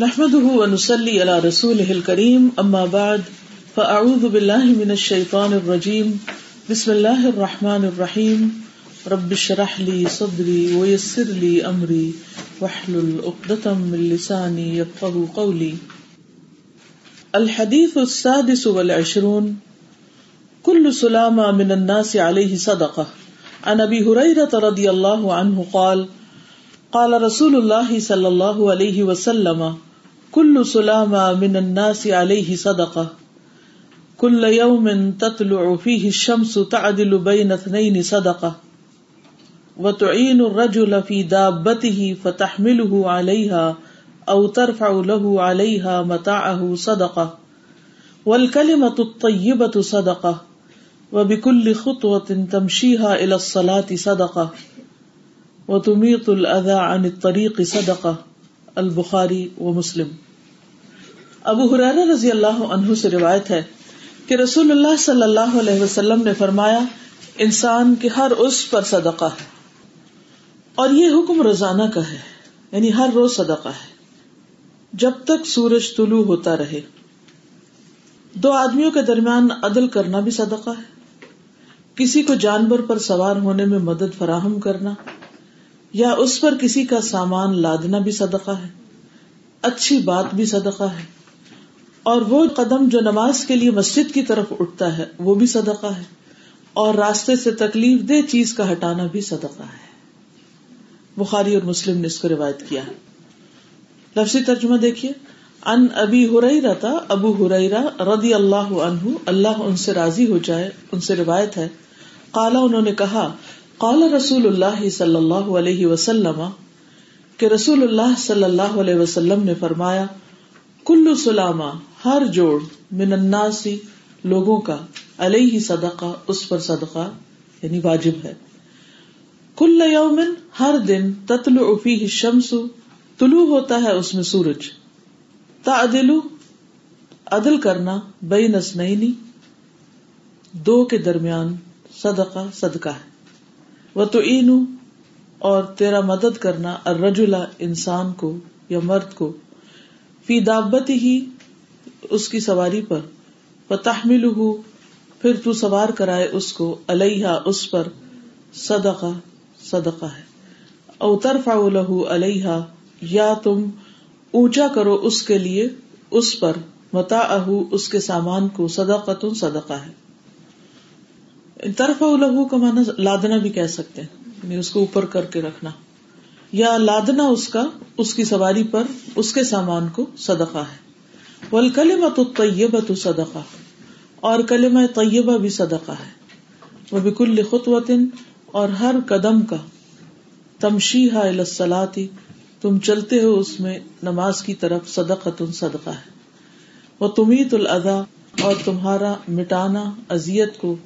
نحمده ونسلي على رسوله الكريم، أما بعد، فأعوذ بالله من الشيطان الرجيم. بسم الله الرحمن الرحيم. رب اشرح لي صدري ويسر لي أمري، واحلل عقدة من لساني يفقهوا قولي. الحديث السادس والعشرون. كل سلامة من الناس عليه صدقة. عن أبي هريرة رضي الله عنه قال قال رسول الله صلى الله عليه وسلم کل سلامہ من الناس علیہ صدقہ کل یوم تطلع فیہ الشمس تعدل بین اثنین صدقہ وتعین الرجل فی دابته فتحمله علیها او ترفع له علیها متاعه صدقہ والکلمة الطیبة صدقہ وبكل خطوة تمشيها إلى الصلاة صدقة وتميط الأذى عن الطريق صدقة البخاری و مسلم۔ ابو حرار رضی اللہ عنہ سے روایت ہے کہ رسول اللہ صلی اللہ علیہ وسلم نے فرمایا، انسان کے ہر اس پر صدقہ ہے۔ اور یہ حکم روزانہ کا ہے یعنی ہر روز صدقہ ہے۔ جب تک سورج طلوع ہوتا رہے۔ دو آدمیوں کے درمیان عدل کرنا بھی صدقہ ہے۔ کسی کو جانور پر سوار ہونے میں مدد فراہم کرنا۔ یا اس پر کسی کا سامان لادنا بھی صدقہ ہے، اچھی بات بھی صدقہ ہے، اور وہ قدم جو نماز کے لیے مسجد کی طرف اٹھتا ہے، وہ بھی صدقہ ہے، اور راستے سے تکلیف دہ چیز کا ہٹانا بھی صدقہ ہے۔ بخاری اور مسلم نے اس کو روایت کیا ہے۔ لفظی ترجمہ دیکھیے، ان ابی ہریرا تھا ابو ہریرا رضی اللہ عنہ، اللہ ان سے راضی ہو جائے، ان سے روایت ہے کالا انہوں نے کہا قال رسول اللہ صلی اللہ علیہ وسلم کہ رسول اللہ صلی اللہ علیہ وسلم نے فرمایا، کلو سلامہ، ہر جوڑ من الناسی لوگوں کا، علیہ صدقہ، اس پر صدقہ یعنی واجب ہے۔ کل یومن، ہر دن تتل افی شمس طلوع ہوتا ہے اس میں سورج۔ تعدل عدل کرنا بے نسنئی دو کے درمیان صدقہ صدقہ ہے۔ وہ تو اور تیرا مدد کرنا رجولا انسان کو یا مرد کو فی دابت ہی اس کی سواری پر پتحمل ہو پھر تو سوار کرائے اس کو علیہ اس پر صدقہ صدقہ ہے۔ او ترفع لہو علیہ یا تم اونچا کرو اس کے لیے، اس پر متا اس کے سامان کو صدقہ تم صدقہ ہے۔ طرف لہو کا مانا لادنا بھی کہہ سکتے ہیں۔ یعنی اس کو اوپر کر کے رکھنا۔ یا لادنا اس کا، اس کی سواری پر، اس کے سامان کو صدقہ ہے۔ ول تو طیبہ تو صدقہ۔ اور کلمہ طیبہ بھی صدقہ ہے۔ وہ بکل خطوطن اور ہر قدم کا۔ تمشی السلاتی تم چلتے ہو اس میں نماز کی طرف صدقہ تم صدقہ ہے۔ وہ تمیت الادا اور تمہارا مٹانا ازیت کو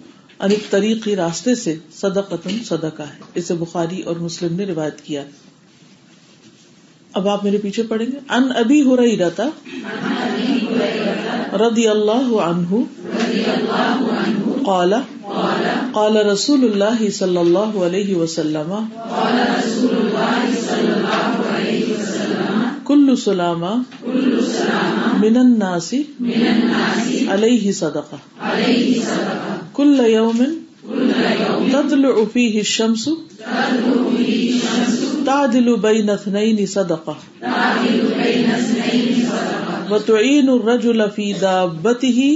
ان طریقی راستے سے صدقتن صدقہ ہے۔ اسے بخاری اور مسلم نے روایت کیا۔ اب آپ میرے پیچھے پڑھیں گے۔ ان ابھی ہو رہی رہتا ردی اللہ عنہ قال قال رسول اللہ صلی اللہ علیہ وسلم، کل سلامہ من الناس علیہ صدقہ کل یوم تطلع فیہ الشمس تعدل بین اثنین صدقہ وتعین الرجل فی دابته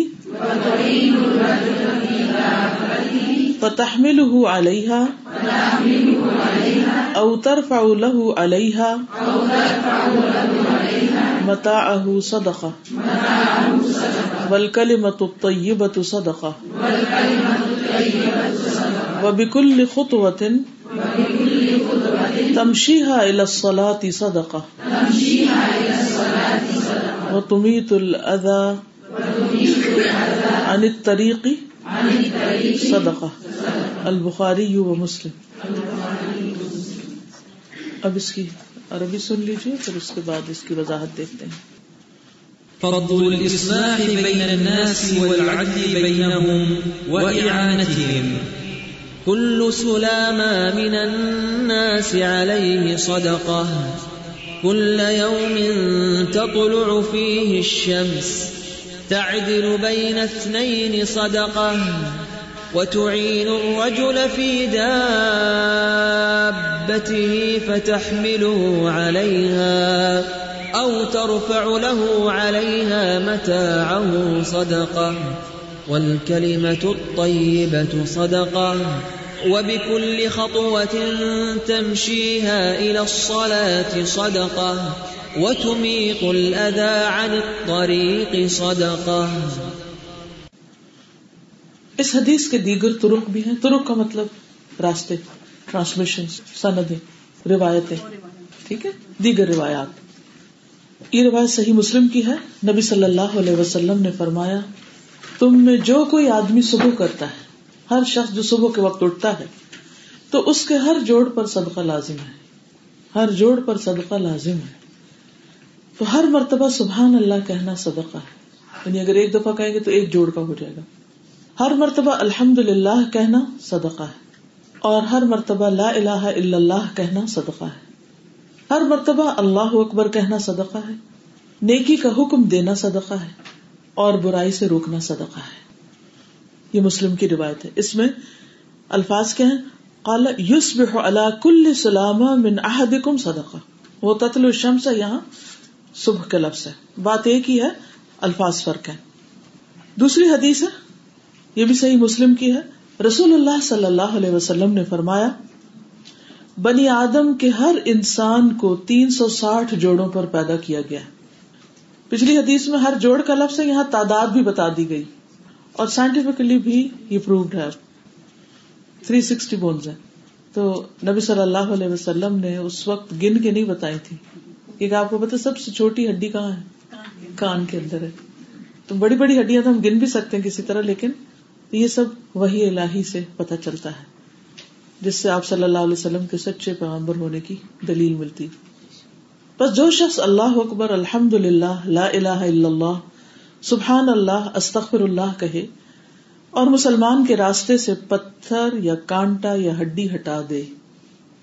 فتحمله عليها او ترفع له عليها متاعه صدقة. والكلمة الطيبة صدقة. وبكل خطوة تمشيها إلى الصلاة صدقة. وتميت الأذى عن الطريق صدقة. البخاری و مسلم اب اس کی عربی سن لیجیے پھر اس کے بعد اس کی وضاحت دیکھتے ہیں۔ فرض الإصلاح بين الناس والعدل بينهم وإعانتهم. كل سلامة من الناس عليه صدقة. كل يوم تطلع فيه الشمس. تعدل بين اثنين صدقة. وتعين الرجل في دابته فتحمله عليها أو ترفع له عليها متاعه صدقة والكلمة الطيبة صدقة وبكل خطوة تمشيها إلى الصلاة صدقة وتميط الأذى عن الطريق صدقة اس حدیث کے دیگر ترک بھی ہیں۔ ترک کا مطلب راستے ٹرانسمیشن سندیں، روایتیں۔ ٹھیک ہے؟ دیگر روایات۔ یہ روایت صحیح مسلم کی ہے۔ نبی صلی اللہ علیہ وسلم نے فرمایا، تم میں جو کوئی آدمی صبح کرتا ہے، ہر شخص جو صبح کے وقت اٹھتا ہے، تو اس کے ہر جوڑ پر صدقہ لازم ہے۔ ہر جوڑ پر صدقہ لازم ہے۔ تو ہر مرتبہ سبحان اللہ کہنا صدقہ ہے۔ یعنی اگر ایک دفعہ کہیں گے تو ایک جوڑ کا ہو جائے گا۔ ہر مرتبہ الحمد للہ کہنا صدقہ ہے اور ہر مرتبہ لا الہ الا اللہ کہنا صدقہ ہے۔ ہر مرتبہ اللہ اکبر کہنا صدقہ ہے۔ نیکی کا حکم دینا صدقہ ہے اور برائی سے روکنا صدقہ ہے۔ یہ مسلم کی روایت ہے۔ اس میں الفاظ کیا ہیں؟ قال یوسب علا کل سلام من احدکم صدقہ۔ وہ تتل الشمس یہاں صبح کا لفظ ہے۔ بات ایک ہی ہے، الفاظ فرق ہے دوسری حدیث ہے یہ بھی صحیح مسلم کی ہے۔ رسول اللہ صلی اللہ علیہ وسلم نے فرمایا، بنی آدم کے ہر انسان کو تین سو ساٹھ جوڑوں پر پیدا کیا گیا۔ پچھلی حدیث میں ہر جوڑ کا لفظ ہے، یہاں تعداد بھی بتا دی گئی۔ اور سائنٹیفکلی بھی یہ پروڈ ہے۔ تھری سکسٹی بونز ہے تو نبی صلی اللہ علیہ وسلم نے اس وقت گن کے نہیں بتائی تھی۔ کیونکہ آپ کو پتا سب سے چھوٹی ہڈی کہاں ہے؟ کان کے اندر ہے۔ تو بڑی بڑی ہڈیاں تو ہم گن بھی سکتے ہیں کسی طرح، لیکن یہ سب وہی الہی سے پتا چلتا ہے، جس سے آپ صلی اللہ علیہ وسلم کے سچے پیغمبر ہونے کی دلیل ملتی۔ بس جو شخص اللہ اکبر الحمد للہ لا الہ الا اللہ، سبحان اللہ، استغفر اللہ کہے اور مسلمان کے راستے سے پتھر یا کانٹا یا ہڈی ہٹا دے۔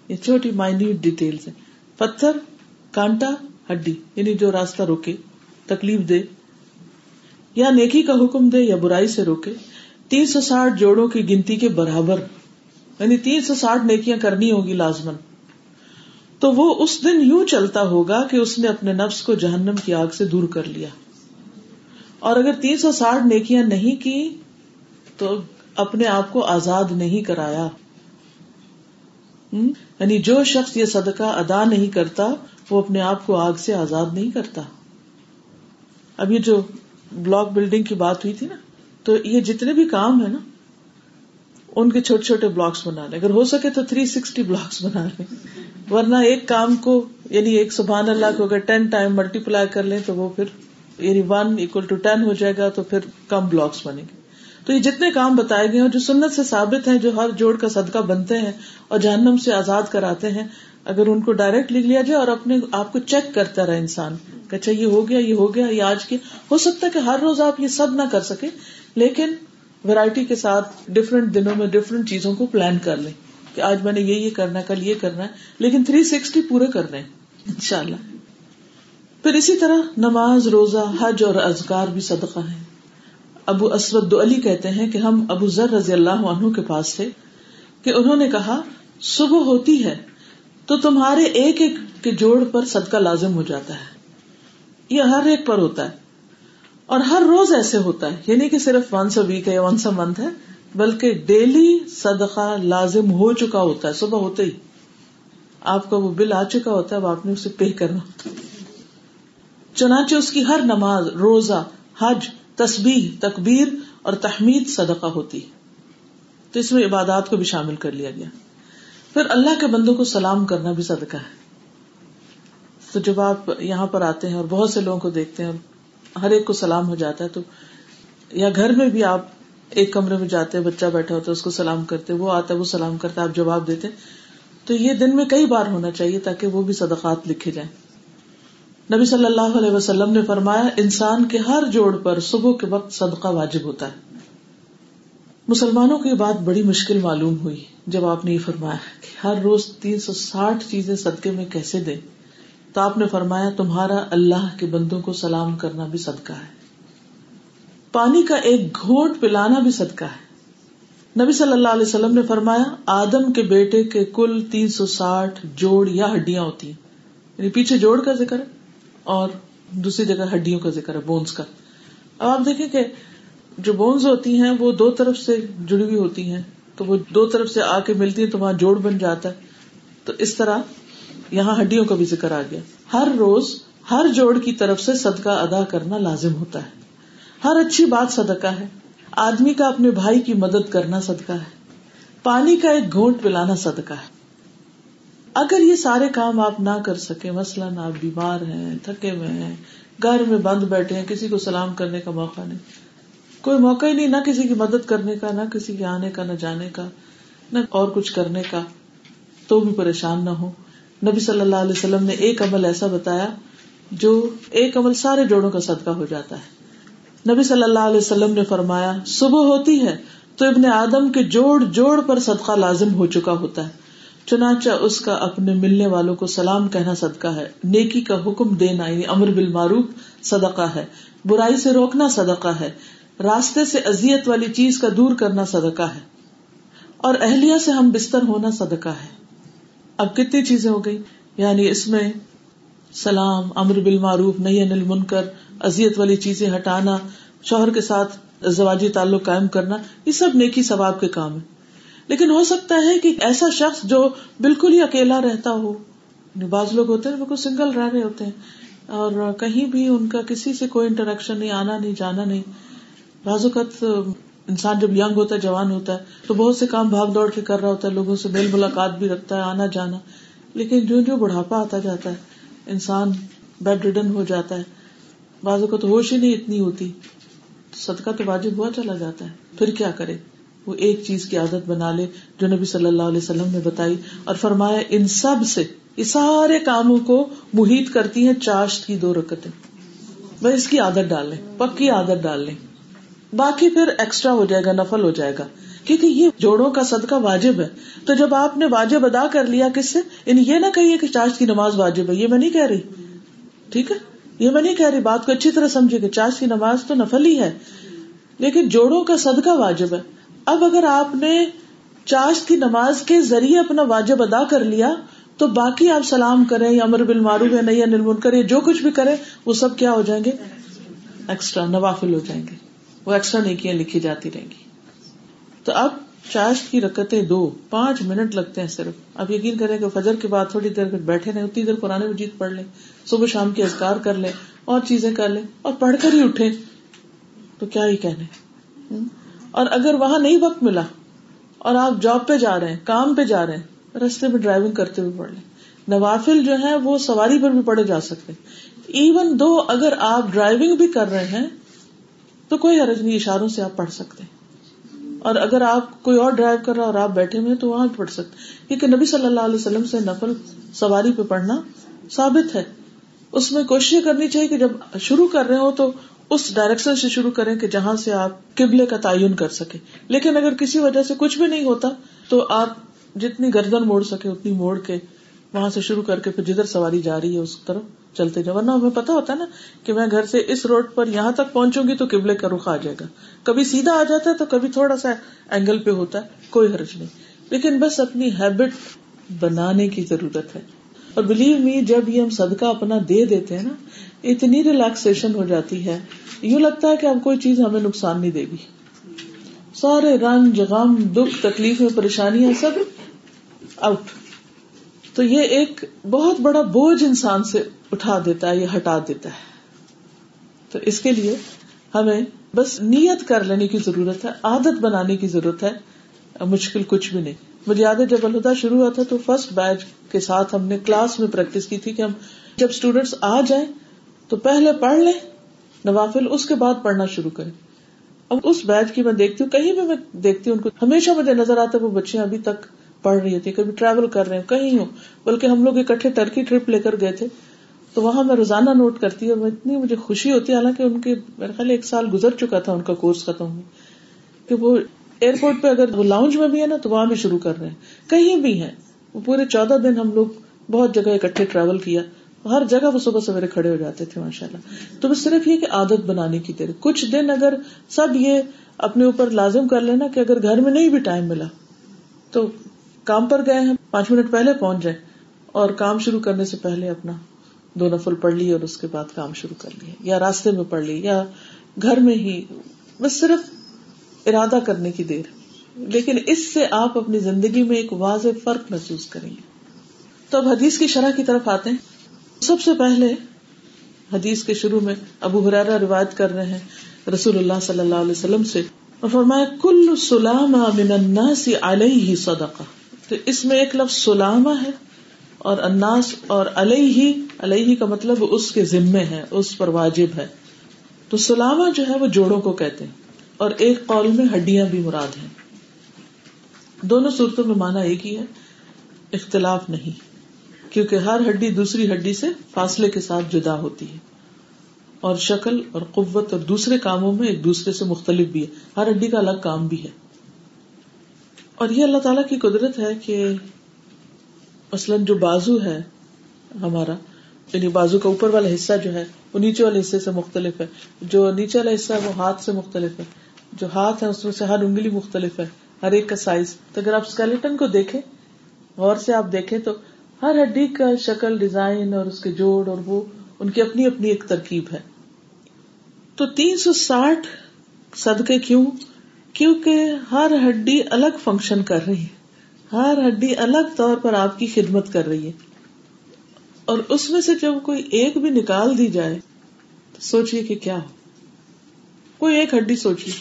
یہ چھوٹی مائنیوٹ ڈیٹیل ہے پتھر، کانٹا، ہڈی یعنی جو راستہ روکے، تکلیف دے، یا نیکی کا حکم دے یا برائی سے روکے۔ تین سو ساٹھ جوڑوں کی گنتی کے برابر یعنی تین سو ساٹھ نیکیاں کرنی ہوگی لازمن تو وہ اس دن یوں چلتا ہوگا کہ اس نے اپنے نفس کو جہنم کی آگ سے دور کر لیا۔ اور اگر تین سو ساٹھ نیکیاں نہیں کی، تو اپنے آپ کو آزاد نہیں کرایا۔ یعنی جو شخص یہ صدقہ ادا نہیں کرتا، وہ اپنے آپ کو آگ سے آزاد نہیں کرتا۔ اب یہ جو بلاک بلڈنگ کی بات ہوئی تھی نا تو یہ جتنے بھی کام ہے نا، ان کے چھوٹے چھوٹے بلاکس بنا لیں۔ اگر ہو سکے تو تھری سکسٹی بلاکس بنا لیں۔ ورنہ ایک کام کو یعنی ایک سبحان اللہ کو اگر ٹین ٹائم ملٹی پلائی کر لیں تو وہ پھر یعنی ون اکول ٹو ٹین ہو جائے گا تو پھر کم بلاکس بنے گے۔ تو یہ جتنے کام بتائے گئے جو سنت سے ثابت ہیں، جو ہر جوڑ کا صدقہ بنتے ہیں اور جہنم سے آزاد کراتے ہیں، اگر ان کو ڈائریکٹ لکھ لیا جائے اور اپنے آپ کو چیک کرتا رہے انسان، کہ اچھا یہ ہو گیا، یہ ہو گیا، یہ آج کی، ہو سکتا ہے کہ ہر روز آپ یہ سب نہ کر سکے لیکن ویرائٹی کے ساتھ ڈفرینٹ دنوں میں ڈفرینٹ چیزوں کو پلان کر لیں کہ آج میں نے یہ یہ کرنا ہے، کل یہ کرنا ہے۔ لیکن تھری سکسٹی پورے کر ان شاء اللہ پھر اسی طرح نماز، روزہ، حج اور ازکار بھی صدقہ ہے ابو اسود علی کہتے ہیں کہ ہم ابو ذر رضی اللہ عنہ کے پاس تھے کہ انہوں نے کہا، صبح ہوتی ہے تو تمہارے ایک ایک کے جوڑ پر صدقہ لازم ہو جاتا ہے۔ یہ ہر ایک پر ہوتا ہے۔ اور ہر روز ایسے ہوتا ہے۔ یعنی کہ صرف ونس اے ویک ہے ونس اے منتھ ہے، بلکہ ڈیلی صدقہ لازم ہو چکا ہوتا ہے۔ صبح ہوتے ہی آپ کا وہ بل آ چکا ہوتا ہے، اب آپ نے اسے پے کرنا۔ ہوتا چنانچہ اس کی ہر نماز، روزہ، حج، تسبیح، تکبیر اور تحمید صدقہ ہوتی تو اس میں عبادات کو بھی شامل کر لیا گیا۔ پھر اللہ کے بندوں کو سلام کرنا بھی صدقہ ہے۔ تو جب آپ یہاں پر آتے ہیں اور بہت سے لوگوں کو دیکھتے ہیں ہر ایک کو سلام ہو جاتا ہے تو یا گھر میں بھی آپ ایک کمرے میں جاتے ہیں، بچہ بیٹھا ہوتا ہے، اس کو سلام کرتے وہ آتا ہے، وہ سلام کرتا ہے، آپ جواب دیتے تو یہ دن میں کئی بار ہونا چاہیے تاکہ وہ بھی صدقات لکھے جائیں۔ نبی صلی اللہ علیہ وسلم نے فرمایا، انسان کے ہر جوڑ پر صبح کے وقت صدقہ واجب ہوتا ہے۔ مسلمانوں کو یہ بات بڑی مشکل معلوم ہوئی، جب آپ نے یہ فرمایا کہ ہر روز تین سو ساٹھ چیزیں صدقے میں کیسے دیں؟ تو آپ نے فرمایا، تمہارا اللہ کے بندوں کو سلام کرنا بھی صدقہ ہے۔ پانی کا ایک گھونٹ پلانا بھی صدقہ ہے۔ نبی صلی اللہ علیہ وسلم نے فرمایا، آدم کے بیٹے کے کل تین سو ساٹھ جوڑ یا ہڈیاں ہوتی ہیں۔ یعنی پیچھے جوڑ کا ذکر ہے اور دوسری جگہ ہڈیوں کا ذکر ہے بونس کا۔ اب آپ دیکھیں کہ جو بونس ہوتی ہیں، وہ دو طرف سے جڑی ہوئی ہوتی ہیں۔ تو وہ دو طرف سے آ کے ملتی ہیں تو وہاں جوڑ بن جاتا ہے۔ تو اس طرح یہاں ہڈیوں کا بھی ذکر آ گیا۔ ہر روز ہر جوڑ کی طرف سے صدقہ ادا کرنا لازم ہوتا ہے۔ ہر اچھی بات صدقہ ہے۔ آدمی کا اپنے بھائی کی مدد کرنا صدقہ ہے۔ پانی کا ایک گھونٹ پلانا صدقہ ہے۔ اگر یہ سارے کام آپ نہ کر سکے مثلاً آپ بیمار ہیں، تھکے ہوئے ہیں، گھر میں بند بیٹھے ہیں، کسی کو سلام کرنے کا موقع نہیں۔ کوئی موقع ہی نہیں، نہ کسی کی مدد کرنے کا، نہ کسی کے آنے کا، نہ جانے کا، نہ اور کچھ کرنے کا۔ تو بھی پریشان نہ ہو نبی صلی اللہ علیہ وسلم نے ایک عمل ایسا بتایا جو ایک عمل سارے جوڑوں کا صدقہ ہو جاتا ہے۔ نبی صلی اللہ علیہ وسلم نے فرمایا، صبح ہوتی ہے تو ابن آدم کے جوڑ جوڑ پر صدقہ لازم ہو چکا ہوتا ہے۔ چنانچہ اس کا اپنے ملنے والوں کو سلام کہنا صدقہ ہے۔ نیکی کا حکم دینا یعنی امر بالمعروف صدقہ ہے۔ برائی سے روکنا صدقہ ہے۔ راستے سے ازیت والی چیز کا دور کرنا صدقہ ہے۔ اور اہلیہ سے ہم بستر ہونا صدقہ ہے۔ اب کتنی چیزیں ہو گئی یعنی اس میں سلام، امر بالمعروف نئی انل منکر ازیت والی چیزیں ہٹانا، شوہر کے ساتھ زواجی تعلق قائم کرنا، یہ سب نیکی ثواب کے کام ہے لیکن ہو سکتا ہے کہ ایسا شخص جو بالکل ہی اکیلا رہتا ہو یعنی بعض لوگ ہوتے ہیں، بالکل سنگل رہ رہے ہوتے ہیں، اور کہیں بھی ان کا کسی سے کوئی انٹریکشن نہیں، آنا نہیں، جانا نہیں۔ بعض اوقات انسان جب یگ ہوتا ہے، جوان ہوتا ہے، تو بہت سے کام بھاگ دوڑ کے کر رہا ہوتا ہے، لوگوں سے میل ملاقات بھی رکھتا ہے، آنا جانا۔ لیکن جو جو بڑھاپا آتا جاتا ہے، انسان بیڈ ریڈن ہو جاتا ہے۔ بعض اوقات ہوش ہی نہیں اتنی ہوتی۔ صدقہ تو واجب ہوا چلا جاتا ہے۔ پھر کیا کرے؟ وہ ایک چیز کی عادت بنا لے، جو نبی صلی اللہ علیہ وسلم نے بتائی۔ اور فرمایا، ان سب سے، یہ سارے کاموں کو محیط کرتی ہیں چاشت کی دو رکتیں۔ بس اس کی عادت ڈال لیں، پکی عادت ڈال لیں۔ باقی پھر ایکسٹرا ہو جائے گا، نفل ہو جائے گا۔ کیونکہ یہ جوڑوں کا صدقہ واجب ہے۔ تو جب آپ نے واجب ادا کر لیا کس سے؟ یعنی یہ نہ کہیے کہ چاشت کی نماز واجب ہے، یہ میں نہیں کہہ رہی۔ ٹھیک ہے؟ یہ میں نہیں کہہ رہی، بات کو اچھی طرح سمجھے کہ چاشت کی نماز تو نفل ہی ہے۔ لیکن جوڑوں کا صدقہ واجب ہے۔ اب اگر آپ نے چاشت کی نماز کے ذریعے اپنا واجب ادا کر لیا، تو باقی آپ سلام کریں، یا امر بل مارو یا نہیں نرمن کرے جو کچھ بھی کرے وہ سب کیا ہو جائیں گے؟ ایکسٹرا نوافل ہو جائیں گے۔ وہ ایکسٹرا نیکیاں لکھی جاتی رہیں گی۔ تو اب چاشت کی رکتیں دو، پانچ منٹ لگتے ہیں صرف۔ اب یقین کریں کہ فجر کے بعد تھوڑی دیر بیٹھے رہے اتنی دیر قرآن مجید پڑھ لیں، صبح شام کی ازکار کر لیں، اور چیزیں کر لیں، اور پڑھ کر ہی اٹھے تو کیا ہی کہنے؟ اور اگر وہاں نہیں وقت ملا، اور آپ جاب پہ جا رہے ہیں، کام پہ جا رہے ہیں، رستے میں ڈرائیونگ کرتے ہوئے پڑھ لیں۔ نوافل جو ہے وہ سواری پر بھی پڑھے جا سکتے۔ ایون دو اگر آپ ڈرائیونگ بھی کر رہے ہیں تو کوئی حرج نہیں، اشاروں سے آپ پڑھ سکتے اور اگر آپ کوئی اور ڈرائیو کر رہا اور آپ بیٹھے ہوئے تو وہاں پڑھ سکتے کیونکہ نبی صلی اللہ علیہ وسلم سے نفل سواری پہ پڑھنا ثابت ہے۔ اس میں کوشش کرنی چاہیے کہ جب شروع کر رہے ہو تو اس ڈائریکشن سے شروع کریں کہ جہاں سے آپ قبلے کا تعین کر سکے لیکن اگر کسی وجہ سے کچھ بھی نہیں ہوتا تو آپ جتنی گردن موڑ سکے اتنی موڑ کے وہاں سے شروع کر کے پھر جدھر سواری جا رہی ہے، اس طرف چلتے جاؤ، ورنہ ہمیں پتا ہوتا ہے نا کہ میں گھر سے اس روڈ پر یہاں تک پہنچوں گی تو قبلے کا رخ آ جائے گا۔ کبھی سیدھا آ جاتا ہے تو کبھی تھوڑا سا اینگل پہ ہوتا ہے، کوئی حرج نہیں۔ لیکن بس اپنی ہیبٹ بنانے کی ضرورت ہے۔ اور بلیو می جب یہ ہم صدقہ اپنا دے دیتے ہیں نا، اتنی ریلیکسن ہو جاتی ہے۔ یوں لگتا ہے کہ اب کوئی چیز ہمیں نقصان نہیں دے گی۔ سارے رنگ غم، دکھ تکلیف پریشانیاں سب آؤٹ تو یہ ایک بہت بڑا بوجھ انسان سے اٹھا دیتا ہے یا ہٹا دیتا ہے۔ تو اس کے لیے ہمیں بس نیت کر لینے کی ضرورت ہے، عادت بنانے کی ضرورت ہے۔ مشکل کچھ بھی نہیں۔ مجھے یاد ہے، جب الہدا شروع ہوا تھا تو فرسٹ بیچ کے ساتھ ہم نے کلاس میں پریکٹس کی تھی کہ ہم جب اسٹوڈینٹس آ جائیں تو پہلے پڑھ لیں، نوافل اس کے بعد پڑھنا شروع کریں۔ اب اس بیچ کی میں دیکھتی ہوں، کہیں بھی میں دیکھتی ہوں، ان کو ہمیشہ مجھے نظر آتا ہے وہ بچے ابھی تک پڑھ رہی ہوتی کبھی ٹریول کر رہے ہیں، کہیں ہوں۔ بلکہ ہم لوگ اکٹھے ٹرکی ٹرپ لے کر گئے تھے۔ تو وہاں میں روزانہ نوٹ کرتی ہوں اتنی مجھے خوشی ہوتی ہے، حالانکہ ان کے میرے خیال ایک سال گزر چکا تھا، ان کا کورس ختم ہو کہ وہ ایئرپورٹ پہ اگر وہ لاؤنج میں بھی ہے نا، تو وہاں بھی شروع کر رہے ہیں۔ کہیں بھی ہیں۔ وہ پورے چودہ دن ہم لوگ بہت جگہ اکٹھے ٹریول کیا۔ ہر جگہ وہ صبح سویرے کھڑے ہو جاتے تھے ماشاء اللہ تو بس صرف یہ کہ عادت بنانے کی دیر کچھ دن اگر سب یہ اپنے اوپر لازم کر لینا کہ اگر گھر میں نہیں بھی ٹائم ملا، تو کام پر گئے ہیں پانچ منٹ پہلے پہنچ جائے اور کام شروع کرنے سے پہلے اپنا دو نفل پڑھ لی اور اس کے بعد کام شروع کر لیا، یا راستے میں پڑھ لی، یا گھر میں ہی، بس صرف ارادہ کرنے کی دیر۔ لیکن اس سے آپ اپنی زندگی میں ایک واضح فرق محسوس کریں گے۔ تو اب حدیث کی شرح کی طرف آتے ہیں۔ سب سے پہلے حدیث کے شروع میں ابو حرارا روایت کر رہے ہیں رسول اللہ صلی اللہ علیہ وسلم سے۔ اور فرمایا، کل سلامہ من الناس علیہ صدقہ تو اس میں ایک لفظ سلامہ ہے۔ اور اناس اور علیہ علیہ کا مطلب اس کے ذمے ہے، اس پر واجب ہے۔ تو سلامہ جو ہے وہ جوڑوں کو کہتے ہیں، اور ایک قول میں ہڈیاں بھی مراد ہیں۔ دونوں صورتوں میں مانا ایک ہی ہے، اختلاف نہیں، کیونکہ ہر ہڈی دوسری ہڈی سے فاصلے کے ساتھ جدا ہوتی ہے۔ اور شکل اور قوت اور دوسرے کاموں میں ایک دوسرے سے مختلف بھی ہے۔ ہر ہڈی کا الگ کام بھی ہے۔ اور یہ اللہ تعالیٰ کی قدرت ہے کہ مثلاً جو بازو ہے ہمارا یعنی بازو کا اوپر والا حصہ جو ہے، وہ نیچے والے حصے سے مختلف ہے۔ جو نیچے والا حصہ ہے، وہ ہاتھ سے مختلف ہے۔ جو ہاتھ ہے اس میں سے ہر انگلی مختلف ہے، ہر ایک کا سائز تو اگر آپ اسکیلیٹن کو دیکھیں، غور سے آپ دیکھیں تو ہر ہڈی کا شکل ڈیزائن اور اس کے جوڑ اور وہ، ان کی اپنی اپنی ایک ترکیب ہے۔ تو تین سو ساٹھ صدقے کیوں؟ کیونکہ ہر ہڈی الگ فنکشن کر رہی ہے۔ ہر ہڈی الگ طور پر آپ کی خدمت کر رہی ہے۔ اور اس میں سے جب کوئی ایک بھی نکال دی جائے، تو سوچیے کہ کیا ہو۔ کوئی ایک ہڈی سوچیے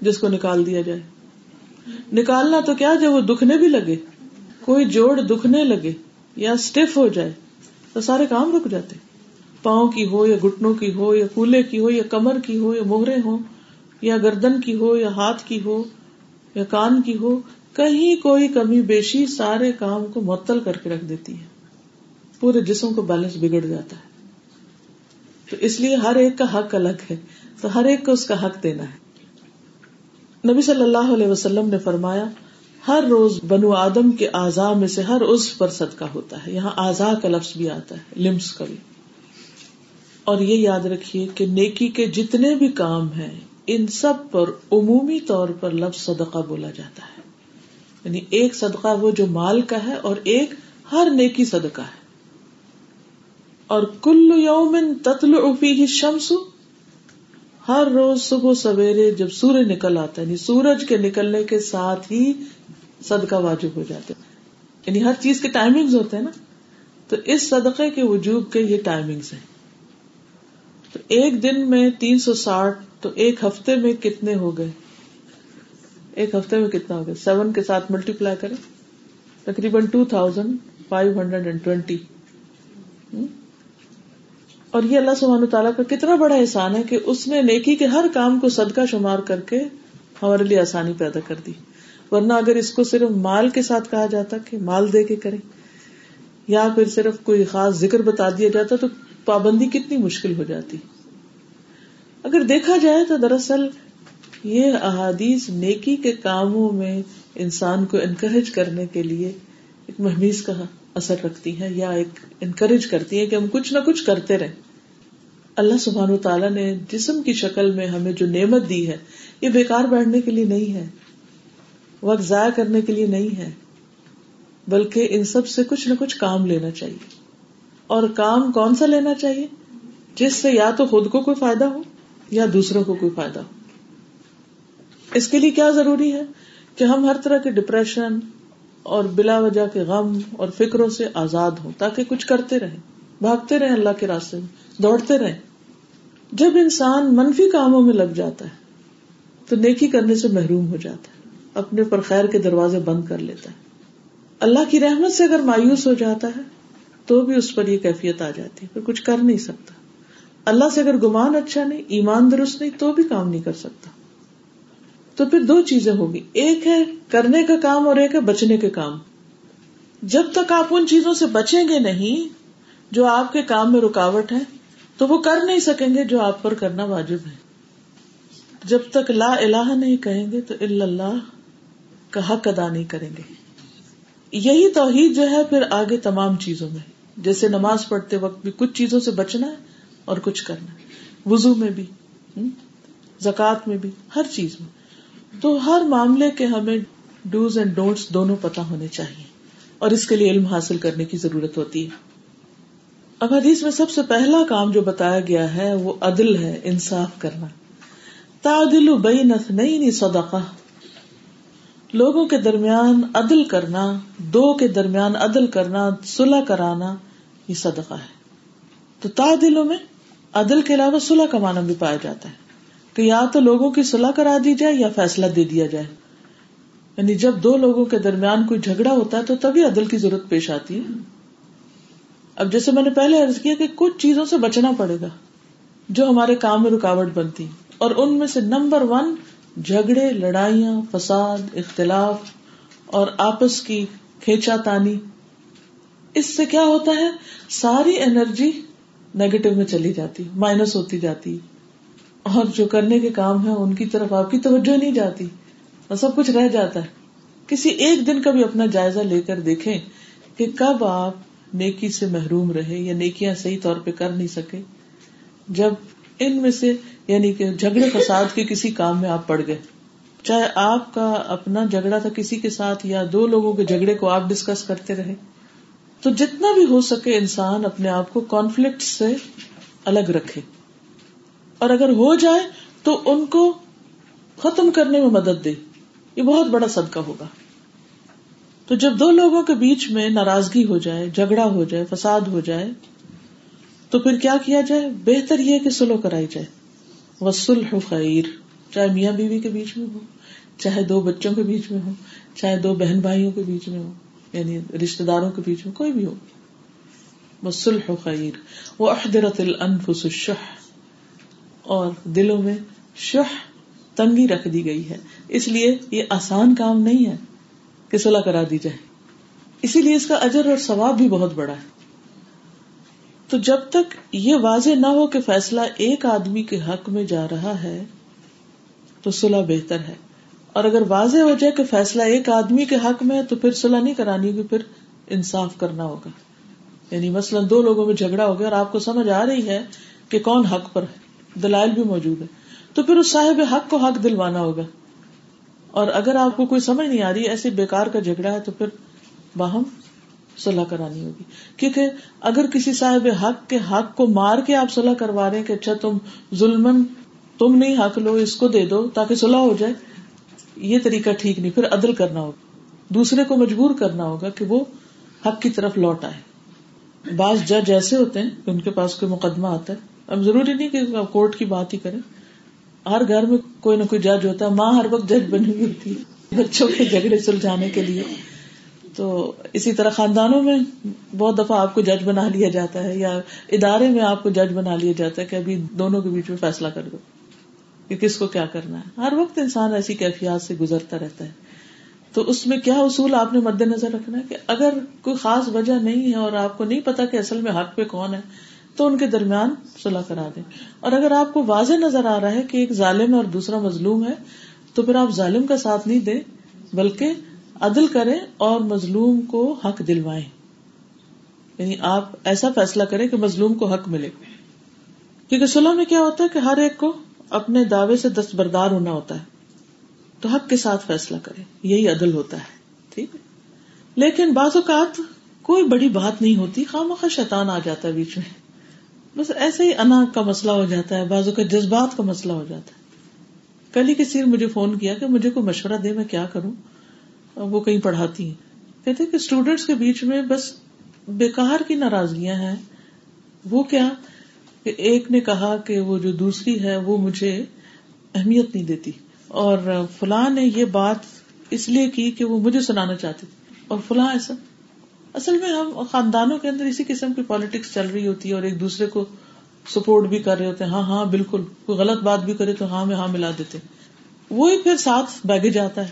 جس کو نکال دیا جائے۔ نکالنا تو کیا جب وہ دکھنے بھی لگے۔ کوئی جوڑ دکھنے لگے یا اسٹیف ہو جائے تو سارے کام رک جاتے۔ پاؤں کی ہو یا گٹنوں کی ہو یا کولے کی ہو یا کمر کی ہو یا موہرے ہو یا گردن کی ہو یا ہاتھ کی ہو یا کان کی ہو کہیں کوئی کمی بیشی سارے کام کو معطل کر کے رکھ دیتی ہے۔ پورے جسم کو بیلنس بگڑ جاتا ہے۔ تو اس لیے ہر ایک کا حق الگ ہے۔ تو ہر ایک کو اس کا حق دینا ہے۔ نبی صلی اللہ علیہ وسلم نے فرمایا، ہر روز بنو آدم کے آزا میں سے ہر اس پر صدقہ ہوتا ہے۔ یہاں آزا کا لفظ بھی آتا ہے لمس کا بھی۔ اور یہ یاد رکھیے کہ نیکی کے جتنے بھی کام ہیں، ان سب پر عمومی طور پر لفظ صدقہ بولا جاتا ہے۔ یعنی ایک صدقہ وہ جو مال کا ہے اور ایک ہر نیکی صدقہ ہے۔ اور کل یومن تتل افی شمس ہر روز صبح سویرے جب سورج نکل آتا ہے یعنی سورج کے نکلنے کے ساتھ ہی صدقہ واجب ہو جاتے یعنی ہر چیز کے ٹائمنگ ہوتے ہیں نا۔ تو اس صدقے کے وجوب کے یہ ٹائمنگ ہیں۔ تو ایک دن میں تین سو ساٹھ، تو ایک ہفتے میں کتنے ہو گئے؟ ایک ہفتے میں کتنا ہو گیا؟ سیون کے ساتھ ملٹی پلائی کرے تقریباً two thousand five hundred and twenty اور یہ اللہ سبحانہ تعالیٰ کا کتنا بڑا احسان ہے کہ اس نے نیکی کے ہر کام کو صدقہ شمار کر کے ہمارے لیے آسانی پیدا کر دی۔ ورنہ اگر اس کو صرف مال کے ساتھ کہا جاتا کہ مال دے کے کریں، یا پھر صرف کوئی خاص ذکر بتا دیا جاتا تو پابندی کتنی مشکل ہو جاتی۔ اگر دیکھا جائے تو دراصل یہ احادیث نیکی کے کاموں میں انسان کو انکریج کرنے کے لیے ایک محمیز کا اثر رکھتی ہیں یا ایک انکریج کرتی ہیں کہ ہم کچھ نہ کچھ کرتے رہیں۔ اللہ سبحان و تعالیٰ نے جسم کی شکل میں ہمیں جو نعمت دی ہے، یہ بیکار بیٹھنے کے لیے نہیں ہے، وقت ضائع کرنے کے لیے نہیں ہے، بلکہ ان سب سے کچھ نہ کچھ کام لینا چاہیے۔ اور کام کون سا لینا چاہیے؟ جس سے یا تو خود کو کوئی فائدہ ہو یا دوسروں کو کوئی فائدہ ہو۔ اس کے لیے کیا ضروری ہے کہ ہم ہر طرح کے ڈپریشن اور بلا وجہ کے غم اور فکروں سے آزاد ہوں تاکہ کچھ کرتے رہیں، بھاگتے رہیں اللہ کے راستے میں، دوڑتے رہیں۔ جب انسان منفی کاموں میں لگ جاتا ہے، تو نیکی کرنے سے محروم ہو جاتا ہے، اپنے پر خیر کے دروازے بند کر لیتا ہے۔ اللہ کی رحمت سے اگر مایوس ہو جاتا ہے، تو بھی اس پر یہ کیفیت آ جاتی ہے، پھر کچھ کر نہیں سکتا۔ اللہ سے اگر گمان اچھا نہیں، ایمان درست نہیں، تو بھی کام نہیں کر سکتا۔ تو پھر دو چیزیں ہوگی۔ ایک ہے کرنے کا کام اور ایک ہے بچنے کے کام۔ جب تک آپ ان چیزوں سے بچیں گے نہیں، جو آپ کے کام میں رکاوٹ ہے تو وہ کر نہیں سکیں گے جو آپ پر کرنا واجب ہے۔ جب تک لا الہ نہیں کہیں گے تو اللہ کا حق ادا نہیں کریں گے۔ یہی توحید جو ہے پھر آگے تمام چیزوں میں۔ جیسے نماز پڑھتے وقت بھی کچھ چیزوں سے بچنا ہے اور کچھ کرنا۔ ہے وزو میں بھی زکات میں بھی، ہر چیز میں۔ تو ہر معاملے کے ہمیں ڈوز اینڈ ڈونٹس دونوں پتا ہونے چاہیے اور اس کے لیے علم حاصل کرنے کی ضرورت ہوتی ہے۔ اب حدیث میں سب سے پہلا کام جو بتایا گیا ہے وہ عدل ہے، انصاف کرنا۔ تعدل بین اثنین صدقہ۔ لوگوں کے درمیان عدل کرنا، دو کے درمیان عدل کرنا، صلح کرانا، یہ صدقہ ہے۔ تو تعدلوں میں عدل کے علاوہ صلح کا معنی بھی پایا جاتا ہے۔ کہ یا تو لوگوں کی صلح کرا دی جائے یا فیصلہ دے دیا جائے۔ یعنی جب دو لوگوں کے درمیان کوئی جھگڑا ہوتا ہے تو تبھی عدل کی ضرورت پیش آتی ہے۔ اب جیسے میں نے پہلے عرض کیا کہ کچھ چیزوں سے بچنا پڑے گا جو ہمارے کام میں رکاوٹ بنتی۔ اور ان میں سے نمبر ون، جھگڑے، لڑائیاں، فساد، اختلاف اور آپس کی کھینچا تانی۔ اس سے کیا ہوتا ہے؟ ساری انرجی نیگیٹو میں چلی جاتی، مائنس ہوتی جاتی۔ اور جو کرنے کے کام ہے ان کی طرف آپ کی توجہ نہیں جاتی اور سب کچھ رہ جاتا ہے۔ کسی ایک دن کا بھی اپنا جائزہ لے کر دیکھیں کہ کب آپ نیکی سے محروم رہے یا نیکیاں صحیح طور پہ کر نہیں سکے۔ جب ان میں سے یعنی کہ جھگڑے فساد کے کسی کام میں آپ پڑ گئے، چاہے آپ کا اپنا جھگڑا تھا کسی کے ساتھ یا دو لوگوں کے جھگڑے کو آپ ڈسکس کرتے رہے، تو جتنا بھی ہو سکے انسان اپنے آپ کو کانفلکٹ سے الگ رکھے۔ اور اگر ہو جائے تو ان کو ختم کرنے میں مدد دے۔ یہ بہت بڑا صدقہ ہوگا۔ تو جب دو لوگوں کے بیچ میں ناراضگی ہو جائے، جھگڑا ہو جائے، فساد ہو جائے، تو پھر کیا کیا جائے؟ بہتر یہ کہ سلو کرائی جائے۔ وسل خیر چاہے میاں بیوی کے بیچ میں ہو، چاہے دو بچوں کے بیچ میں ہو، چاہے دو بہن بھائیوں کے بیچ میں ہو یعنی رشتے داروں کے بیچ میں کوئی بھی ہو۔ وسل خیر وہ احدرت الانفس الشح۔ اور دلوں میں شہ تنگی رکھ دی گئی ہے۔ اس لیے یہ آسان کام نہیں ہے کہ صلاح کرا دی جائے۔ اسی لیے اس کا اجر اور ثواب بھی بہت بڑا ہے۔ تو جب تک یہ واضح نہ ہو کہ فیصلہ ایک آدمی کے حق میں جا رہا ہے، تو صلاح بہتر ہے۔ اور اگر واضح ہو جائے کہ فیصلہ ایک آدمی کے حق میں ہے، تو پھر صلاح نہیں کرانی ہوگی پھر انصاف کرنا ہوگا۔ یعنی مثلاً دو لوگوں میں جھگڑا ہو گیا اور آپ کو سمجھ آ رہی ہے کہ کون حق پر ہے۔ دلائل بھی موجود ہے تو پھر اس صاحب حق کو حق دلوانا ہوگا۔ اور اگر آپ کو کوئی سمجھ نہیں آ رہی، ایسے بےکار کا جھگڑا ہے، تو پھر باہم صلاح کرانی ہوگی۔ کیونکہ اگر کسی صاحب حق کے حق کو مار کے آپ صلاح کروا رہے ہیں کہ اچھا تم ظلم تم نہیں حق لو، اس کو دے دو تاکہ صلاح ہو جائے، یہ طریقہ ٹھیک نہیں۔ پھر عدل کرنا ہوگا۔ دوسرے کو مجبور کرنا ہوگا کہ وہ حق کی طرف لوٹ آئے۔ بعض جج ایسے ہوتے ہیں، ان کے پاس کوئی مقدمہ آتا ہے اب ضروری نہیں کہ کورٹ کی بات ہی کریں۔ ہر گھر میں کوئی نہ کوئی جج ہوتا ہے۔ ماں ہر وقت جج بنی ہوئی ہوتی ہے بچوں کے جھگڑے سلجھانے کے لیے۔ تو اسی طرح خاندانوں میں بہت دفعہ آپ کو جج بنا لیا جاتا ہے یا ادارے میں آپ کو جج بنا لیا جاتا ہے کہ ابھی دونوں کے بیچ میں فیصلہ کر دو کہ کس کو کیا کرنا ہے۔ ہر وقت انسان ایسی کیفیات سے گزرتا رہتا ہے۔ تو اس میں کیا اصول آپ نے مد نظر رکھنا ہے کہ اگر کوئی خاص وجہ نہیں ہے اور آپ کو نہیں پتا کہ اصل میں حق پہ کون ہے تو ان کے درمیان صلاح کرا دیں۔ اور اگر آپ کو واضح نظر آ رہا ہے کہ ایک ظالم اور دوسرا مظلوم ہے، تو پھر آپ ظالم کا ساتھ نہیں دیں، بلکہ عدل کریں اور مظلوم کو حق دلوائیں۔ یعنی آپ ایسا فیصلہ کریں کہ مظلوم کو حق ملے۔ کیونکہ صلاح میں کیا ہوتا ہے کہ ہر ایک کو اپنے دعوے سے دستبردار ہونا ہوتا ہے۔ تو حق کے ساتھ فیصلہ کرے یہی عدل ہوتا ہے، ٹھیک ہے؟ لیکن بعض اوقات کوئی بڑی بات نہیں ہوتی خام خواہ شیطان آ جاتا ہے بیچ میں۔ بس ایسے ہی انا کا مسئلہ ہو جاتا ہے بازو کا جذبات کا مسئلہ ہو جاتا ہے۔ کل ہی کسی نے مجھے فون کیا کہ مجھے کوئی مشورہ دے، میں کیا کروں؟ وہ کہیں پڑھاتی ہیں۔ کہتے کہ اسٹوڈینٹس کے بیچ میں بس بیکار کی ناراضگیاں ہیں۔ وہ کیا؟ کہ ایک نے کہا کہ وہ جو دوسری ہے، وہ مجھے اہمیت نہیں دیتی۔ اور فلاں نے یہ بات اس لیے کی کہ وہ مجھے سنانا چاہتی اور فلاں ایسا اصل میں ہم خاندانوں کے اندر اسی قسم کی پالیٹکس چل رہی ہوتی ہے اور ایک دوسرے کو سپورٹ بھی کر رہے ہوتے ہیں۔ ہاں ہاں بالکل۔ کوئی غلط بات بھی کرے تو ہاں میں ہاں ملا دیتے۔ وہی پھر ساتھ بیگے جاتا ہے۔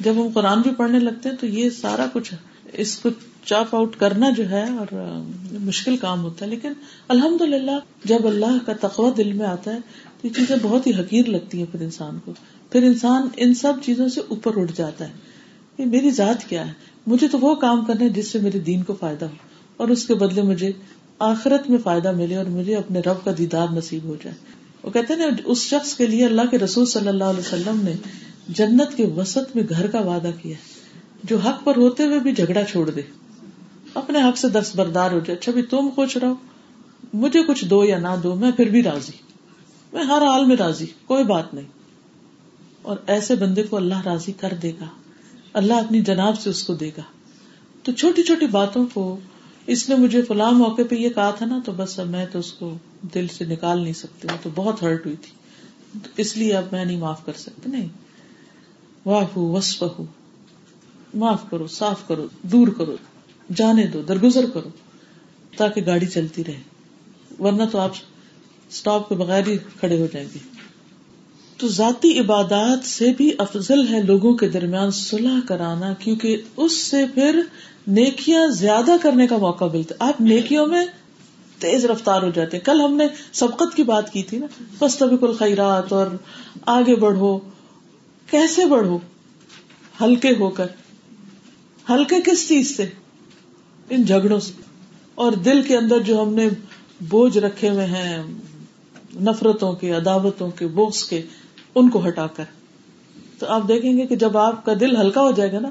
جب ہم قرآن بھی پڑھنے لگتے ہیں تو یہ سارا کچھ اس کو چاپ آؤٹ کرنا جو ہے اور مشکل کام ہوتا ہے۔ لیکن الحمد للہ جب اللہ کا تقوی دل میں آتا ہے تو یہ چیزیں بہت ہی حقیر لگتی ہیں پھر انسان کو۔ پھر انسان ان سب چیزوں سے اوپر اٹھ جاتا ہے۔ یہ میری ذات کیا ہے؟ مجھے تو وہ کام کرنا ہے جس سے میرے دین کو فائدہ ہو اور اس کے بدلے مجھے آخرت میں فائدہ ملے اور مجھے اپنے رب کا دیدار نصیب ہو جائے۔ وہ کہتے ہیں اس شخص کے لیے اللہ کے رسول صلی اللہ علیہ وسلم نے جنت کے وسط میں گھر کا وعدہ کیا جو حق پر ہوتے ہوئے بھی جھگڑا چھوڑ دے۔ اپنے حق سے دست بردار ہو جائے اچھا بھی تم خوش رہو، مجھے کچھ دو یا نہ دو، میں پھر بھی راضی۔ میں ہر حال میں راضی، کوئی بات نہیں۔ اور ایسے بندے کو اللہ راضی کر دے گا۔ اللہ اپنی جناب سے اس کو دے گا۔ تو چھوٹی چھوٹی باتوں کو، اس نے مجھے فلاں موقع پہ یہ کہا تھا نا، تو بس اب میں تو اس کو دل سے نکال نہیں سکتی تو بہت ہرٹ ہوئی تھی۔ اس لیے اب میں نہیں معاف کر سکتی، نہیں۔ واہ وسف ہو معاف کرو، صاف کرو، دور کرو، جانے دو، درگزر کرو، تاکہ گاڑی چلتی رہے۔ ورنہ تو آپ اسٹاپ کے بغیر ہی کھڑے ہو جائیں گے۔ تو ذاتی عبادات سے بھی افضل ہے لوگوں کے درمیان صلح کرانا، کیونکہ اس سے پھر نیکیاں زیادہ کرنے کا موقع ملتا آپ نیکیوں میں تیز رفتار ہو جاتے کل ہم نے سبقت کی بات کی تھی نا۔ بس تبھی کل خیرات اور آگے بڑھو۔ کیسے بڑھو؟ ہلکے ہو کر۔ ہلکے کس چیز سے؟ ان جھگڑوں سے۔ اور دل کے اندر جو ہم نے بوجھ رکھے ہوئے ہیں، نفرتوں کے، عداوتوں کے بوکس کے ان کو ہٹا کر۔ تو آپ دیکھیں گے کہ جب آپ کا دل ہلکا ہو جائے گا نا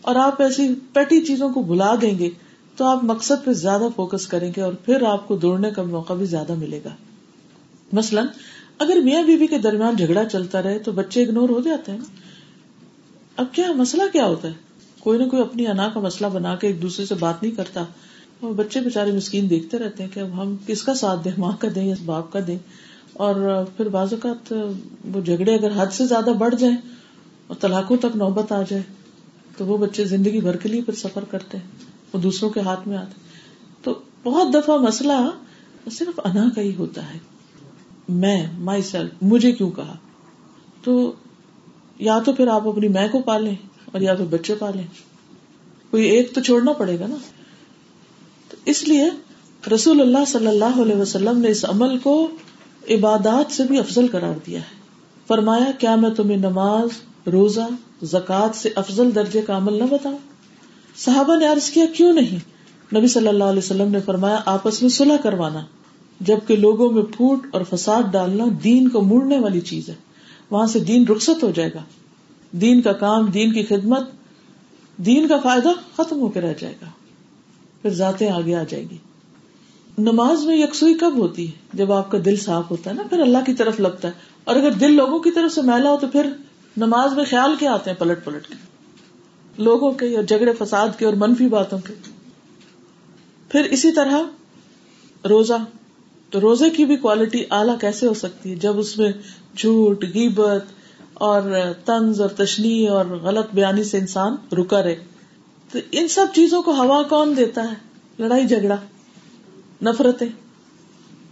اور آپ ایسی پیٹی چیزوں کو بھلا دیں گے، تو آپ مقصد پہ زیادہ فوکس کریں گے اور پھر آپ کو دوڑنے کا موقع بھی زیادہ ملے گا۔ مثلاً، اگر میاں بیوی کے درمیان جھگڑا چلتا رہے تو بچے اگنور ہو جاتے ہیں اب کیا مسئلہ کیا ہوتا ہے؟ کوئی نہ کوئی اپنی انا کا مسئلہ بنا کے ایک دوسرے سے بات نہیں کرتا۔ اور بچے بےچارے مسکین دیکھتے رہتے ہیں کہ اب ہم کس کا ساتھ دیں، ماں کا دیں یا باپ کا دیں۔ اور پھر بعض اوقات وہ جھگڑے اگر حد سے زیادہ بڑھ جائیں اور طلاقوں تک نوبت آ جائے، تو وہ بچے زندگی بھر کے لیے پھر سفر کرتے ہیں، وہ دوسروں کے ہاتھ میں آتے تو بہت دفعہ مسئلہ صرف انا کا ہی ہوتا ہے۔ میں، مائی سیلف، مجھے کیوں کہا؟ تو یا تو پھر آپ اپنی میں کو پالیں اور یا پھر بچے پالیں۔ کوئی ایک تو چھوڑنا پڑے گا نا۔ تو اس لیے رسول اللہ صلی اللہ علیہ وسلم نے اس عمل کو عبادات سے بھی افضل قرار دیا ہے۔ فرمایا، کیا میں تمہیں نماز، روزہ زکات سے افضل درجے کا عمل نہ بتاؤں؟ صحابہ نے عرض کیا، کیوں نہیں؟ نبی صلی اللہ علیہ وسلم نے فرمایا، آپس میں صلح کروانا، جبکہ لوگوں میں پھوٹ اور فساد ڈالنا دین کو موڑنے والی چیز ہے۔ وہاں سے دین رخصت ہو جائے گا۔ دین کا کام، دین کی خدمت، دین کا فائدہ ختم ہو کے رہ جائے گا۔ پھر ذاتیں آگے آ جائے گی۔ نماز میں یکسوئی کب ہوتی ہے؟ جب آپ کا دل صاف ہوتا ہے نا، پھر اللہ کی طرف لگتا ہے۔ اور اگر دل لوگوں کی طرف سے میلا ہو تو پھر نماز میں خیال کیا آتے ہیں پلٹ پلٹ کے؟ لوگوں کے اور جھگڑے فساد کے اور منفی باتوں کے۔ پھر اسی طرح روزہ، تو روزے کی بھی کوالٹی اعلیٰ کیسے ہو سکتی ہے؟ جب اس میں جھوٹ گیبت اور طنز اور تشنی اور غلط بیانی سے انسان رکا رہے۔ تو ان سب چیزوں کو ہوا کون دیتا ہے؟ لڑائی جھگڑا۔ نفرتیں۔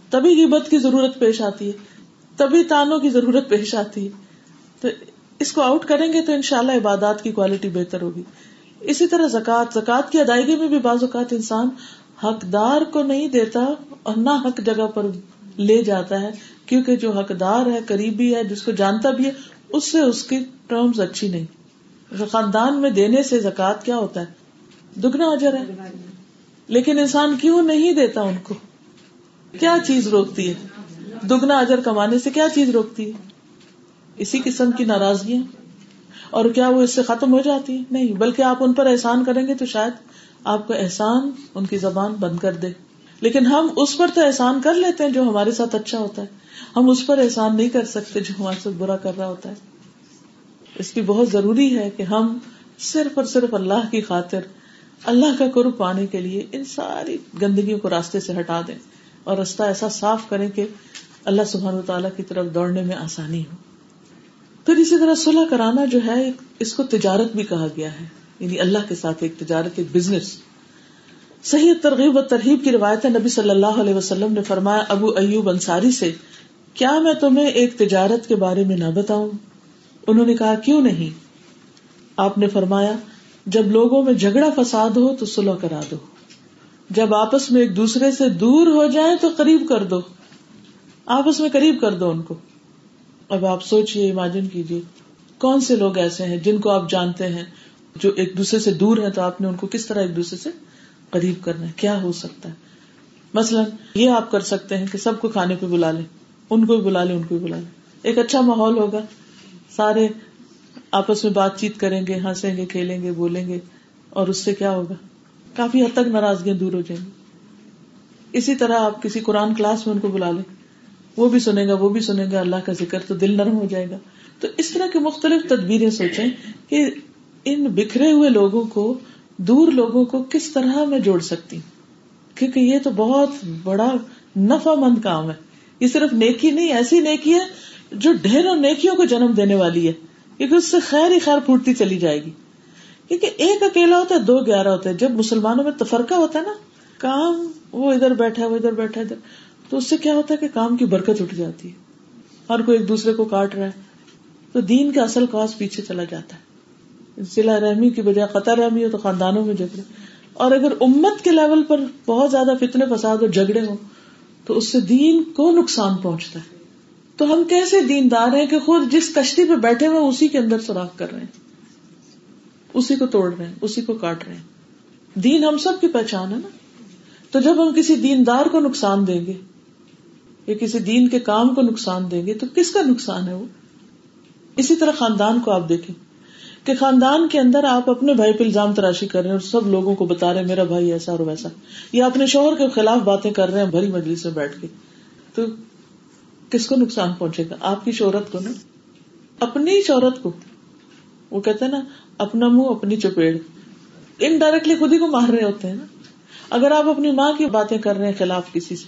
تبھی غیبت کی ضرورت پیش آتی ہے، تبھی تانوں کی ضرورت پیش آتی ہے۔ تو اس کو آؤٹ کریں گے تو انشاءاللہ عبادات کی کوالٹی بہتر ہوگی۔ اسی طرح زکات زکات کی ادائیگی میں بھی بعض اوقات انسان حقدار کو نہیں دیتا اور نہ حق جگہ پر لے جاتا ہے، کیونکہ جو حقدار ہے، قریبی ہے، جس کو جانتا بھی ہے، اس سے اس کی ٹرمز اچھی نہیں۔ خاندان میں دینے سے زکات کیا ہوتا ہے؟ دگنا اجر ہے۔ لیکن انسان کیوں نہیں دیتا ان کو؟ کیا چیز روکتی ہے؟ دگنا اجر کمانے سے کیا چیز روکتی ہے؟ اسی قسم کی ناراضگیاں۔ اور کیا وہ اس سے ختم ہو جاتی ہے؟ نہیں، بلکہ آپ ان پر احسان کریں گے تو شاید آپ کا احسان ان کی زبان بند کر دے۔ لیکن ہم اس پر تو احسان کر لیتے ہیں جو ہمارے ساتھ اچھا ہوتا ہے۔ ہم اس پر احسان نہیں کر سکتے جو ہمارے ساتھ برا کر رہا ہوتا ہے۔ اس کی بہت ضروری ہے کہ ہم صرف اور صرف اللہ کی خاطر اللہ کا قرب پانے کے لیے ان ساری گندگیوں کو راستے سے ہٹا دیں اور رستہ ایسا صاف کریں کہ اللہ سبحان و تعالیٰ کی طرف دوڑنے میں آسانی ہو۔ پھر اسی طرح صلح کرانا جو ہے، اس کو تجارت بھی کہا گیا ہے۔ یعنی اللہ کے ساتھ ایک تجارت، ایک بزنس صحیح ترغیب و ترغیب کی روایت نبی صلی اللہ علیہ وسلم نے فرمایا، ابو ایوب انصاری سے، کیا میں تمہیں ایک تجارت کے بارے میں نہ بتاؤں؟ انہوں نے کہا، کیوں نہیں؟ آپ نے فرمایا جب لوگوں میں جھگڑا فساد ہو تو سلح کرا دو۔ جب آپس میں ایک دوسرے سے دور ہو جائے تو قریب کر دو۔ آپس میں قریب کر دو ان کو۔ اب آپ سوچیے امیجن کیجیے کون سے لوگ ایسے ہیں جن کو آپ جانتے ہیں، جو ایک دوسرے سے دور ہیں تو آپ نے ان کو کس طرح ایک دوسرے سے قریب کرنا ہے؟ کیا ہو سکتا ہے؟ مثلاً یہ آپ کر سکتے ہیں کہ سب کو کھانے پہ بلا لیں۔ ان کو بھی بلا لیں، ان کو بھی بلا لیں۔ ایک اچھا ماحول ہوگا۔ سارے آپس میں بات چیت کریں گے، ہنسیں گے، کھیلیں گے، بولیں گے، اور اس سے کیا ہوگا؟ کافی حد تک ناراضگیاں دور ہو جائیں گی۔ اسی طرح آپ کسی قرآن کلاس میں ان کو بلا لیں۔ وہ بھی سنے گا، وہ بھی سنے گا، اللہ کا ذکر تو دل نرم ہو جائے گا۔ تو اس طرح کے مختلف تدبیریں سوچیں کہ ان بکھرے ہوئے لوگوں کو، دور لوگوں کو کس طرح میں جوڑ سکتی کیونکہ یہ تو بہت بڑا نفع مند کام ہے۔ یہ صرف نیکی نہیں، ایسی نیکی ہے جو ڈھیروں نیکیوں کو جنم دینے والی ہے۔ کیونکہ اس سے خیر ہی خیر پھوٹتی چلی جائے گی۔ کیونکہ ایک اکیلا ہوتا ہے، دو گیارہ ہوتا ہے۔ جب مسلمانوں میں تفرقہ ہوتا ہے نا، کام، وہ ادھر بیٹھا، وہ ادھر بیٹھا، ادھر۔ تو اس سے کیا ہوتا ہے کہ کام کی برکت اٹھ جاتی ہے۔ ہر کوئی ایک دوسرے کو کاٹ رہا ہے۔ تو دین کا اصل کاز پیچھے چلا جاتا ہے۔ ضلع رحمی کی بجائے قطر رحمی ہو تو خاندانوں میں جھگڑے۔ اور اگر امت کے لیول پر بہت زیادہ فتنے، فساد اور جھگڑے ہوں، تو اس سے دین کو نقصان پہنچتا ہے۔ تو ہم کیسے دیندار ہیں کہ خود جس کشتی پہ بیٹھے ہوئے اسی کے اندر سوراخ کر رہے ہیں؟ اسی کو توڑ رہے ہیں، اسی کو کاٹ رہے ہیں۔ دین ہم سب کی پہچان ہے نا؟ تو جب ہم کسی دیندار کو نقصان دیں گے یا کسی دین کے کام کو نقصان دیں گے تو کس کا نقصان ہے وہ؟ اسی طرح خاندان کو آپ دیکھیں کہ خاندان کے اندر آپ اپنے بھائی پہ الزام تراشی کر رہے ہیں اور سب لوگوں کو بتا رہے ہیں، میرا بھائی ایسا اور ویسا۔ یا اپنے شوہر کے خلاف باتیں کر رہے ہیں، بھری مجلس میں بیٹھ کے۔ تو کس کو نقصان پہنچے گا؟ آپ کی شہرت کو نا؟ اپنی شہرت کو۔ وہ کہتے ہیں نا، اپنا منہ، اپنی چپیڑ۔ انڈائریکٹلی خود ہی کو مار رہے ہوتے ہیں نا۔ اگر آپ اپنی ماں کی باتیں کر رہے ہیں خلاف کسی سے،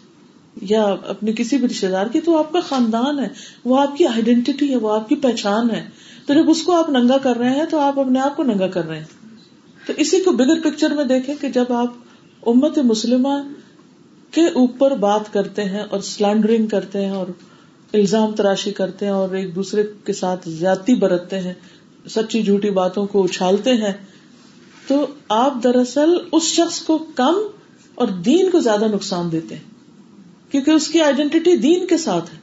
یا اپنے کسی بھی رشتے دار کی، تو آپ کا خاندان ہے۔ وہ آپ کی آئیڈینٹی ہے، وہ آپ کی پہچان ہے۔ تو جب اس کو آپ ننگا کر رہے ہیں، تو آپ اپنے آپ کو ننگا کر رہے ہیں۔ تو اسی کو بگر پکچر میں دیکھیں کہ جب آپ امت مسلمہ کے اوپر بات کرتے ہیں اور سلینڈرنگ کرتے ہیں اور الزام تراشی کرتے ہیں اور ایک دوسرے کے ساتھ زیادتی برتتے ہیں، سچی جھوٹی باتوں کو اچھالتے ہیں۔ تو آپ دراصل اس شخص کو کم اور دین کو زیادہ نقصان دیتے ہیں، کیونکہ اس کی آئیڈینٹی دین کے ساتھ ہے۔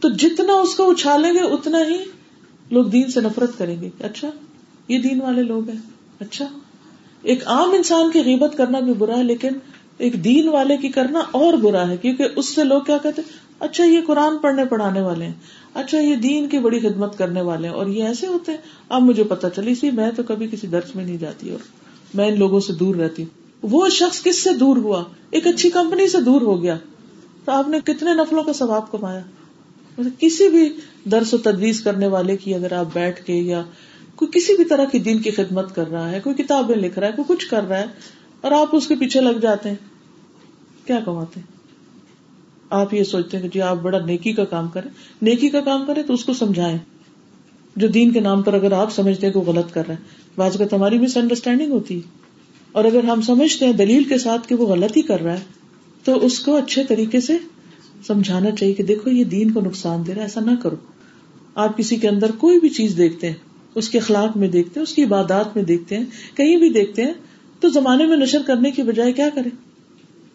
تو جتنا اس کو اچھالیں گے، اتنا ہی لوگ دین سے نفرت کریں گے۔ اچھا یہ دین والے لوگ ہیں۔ اچھا ایک عام انسان کی غیبت کرنا بھی برا ہے، لیکن ایک دین والے کی کرنا اور برا ہے، کیونکہ اس سے لوگ کیا کہتے اچھا یہ قرآن پڑھنے پڑھانے والے ہیں۔ اچھا یہ دین کی بڑی خدمت کرنے والے ہیں۔ اور یہ ایسے ہوتے ہیں۔ اب مجھے پتا چلی سی میں تو کبھی کسی درس میں نہیں جاتی اور میں ان لوگوں سے دور رہتی ہوں۔ وہ شخص کس سے دور ہوا؟ ایک اچھی کمپنی سے دور ہو گیا۔ تو آپ نے کتنے نفلوں کا ثواب کمایا؟ کسی بھی درس و تدویز کرنے والے کی اگر آپ بیٹھ کے یا کوئی کسی بھی طرح کی دین کی خدمت کر رہا ہے، کوئی کتابیں لکھ رہا ہے، کوئی کچھ کر رہا ہے اور آپ اس کے پیچھے لگ جاتے ہیں، کیا کماتے ہیں؟ آپ یہ سوچتے ہیں کہ جی آپ بڑا نیکی کا کام کریں، نیکی کا کام کریں تو اس کو سمجھائیں۔ جو دین کے نام پر اگر آپ سمجھتے ہیں کہ وہ غلط کر رہے ہیں بعض کا ہماری مس انڈرسٹینڈنگ ہوتی ہے۔ اور اگر ہم سمجھتے ہیں دلیل کے ساتھ کہ وہ غلط ہی کر رہا ہے، تو اس کو اچھے طریقے سے سمجھانا چاہیے کہ دیکھو یہ دین کو نقصان دے رہا ہے، ایسا نہ کرو۔ آپ کسی کے اندر کوئی بھی چیز دیکھتے ہیں، اس کے اخلاق میں دیکھتے ہیں، اس کی عبادات میں دیکھتے ہیں، کہیں بھی دیکھتے ہیں، تو زمانے میں نشر کرنے کی بجائے کیا کریں؟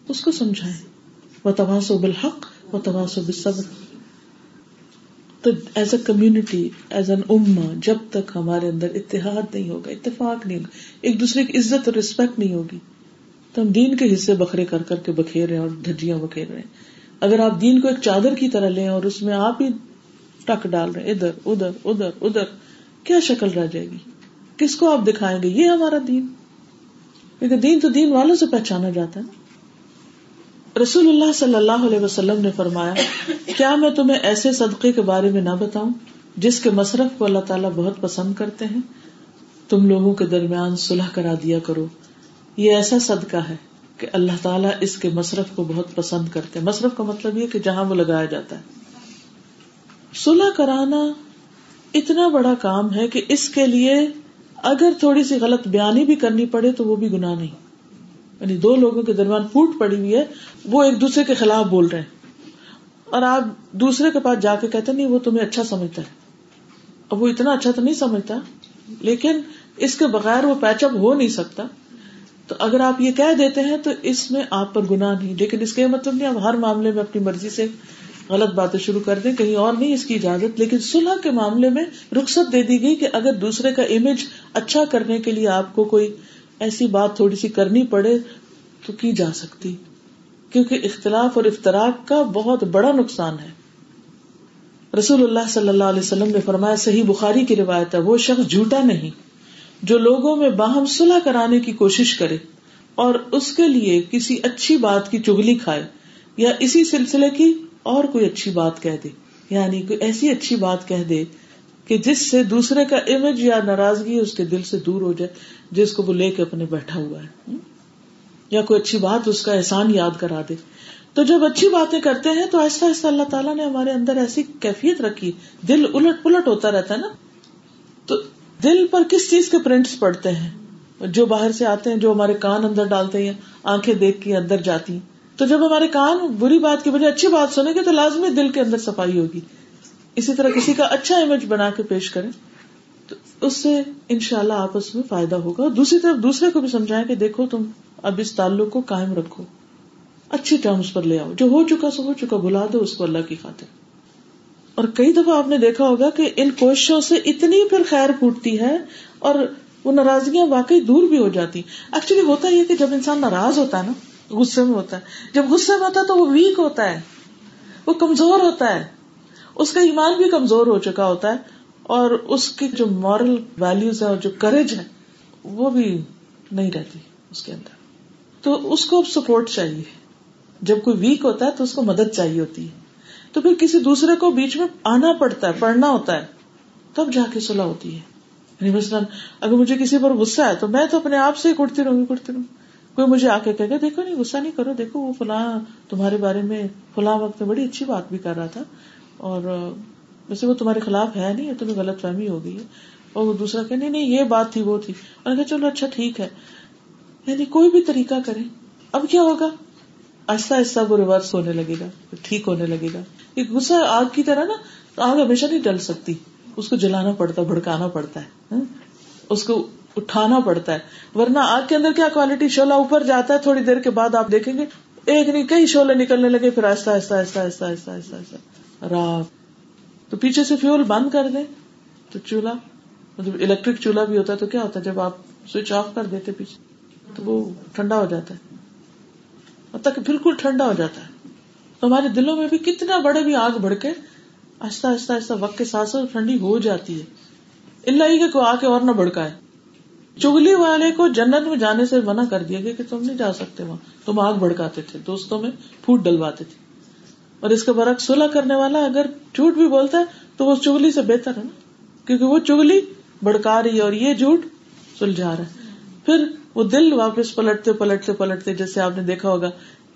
اس کو سمجھائیں۔ وہ تباس و بالحق و تباس و تو as a community as an اما جب تک ہمارے اندر اتحاد نہیں ہوگا، اتفاق نہیں ہوگا، ایک دوسرے کی عزت اور رسپیکٹ نہیں ہوگی، تو ہم دین کے حصے بکھرے کر کر کے بکھیر رہے ہیں اور دھجیاں بکھیر رہے ہیں۔ اگر آپ دین کو ایک چادر کی طرح لیں اور اس میں آپ ہی ٹک ڈال رہے ادھر ادھر ادھر ادھر، کیا شکل رہ جائے گی؟ کس کو آپ دکھائیں گے؟ یہ ہمارا دین۔ کیونکہ دین تو دین والوں سے پہچانا جاتا ہے۔ رسول اللہ صلی اللہ علیہ وسلم نے فرمایا، کیا میں تمہیں ایسے صدقے کے بارے میں نہ بتاؤں جس کے مصرف کو اللہ تعالیٰ بہت پسند کرتے ہیں؟ تم لوگوں کے درمیان صلح کرا دیا کرو۔ یہ ایسا صدقہ ہے کہ اللہ تعالیٰ اس کے مصرف کو بہت پسند کرتے مصرف کا مطلب یہ کہ جہاں وہ لگایا جاتا ہے۔ صلح کرانا اتنا بڑا کام ہے کہ اس کے لیے اگر تھوڑی سی غلط بیانی بھی کرنی پڑے تو وہ بھی گناہ نہیں۔ یعنی دو لوگوں کے درمیان پھوٹ پڑی ہوئی ہے، وہ ایک دوسرے کے خلاف بول رہے ہیں۔ اور آپ دوسرے کے پاس جا کے کہتے نہیں، وہ تمہیں اچھا سمجھتا ہے۔ اب وہ اتنا اچھا تو نہیں سمجھتا، لیکن اس کے بغیر وہ پیچ اپ ہو نہیں سکتا۔ تو اگر آپ یہ کہہ دیتے ہیں تو اس میں آپ پر گناہ نہیں، لیکن اس کا مطلب نہیں، آپ ہر معاملے میں اپنی مرضی سے غلط باتیں شروع کر دیں، کہیں اور نہیں اس کی اجازت۔ لیکن صلح کے معاملے میں رخصت دے دی گئی کہ اگر دوسرے کا امیج اچھا کرنے کے لیے آپ کو کوئی ایسی بات تھوڑی سی کرنی پڑے تو کی جا سکتی۔ کیونکہ اختلاف اور افطراک کا بہت بڑا نقصان ہے۔ رسول اللہ صلی اللہ علیہ وسلم نے فرمایا، صحیح بخاری کی روایت ہے، وہ شخص جھوٹا نہیں، جو لوگوں میں باہم صلح کرانے کی کوشش کرے اور اس کے لیے کسی اچھی بات کی چگلی کھائے یا اسی سلسلے کی اور کوئی اچھی بات کہہ دے یعنی کوئی ایسی اچھی بات کہہ دے کہ جس سے دوسرے کا امیج یا ناراضگی اس کے دل سے دور ہو جائے، جس کو وہ لے کے اپنے بیٹھا ہوا ہے۔ یا کوئی اچھی بات اس کا احسان یاد کرا دے۔ تو جب اچھی باتیں کرتے ہیں تو آہستہ آہستہ اللہ تعالیٰ نے ہمارے اندر ایسی کیفیت رکھی۔ دل الٹ پلٹ ہوتا رہتا ہے نا۔ تو دل پر کس چیز کے پرنٹس پڑتے ہیں؟ جو باہر سے آتے ہیں، جو ہمارے کان اندر ڈالتے ہیں، آنکھیں دیکھ کے اندر جاتی ہیں۔ تو جب ہمارے کان بری بات کی بجائے اچھی بات سنیں گے تو لازمی دل کے اندر صفائی ہوگی۔ اسی طرح کسی کا اچھا امیج بنا کے پیش کریں، تو اس سے ان شاء اللہ آپس میں فائدہ ہوگا۔ دوسری طرف دوسرے کو بھی سمجھائیں کہ دیکھو تم اب اس تعلق کو قائم رکھو۔ اچھی ٹرمز پر لے آؤ۔ جو ہو چکا سو ہو چکا بلا دو اس کو اللہ کی خاطر۔ اور کئی دفعہ آپ نے دیکھا ہوگا کہ ان کوششوں سے اتنی پھر خیر پھوٹتی ہے اور وہ ناراضگیاں واقعی دور بھی ہو جاتی۔ ایکچولی ہوتا یہ کہ جب انسان ناراض ہوتا ہے نا، غصے میں ہوتا ہے۔ جب غصے میں ہوتا ہے تو وہ ویک ہوتا ہے۔ وہ کمزور ہوتا ہے۔ اس کا ایمان بھی کمزور ہو چکا ہوتا ہے اور اس کی جو مورل ویلوز ہے اور جو کریج ہے وہ بھی نہیں رہتی اس کے اندر۔ تو اس کو سپورٹ چاہیے۔ جب کوئی ویک ہوتا ہے تو اس کو مدد چاہیے ہوتی ہے۔ تو پھر کسی دوسرے کو بیچ میں آنا پڑتا ہے، پڑھنا ہوتا ہے۔ تب جا کے سلح ہوتی ہے۔ یعنی مثلاً اگر مجھے کسی پر غصہ ہے تو میں تو اپنے آپ سے ہی کٹتی رہوں گی کٹتی رہوں کوئی مجھے آ کے کہ دیکھو نہیں، غصہ نہیں کرو، دیکھو وہ فلاں، تمہارے بارے میں فلاں وقت میں بڑی اچھی بات بھی کر رہا تھا۔ اور ویسے وہ تمہارے خلاف ہے نہیں تمہیں غلط فہمی ہو گئی ہے۔ اور وہ دوسرا کہ نہیں نہیں، یہ بات تھی، وہ تھی۔ اور کہا، چلو اچھا ٹھیک ہے۔ یعنی کوئی بھی طریقہ کرے۔ اب کیا ہوگا؟ آہستہ آہستہ وہ ریورس ہونے لگے گا، ٹھیک ہونے لگے گا۔ غصہ آگ کی طرح نا، آگ ہمیشہ نہیں ڈل سکتی۔ اس کو جلانا پڑتا، بھڑکانا پڑتا ہے ہاں؟ اس کو اٹھانا پڑتا ہے۔ ورنہ آگ کے اندر کیا کوالٹی شولا اوپر جاتا ہے، تھوڑی دیر کے بعد آپ دیکھیں گے۔ ایک نہیں، کئی شولہ نکلنے لگے، پھر آہستہ آہستہ آہستہ آہستہ آہستہ آہستہ آہستہ۔ راک تو پیچھے سے فیول بند کر دیں تو چولہا مطلب الیکٹرک چولہا بھی ہوتا ہے تو کیا ہوتا ہے؟ جب آپ سوئچ آف کر دیتے پیچھے، تو وہ ٹھنڈا ہو جاتا ہے۔ تک بالکل ٹھنڈا ہو جاتا ہے۔ تو ہمارے دلوں میں بھی کتنا بڑے بھی آگ بڑھ کے آہستہ آہستہ آہستہ وقت کے ساتھ ساتھ ٹھنڈی ہو جاتی ہے۔ اللہ ہی کو آ کے اور نہ بڑکائے چگلی والے کو جنت میں جانے سے منع کر دیا گیا کہ تم نہیں جا سکتے وہاں۔ تم آگ بڑکاتے تھے، دوستوں میں پھوٹ ڈلواتے تھے۔ اور اس کے برعکس سلح کرنے والا اگر جھوٹ بھی بولتا ہے تو وہ چگلی سے بہتر ہے نا؟ کیونکہ وہ چگلی بڑکا رہی ہے اور یہ جھوٹ سلجھا رہا ہے۔ پھر وہ دل واپس پلٹتے پلٹتے پلٹتے جیسے آپ نے دیکھا ہوگا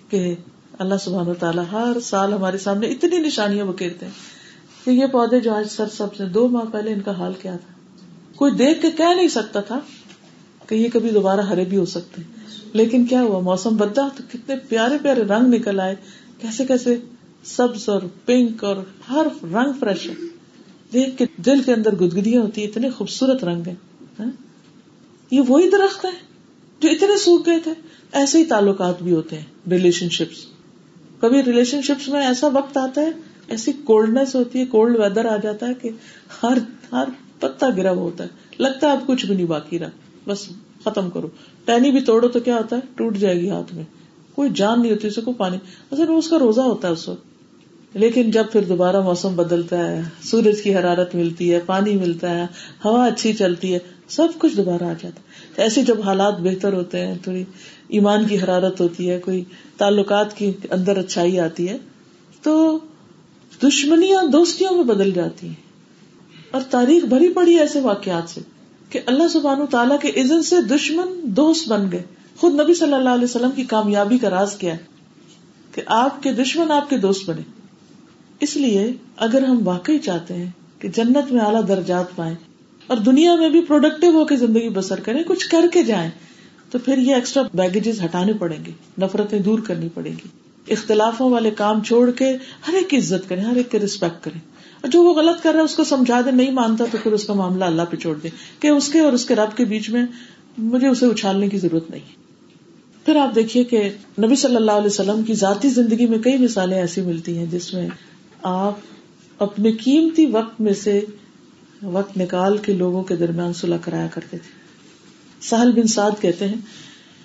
کہ اللہ سبحان و تعالیٰ ہر سال ہمارے سامنے اتنی نشانیاں بکیرتے ہیں کہ یہ پودے جو آج سر سب سے دو ماہ پہلے ان کا حال کیا تھا؟ کوئی دیکھ کے کہہ نہیں سکتا تھا کہ یہ کبھی دوبارہ ہرے بھی ہو سکتے لیکن کیا ہوا؟ موسم بدلا تو کتنے پیارے پیارے رنگ نکل آئے۔ کیسے کیسے سبز اور پنک اور ہر رنگ فریش ہے۔ دیکھ کے دل کے اندر گدگدیاں ہوتی اتنے خوبصورت رنگ ہے ہاں؟ یہ وہی درخت ہے جو اتنے سوکھ گئے تھے۔ ایسے ہی تعلقات بھی ہوتے ہیں ریلیشن شپس کبھی ریلیشن شپس میں ایسا وقت آتا ہے، ایسی کولڈنیس ہوتی ہے کولڈ ویدر آ جاتا ہے کہ ہر ہر پتا گرا ہوتا ہے۔ لگتا ہے اب کچھ بھی نہیں باقی رہا۔ بس ختم کرو۔ ٹہنی بھی توڑو تو کیا ہوتا ہے؟ ٹوٹ جائے گی ہاتھ میں۔ کوئی جان نہیں ہوتی، اسے کو پانی۔ اصل اس کا روزہ ہوتا ہے اس وقت۔ لیکن جب پھر دوبارہ موسم بدلتا ہے، سورج کی حرارت ملتی ہے، پانی ملتا ہے، ہوا اچھی چلتی ہے، سب کچھ دوبارہ آ جاتا ہے۔ ایسے جب حالات بہتر ہوتے ہیں، تھوڑی ایمان کی حرارت ہوتی ہے، کوئی تعلقات کی اندر اچھائی آتی ہے، تو دشمنیاں دوستیوں میں بدل جاتی ہیں۔ اور تاریخ بھری پڑی ایسے واقعات سے کہ اللہ سبحان تعالیٰ کے عزت سے دشمن دوست بن گئے۔ خود نبی صلی اللہ علیہ وسلم کی کامیابی کا راز کیا ہے کہ آپ کے دشمن آپ کے دوست بنے۔ اس لیے اگر ہم واقعی چاہتے ہیں کہ جنت میں اعلیٰ درجات پائیں اور دنیا میں بھی پروڈکٹیو ہو کے زندگی بسر کریں، کچھ کر کے جائیں، تو پھر یہ ایکسٹرا بیگیجز ہٹانے پڑیں گے، نفرتیں دور کرنی پڑیں گی۔ اختلافوں والے کام چھوڑ کے ہر ایک کی عزت کریں، ہر ایک کی ریسپیکٹ کریں۔ اور جو وہ غلط کر رہا ہے، اس کو سمجھا دے نہیں مانتا تو پھر اس کا معاملہ اللہ پہ چھوڑ دے کہ اس کے اور اس کے رب کے بیچ میں مجھے اسے اچھالنے کی ضرورت نہیں۔ ہے پھر آپ دیکھیے کہ نبی صلی اللہ علیہ وسلم کی ذاتی زندگی میں کئی مثالیں ایسی ملتی ہیں جس میں آپ اپنے قیمتی وقت میں سے وقت نکال کے لوگوں کے درمیان صلاح کرایا کرتے تھے۔ سہل بن سعد کہتے ہیں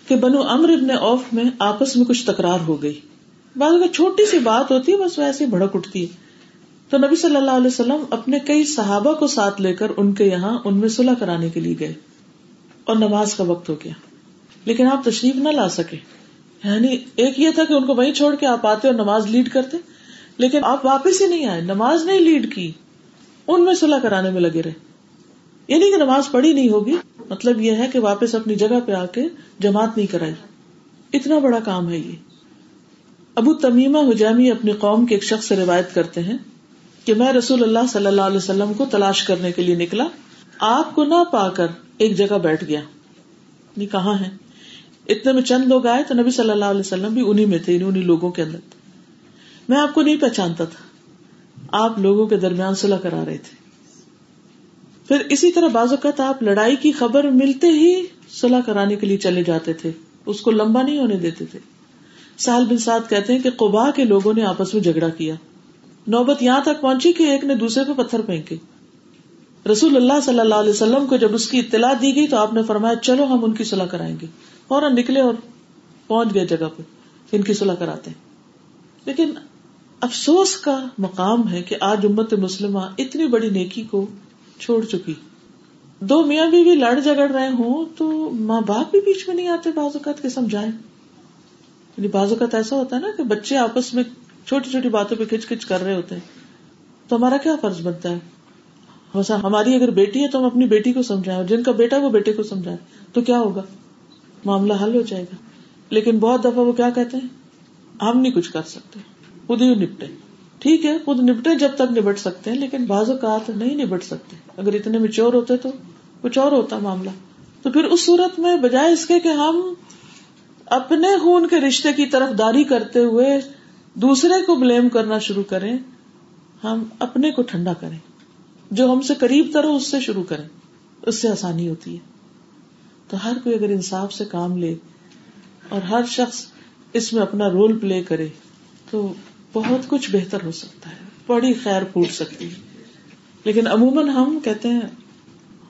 کہ بنو امر ابن اوف میں آپس میں کچھ تکرار ہو گئی۔ بعض اگر چھوٹی سی بات ہوتی ہے بس ویسے بھڑک اٹھتی ہے۔ تو نبی صلی اللہ علیہ وسلم اپنے کئی صحابہ کو ساتھ لے کر ان کے یہاں ان میں صلاح کرانے کے لیے گئے اور نماز کا وقت ہو گیا۔ لیکن آپ تشریف نہ لا سکے۔ یعنی ایک یہ تھا کہ ان کو وہیں چھوڑ کے آپ آتے اور نماز لیڈ کرتے۔ لیکن آپ واپس ہی نہیں آئے، نماز نہیں لیڈ کی۔ ان میں صلاح کرانے میں لگے رہے۔ یعنی کہ نماز پڑھی نہیں ہوگی مطلب یہ ہے کہ واپس اپنی جگہ پہ آ کے جماعت نہیں کرائی۔ اتنا بڑا کام ہے یہ۔ ابو تمیمہ حجامی اپنی قوم کے ایک شخص سے روایت کرتے ہیں کہ میں رسول اللہ صلی اللہ علیہ وسلم کو تلاش کرنے کے لیے نکلا، آپ کو نہ پا کر ایک جگہ بیٹھ گیا۔ کہاں ہے؟ اتنے میں چند لوگ آئے تو نبی صلی اللہ علیہ وسلم بھی انہیں میں تھے انہیں لوگوں کے اندر۔ میں آپ کو نہیں پہچانتا تھا۔ آپ لوگوں کے درمیان صلاح کرا رہے تھے۔ پھر اسی طرح بعض اوقات آپ لڑائی کی خبر ملتے ہی صلاح کرانے کے لیے چلے جاتے تھے۔ اس کو لمبا نہیں ہونے دیتے تھے۔ سال بن سات کہتے ہیں کہ قبا کے لوگوں نے آپس میں جھگڑا کیا۔ نوبت یہاں تک پہنچی کہ ایک نے دوسرے پہ پتھر پھینکے۔ رسول اللہ صلی اللہ علیہ وسلم کو جب اس کی اطلاع دی گئی تو آپ نے فرمایا، چلو ہم ان کی صلاح کرائیں گے۔ فوراً نکلے اور پہنچ گئے جگہ پہ۔ ان کی صلاح کراتے لیکن افسوس کا مقام ہے کہ آج امت مسلمہ اتنی بڑی نیکی کو چھوڑ چکی۔ دو میاں بھی, بھی لڑ جگڑ رہے ہوں تو ماں باپ بھی بیچ میں نہیں آتے بعض اوقات کے سمجھائے یعنی بعض اوقات ایسا ہوتا ہے نا کہ بچے آپس میں چھوٹی چھوٹی باتوں پہ کھچ کھچ کر رہے ہوتے ہیں۔ تو ہمارا کیا فرض بنتا ہے؟ ہماری اگر بیٹی ہے تو ہم اپنی بیٹی کو سمجھائیں جن کا بیٹا وہ بیٹے کو سمجھائے تو کیا ہوگا؟ معاملہ حل ہو جائے گا۔ لیکن بہت دفعہ وہ کیا کہتے ہیں؟ ہم نہیں کچھ کر سکتے۔ خود ہی نپٹے۔ ٹھیک ہے، خود نپٹے جب تک نبٹ سکتے ہیں، لیکن بعض اوقات نہیں نبٹ سکتے۔ اگر اتنے میں چور ہوتے تو کچھ اور ہوتا معاملہ۔ تو پھر اس صورت میں بجائے اس کے کہ ہم اپنے خون کے رشتے کی طرف داری کرتے ہوئے دوسرے کو بلیم کرنا شروع کریں، ہم اپنے کو ٹھنڈا کریں۔ جو ہم سے قریب تر اس سے شروع کریں۔ اس سے آسانی ہوتی ہے۔ تو ہر کوئی اگر انصاف سے کام لے اور ہر شخص اس میں اپنا رول پلے کرے، تو بہت کچھ بہتر ہو سکتا ہے، بڑی خیر پھوٹ سکتی ہے۔ لیکن عموماً ہم کہتے ہیں،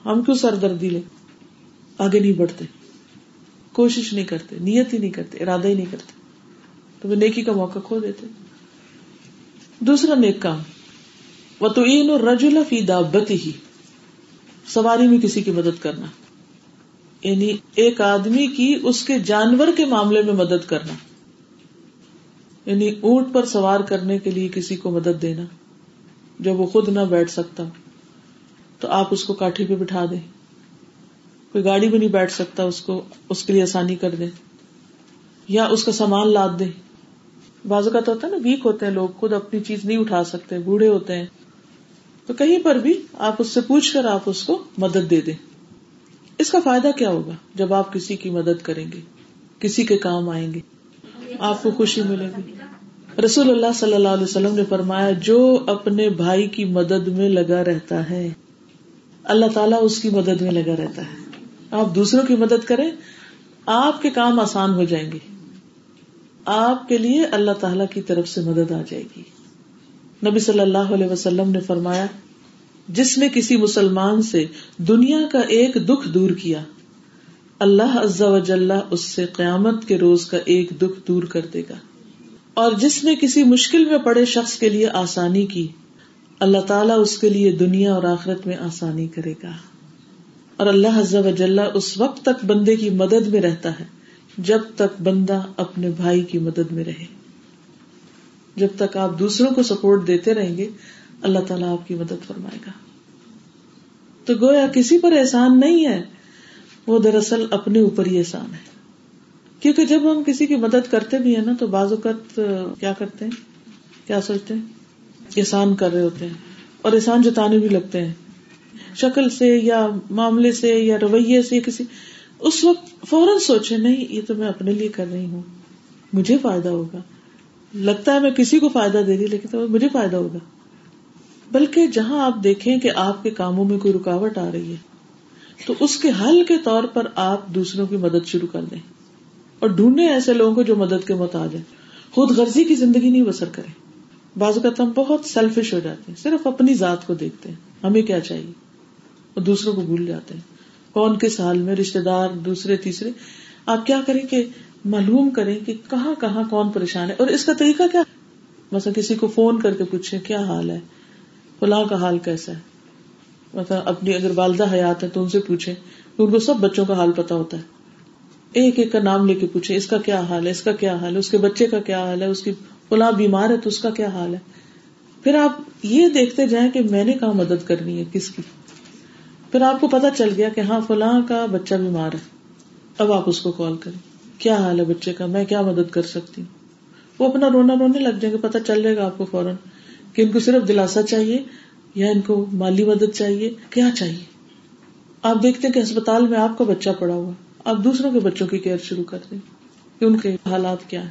ہم کیوں سردردی لے آگے نہیں بڑھتے۔ کوشش نہیں کرتے، نیت ہی نہیں کرتے، ارادہ ہی نہیں کرتے۔ تو وہ نیکی کا موقع کھو دیتے۔ دوسرا نیک کام وہ تو این اور رجولا فی دابتی ہی سواری میں کسی کی مدد کرنا۔ یعنی ایک آدمی کی اس کے جانور کے معاملے میں مدد کرنا۔ یعنی اونٹ پر سوار کرنے کے لیے کسی کو مدد دینا جب وہ خود نہ بیٹھ سکتا تو آپ اس کو کاٹھی پہ بٹھا دیں کوئی گاڑی بھی نہیں بیٹھ سکتا اس کو اس کے لیے آسانی کر دیں یا اس کا سامان لاد دیں بازو کا تو ہوتا ہے نا ویک ہوتے ہیں لوگ خود اپنی چیز نہیں اٹھا سکتے بوڑھے ہوتے ہیں تو کہیں پر بھی آپ اس سے پوچھ کر آپ اس کو مدد دے دیں اس کا فائدہ کیا ہوگا جب آپ کسی کی مدد کریں گے کسی کے کام آئیں گے آپ کو خوشی ملے گی۔ رسول اللہ صلی اللہ علیہ وسلم نے فرمایا، جو اپنے بھائی کی مدد میں لگا رہتا ہے، اللہ تعالیٰ اس کی مدد میں لگا رہتا ہے۔ آپ دوسروں کی مدد کریں، آپ کے کام آسان ہو جائیں گے۔ آپ کے لیے اللہ تعالی کی طرف سے مدد آ جائے گی۔ نبی صلی اللہ علیہ وسلم نے فرمایا، جس نے کسی مسلمان سے دنیا کا ایک دکھ دور کیا اللہ عز و جل اس سے قیامت کے روز کا ایک دکھ دور کر دے گا۔ اور جس نے کسی مشکل میں پڑے شخص کے لیے آسانی کی، اللہ تعالیٰ اس کے لیے دنیا اور آخرت میں آسانی کرے گا۔ اور اللہ عز و جل اس وقت تک بندے کی مدد میں رہتا ہے، جب تک بندہ اپنے بھائی کی مدد میں رہے۔ جب تک آپ دوسروں کو سپورٹ دیتے رہیں گے، اللہ تعالیٰ آپ کی مدد فرمائے گا۔ تو گویا کسی پر احسان نہیں ہے وہ دراصل اپنے اوپر ہی احسان ہے۔ کیونکہ جب ہم کسی کی مدد کرتے بھی ہیں نا، تو بعض اوقات، کیا کرتے ہیں؟ کیا سوچتے ہیں؟ احسان کر رہے ہوتے ہیں اور احسان جتانے بھی لگتے ہیں۔ شکل سے یا معاملے سے یا رویے سے کسی، اس وقت فوراً سوچے، نہیں، یہ تو میں اپنے لیے کر رہی ہوں۔ مجھے فائدہ ہوگا۔ لگتا ہے میں کسی کو فائدہ دے رہی لیکن تو مجھے فائدہ ہوگا۔ بلکہ جہاں آپ دیکھیں کہ آپ کے کاموں میں کوئی رکاوٹ آ رہی ہے تو اس کے حل کے طور پر آپ دوسروں کی مدد شروع کر دیں اور ڈھونڈے ایسے لوگوں کو جو مدد کے محتاج ہیں۔ خود غرضی کی زندگی نہیں بسر کرے بعض اوقات ہم بہت سیلفش ہو جاتے ہیں، صرف اپنی ذات کو دیکھتے ہیں، ہمیں کیا چاہیے؟ اور دوسروں کو بھول جاتے ہیں۔ کون کس حال میں؟ رشتے دار، دوسرے، تیسرے۔ آپ کیا کریں کہ معلوم کریں کہ کہاں کہاں کون پریشان ہے؟ اور اس کا طریقہ کیا؟ مثلا کسی کو فون کر کے پوچھے کیا حال ہے؟ فلاں کا حال کیسا ہے؟ مطلب اپنی اگر والدہ حیات ہے تو ان سے پوچھے ان کو سب بچوں کا حال پتا ہوتا ہے۔ ایک ایک کا نام لے کے پوچھے اس کا کیا حال ہے، اس کا کیا حال ہے، اس کے بچے کا کیا حال ہے، اس کی فلاں بیمار ہے تو اس کا کیا حال ہے۔ پھر آپ یہ دیکھتے جائیں کہ میں نے کہاں مدد کرنی ہے، کس کی؟ پھر آپ کو پتا چل گیا کہ ہاں فلاں کا بچہ بیمار ہے۔ اب آپ اس کو کال کریں، کیا حال ہے بچے کا، میں کیا مدد کر سکتی ہوں؟ وہ اپنا رونا رونے لگ جائیں گے پتا چل جائے گا آپ کو فوراً کہ ان کو صرف دلاسا چاہیے یا ان کو مالی مدد چاہیے؟ کیا چاہیے؟ آپ دیکھتے ہیں کہ اسپتال میں آپ کا بچہ پڑا ہوا آپ دوسروں کے بچوں کی کیئر شروع کر دیں کہ ان کے حالات کیا ہیں۔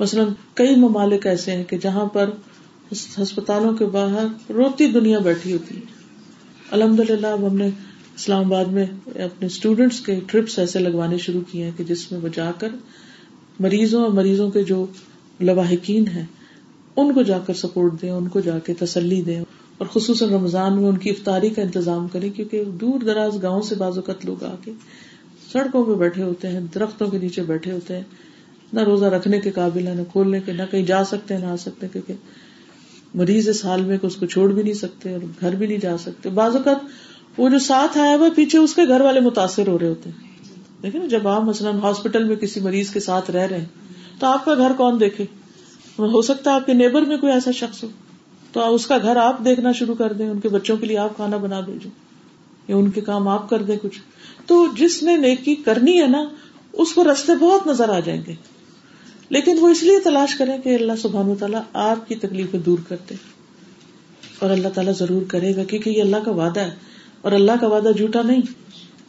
مثلاً کئی ممالک ایسے ہیں کہ جہاں پر ہسپتالوں کے باہر روتی دنیا بیٹھی ہوتی ہے۔ الحمد للہ اب ہم نے اسلام آباد میں اپنے اسٹوڈینٹس کے ٹرپس ایسے لگوانے شروع کیے ہیں کہ جس میں وہ جا کر مریضوں اور مریضوں کے جو لواحقین ہیں، ان کو جا کر سپورٹ دیں، ان کو جا کے تسلی دیں۔ اور خصوصاً رمضان میں ان کی افطاری کا انتظام کریں، کیونکہ دور دراز گاؤں سے بعض اوقات لوگ آ کے سڑکوں پہ بیٹھے ہوتے ہیں، درختوں کے نیچے بیٹھے ہوتے ہیں۔ نہ روزہ رکھنے کے قابل ہے نہ کھولنے کے، نہ کہیں جا سکتے، نہ آ سکتے، کیونکہ مریض اس حال میں اس کو چھوڑ بھی نہیں سکتے اور گھر بھی نہیں جا سکتے۔ بعض اوقات وہ جو ساتھ آیا ہوا پیچھے، اس کے گھر والے متاثر ہو رہے ہوتے ہیں۔ دیکھیں جب آپ مثلاً ہاسپٹل میں کسی مریض کے ساتھ رہ رہے ہیں، تو آپ کا گھر کون دیکھے؟ ہو سکتا ہے آپ کے نیبر میں کوئی ایسا شخص ہو۔ تو اس کا گھر آپ دیکھنا شروع کر دیں، ان کے بچوں کے لیے آپ کھانا بنا بھیجو، یا ان کے کام آپ کر دیں کچھ۔ تو جس نے نیکی کرنی ہے نا، اس کو رستے بہت نظر آ جائیں گے۔ لیکن وہ اس لیے تلاش کریں کہ اللہ سبحان و تعالیٰ آپ کی تکلیفیں دور کرتے اور اللہ تعالیٰ ضرور کرے گا، کیونکہ یہ اللہ کا وعدہ ہے۔ اور اللہ کا وعدہ جھوٹا نہیں۔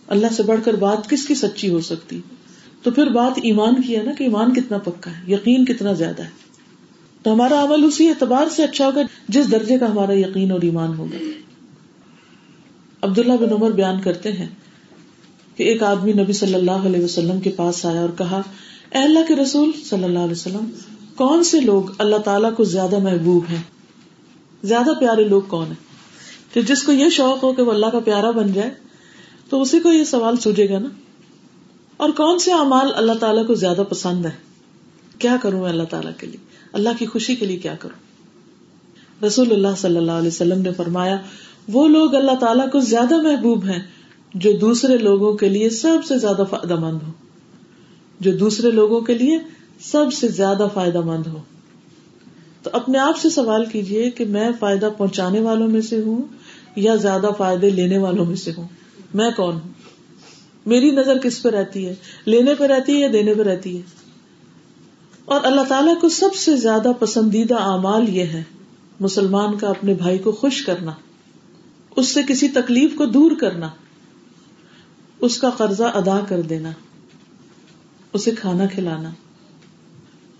اللہ سے بڑھ کر بات کس کی سچی ہو سکتی؟ تو پھر بات ایمان کی ہے نا، کہ ایمان کتنا پکا ہے، یقین کتنا زیادہ ہے۔ تو ہمارا عمل اسی اعتبار سے اچھا ہوگا جس درجے کا ہمارا یقین اور ایمان ہوگا۔ عبداللہ بن عمر بیان کرتے ہیں کہ ایک آدمی نبی صلی اللہ علیہ وسلم کے پاس آیا اور کہا، اے اللہ کے رسول صلی اللہ علیہ وسلم، کون سے لوگ اللہ تعالیٰ کو زیادہ محبوب ہیں؟ زیادہ پیارے لوگ کون ہیں؟ کہ جس کو یہ شوق ہو کہ وہ اللہ کا پیارا بن جائے، تو اسی کو یہ سوال سوجے گا نا؟ اور کون سے اعمال اللہ تعالیٰ کو زیادہ پسند ہے کیا کروں میں اللہ تعالیٰ کے لیے؟ اللہ کی خوشی کے لیے کیا کروں؟ رسول اللہ صلی اللہ علیہ وسلم نے فرمایا، وہ لوگ اللہ تعالیٰ کو زیادہ محبوب ہیں جو دوسرے لوگوں کے لیے سب سے زیادہ فائدہ مند ہو۔ جو دوسرے لوگوں کے لیے سب سے زیادہ فائدہ مند ہو۔ تو اپنے آپ سے سوال کیجیے کہ میں فائدہ پہنچانے والوں میں سے ہوں یا زیادہ فائدے لینے والوں میں سے ہوں؟ میں کون ہوں؟ میری نظر کس پہ رہتی ہے؟ لینے پہ رہتی ہے یا دینے پہ رہتی ہے؟ اور اللہ تعالیٰ کو سب سے زیادہ پسندیدہ اعمال یہ ہے مسلمان کا اپنے بھائی کو خوش کرنا، اس سے کسی تکلیف کو دور کرنا، اس کا قرضہ ادا کر دینا، اسے کھانا کھلانا۔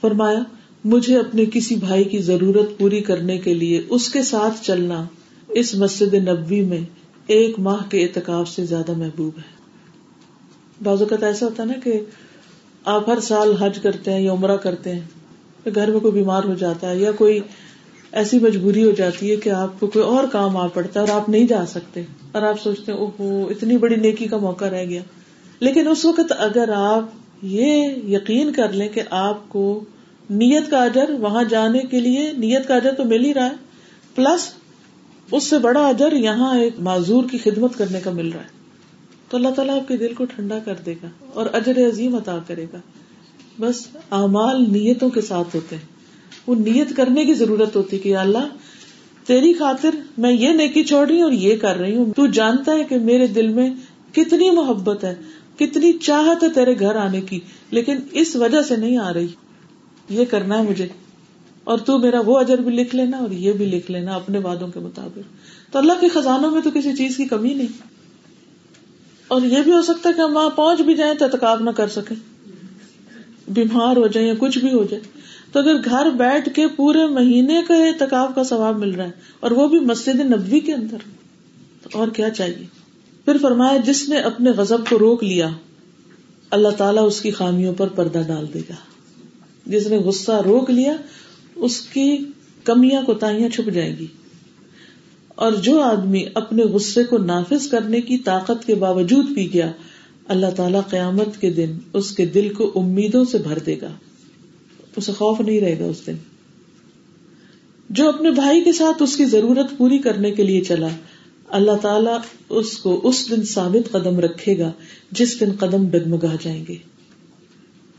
فرمایا، مجھے اپنے کسی بھائی کی ضرورت پوری کرنے کے لیے اس کے ساتھ چلنا اس مسجد نبوی میں ایک ماہ کے اعتکاف سے زیادہ محبوب ہے۔ بعض اوقات ایسا ہوتا ہے نا کہ آپ ہر سال حج کرتے ہیں یا عمرہ کرتے ہیں گھر میں کوئی بیمار ہو جاتا ہے یا کوئی ایسی مجبوری ہو جاتی ہے کہ آپ کو کوئی اور کام آ پڑتا ہے اور آپ نہیں جا سکتے اور آپ سوچتے ہیں اوہو اتنی بڑی نیکی کا موقع رہ گیا۔ لیکن اس وقت اگر آپ یہ یقین کر لیں کہ آپ کو نیت کا اجر وہاں جانے کے لیے نیت کا اجر تو مل ہی رہا ہے، پلس اس سے بڑا اجر یہاں ایک معذور کی خدمت کرنے کا مل رہا ہے۔ تو اللہ تعالیٰ آپ کے دل کو ٹھنڈا کر دے گا اور اجر عظیم عطا کرے گا۔ بس اعمال نیتوں کے ساتھ ہوتے ہیں۔ وہ نیت کرنے کی ضرورت ہوتی کہ اللہ، تیری خاطر میں یہ نیکی چھوڑ رہی ہوں اور یہ کر رہی ہوں۔ تو جانتا ہے کہ میرے دل میں کتنی محبت ہے، کتنی چاہت ہے تیرے گھر آنے کی، لیکن اس وجہ سے نہیں آ رہی۔ یہ کرنا ہے مجھے۔ اور تو میرا وہ اجر بھی لکھ لینا اور یہ بھی لکھ لینا اپنے وادوں کے مطابق۔ تو اللہ کے خزانوں میں تو کسی چیز کی کمی نہیں۔ اور یہ بھی ہو سکتا ہے کہ ہم وہاں پہنچ بھی جائیں تو اعتکاب نہ کر سکیں۔ بیمار ہو جائیں یا کچھ بھی ہو جائے۔ تو اگر گھر بیٹھ کے پورے مہینے کا اعتکاب کا ثواب مل رہا ہے اور وہ بھی مسجد نبوی کے اندر، تو اور کیا چاہیے؟ پھر فرمایا، جس نے اپنے غزب کو روک لیا، اللہ تعالیٰ اس کی خامیوں پر پردہ ڈال دے گا۔ جس نے غصہ روک لیا، اس کی کمیاں کوتاہیاں چھپ جائیں گی۔ اور جو آدمی اپنے غصے کو نافذ کرنے کی طاقت کے باوجود پی گیا، اللہ تعالیٰ قیامت کے دن اس کے دل کو امیدوں سے بھر دے گا۔ اسے خوف نہیں رہے گا اس دن۔ جو اپنے بھائی کے ساتھ اس کی ضرورت پوری کرنے کے لیے چلا، اللہ تعالیٰ اس کو اس دن ثابت قدم رکھے گا جس دن قدم ڈگمگا جائیں گے۔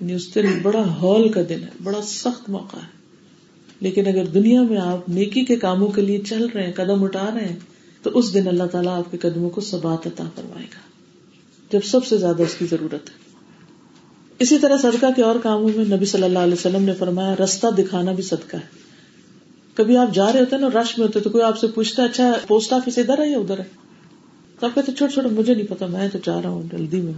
یعنی اس دن بڑا ہال کا دن ہے، بڑا سخت موقع ہے۔ لیکن اگر دنیا میں آپ نیکی کے کاموں کے لیے چل رہے ہیں، قدم اٹھا رہے ہیں، تو اس دن اللہ تعالیٰ آپ کے قدموں کو سبات عطا فرمائے گا۔ جب سب سے زیادہ اس کی ضرورت ہے۔ اسی طرح صدقہ کے اور کاموں میں نبی صلی اللہ علیہ وسلم نے فرمایا، رستہ دکھانا بھی صدقہ ہے۔ کبھی آپ جا رہے ہوتے ہیں نا، رش میں ہوتے تو کوئی آپ سے پوچھتا اچھا پوسٹ آفس ادھر ہے یا ادھر ہے؟ تو آپ کہتے چھوٹا چھوٹا مجھے نہیں پتا، میں تو چاہ رہا ہوں، جلدی میں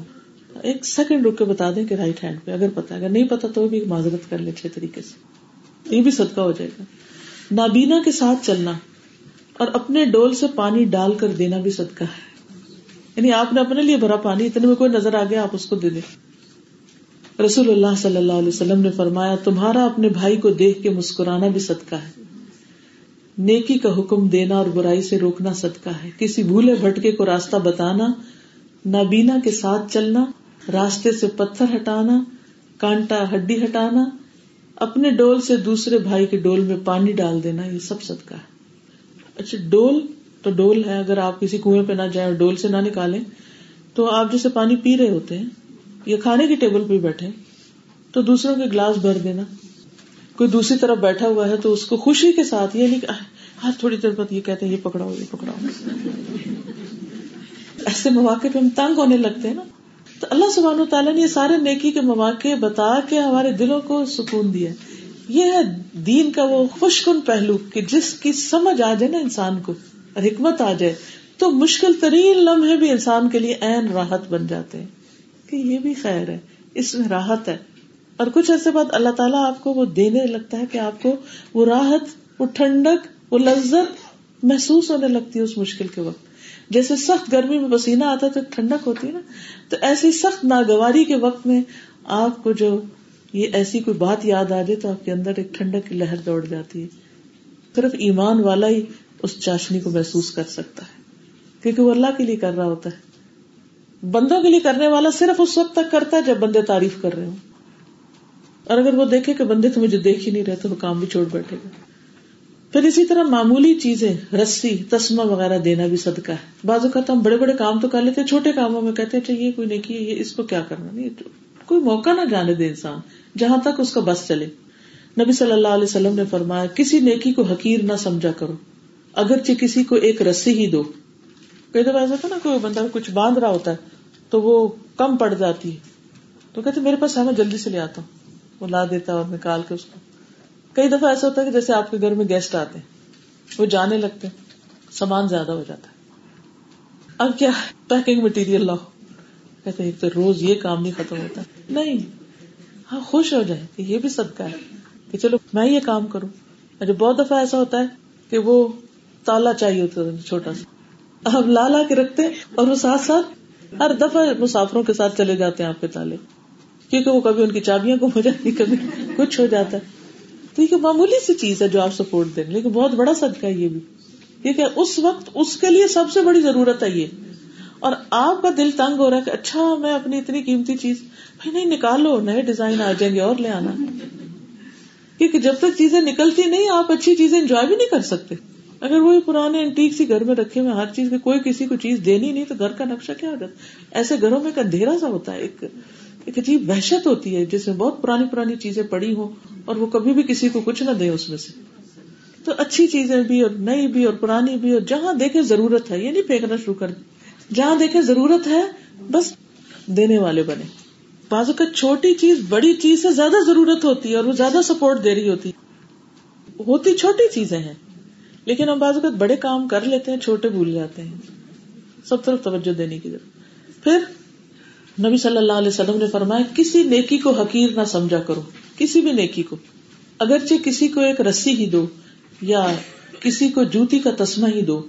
ایک سیکنڈ رک کے بتا دیں کہ رائٹ ہینڈ پہ، اگر پتا اگر نہیں پتا تو بھی معذرت کر لے اچھے طریقے سے۔ یہ بھی صدقہ ہو جائے گا۔ نابینا کے ساتھ چلنا اور اپنے ڈول سے پانی ڈال کر دینا بھی صدقہ ہے۔ یعنی آپ نے اپنے لیے بھرا پانی، اتنے میں کوئی نظر آ گیا، آپ اس کو دے دیں۔ رسول اللہ صلی اللہ علیہ وسلم نے فرمایا، تمہارا اپنے بھائی کو دیکھ کے مسکرانا بھی صدقہ ہے۔ نیکی کا حکم دینا اور برائی سے روکنا صدقہ ہے۔ کسی بھولے بھٹکے کو راستہ بتانا، نابینا کے ساتھ چلنا، راستے سے پتھر ہٹانا، کانٹا ہڈی ہٹانا اپنے ڈول سے دوسرے بھائی کے ڈول میں پانی ڈال دینا، یہ سب صدقہ ہے۔ اچھا ڈول تو ڈول ہے، اگر آپ کسی کنویں پہ نہ جائیں اور ڈول سے نہ نکالیں، تو آپ جیسے پانی پی رہے ہوتے ہیں، یا کھانے کی ٹیبل پہ بیٹھے، تو دوسروں کے گلاس بھر دینا۔ کوئی دوسری طرف بیٹھا ہوا ہے تو اس کو خوشی کے ساتھ یعنی یہ نہیں ہر تھوڑی دیر بعد یہ کہتے ہیں، یہ پکڑاؤ یہ پکڑاؤ۔ ایسے مواقع پہ ہم تنگ ہونے لگتے ہیں نا۔ تو اللہ سبحانہ تعالیٰ نے یہ سارے نیکی کے مواقع بتا کے ہمارے دلوں کو سکون دیا۔ یہ ہے دین کا وہ خوش کن پہلو کہ جس کی سمجھ آ جائے نا انسان کو اور حکمت آ جائے، تو مشکل ترین لمحے بھی انسان کے لیے این راحت بن جاتے ہیں۔ کہ یہ بھی خیر ہے، اس میں راحت ہے۔ اور کچھ ایسے بعد اللہ تعالیٰ آپ کو وہ دینے لگتا ہے کہ آپ کو وہ راحت، وہ ٹھنڈک، وہ لذت محسوس ہونے لگتی ہے اس مشکل کے وقت۔ جیسے سخت گرمی میں پسینہ آتا ہے تو ٹھنڈک ہوتی ہے نا، تو ایسی سخت ناگواری کے وقت میں آپ کو جو یہ ایسی کوئی بات یاد آ جائے تو آپ کے اندر ایک ٹھنڈک کی لہر دوڑ جاتی ہے۔ صرف ایمان والا ہی اس چاشنی کو محسوس کر سکتا ہے۔ کیونکہ وہ اللہ کے لیے کر رہا ہوتا ہے۔ بندوں کے لیے کرنے والا صرف اس وقت تک کرتا ہے جب بندے تعریف کر رہے ہوں۔ اور اگر وہ دیکھے کہ بندے تو مجھے دیکھ ہی نہیں رہے تو وہ کام بھی چھوڑ بیٹھے گا۔ پھر اسی طرح معمولی چیزیں، رسی تسما وغیرہ دینا بھی صدقہ ہے۔ بعض اوقات ہم بڑے بڑے کام تو کر لیتے چھوٹے کاموں میں کہتے ہیں اچھا، یہ کوئی نہیں کی اس کو کیا کرنا؟ نہیں کوئی موقع نہ جانے دے انسان، جہاں تک اس کا بس چلے۔ نبی صلی اللہ علیہ وسلم نے فرمایا، کسی نیکی کو حقیر نہ سمجھا کرو، اگرچہ کسی کو ایک رسی ہی دو۔ کئی دفعہ ایسا تھا نا، کوئی بندہ کچھ باندھ رہا ہوتا ہے، تو وہ کم پڑ جاتی ہے۔ تو کہتے میرے پاس ہے، میں جلدی سے لے آتا ہوں۔ وہ لا دیتا اور نکال کے اس کو۔ کئی دفعہ ایسا ہوتا ہے کہ جیسے آپ کے گھر میں گیسٹ آتے ہیں، وہ جانے لگتے سامان زیادہ ہو جاتا ہے۔ اب کیا پیکنگ مٹیریل لاؤ۔ کہتے ایک تو روز یہ کام نہیں ختم ہوتا۔ نہیں ہاں خوش ہو جائے کہ یہ بھی صدقہ ہے۔ کہ چلو، میں یہ کام کروں۔ اچھا بہت دفعہ ایسا ہوتا ہے کہ وہ تالا چاہیے ہوتا ہے چھوٹا سا۔ آپ لا لا کے رکھتے اور وہ ساتھ ساتھ ہر دفعہ مسافروں کے ساتھ چلے جاتے ہیں آپ کے تالے۔ کیونکہ وہ کبھی ان کی چابیاں گم ہو جاتی، کبھی کچھ ہو جاتا ہے۔ تو یہ معمولی سی چیز ہے جو آپ سپورٹ دیں لیکن بہت بڑا صدقہ ہے یہ بھی۔ کیونکہ اس وقت اس کے لیے سب سے بڑی ضرورت ہے یہ۔ اور آپ کا دل تنگ ہو رہا ہے کہ اچھا میں اپنی اتنی قیمتی چیز، بھائی نہیں نکالو نئے ڈیزائن آ جائیں گے اور لے آنا۔ کیونکہ جب تک چیزیں نکلتی نہیں، آپ اچھی چیزیں انجوائے بھی نہیں کر سکتے۔ اگر وہی پرانے انٹیک سی گھر میں رکھے ہوئے، ہر چیز کے کوئی کسی کو چیز دینی نہیں، تو گھر کا نقشہ کیا ہو جاتا ایسے گھروں میں ایک اندھیرا سا ہوتا ہے، ایک ایک عجیب وحشت ہوتی ہے جس میں بہت پرانی پرانی چیزیں پڑی ہوں اور وہ کبھی بھی کسی کو کچھ نہ دے اس میں سے۔ تو اچھی چیزیں بھی اور نئی بھی اور پرانی بھی اور جہاں دیکھے ضرورت ہے، یہ نہیں پھینکنا شروع کر جہاں دیکھے ضرورت ہے، بس دینے والے بنے۔ بازو کا چھوٹی چیز بڑی چیز سے زیادہ ضرورت ہوتی ہے اور وہ زیادہ سپورٹ دے رہی ہوتی ہوتی چھوٹی چیزیں ہیں، لیکن ہم بازو کا بڑے کام کر لیتے ہیں، چھوٹے بھول جاتے ہیں۔ سب طرف توجہ دینے کی ضرورت۔ پھر نبی صلی اللہ علیہ وسلم نے فرمایا، کسی نیکی کو حقیر نہ سمجھا کرو، کسی بھی نیکی کو۔ اگرچہ کسی کو ایک رسی ہی دو، یا کسی کو جوتی کا تسمہ ہی دو،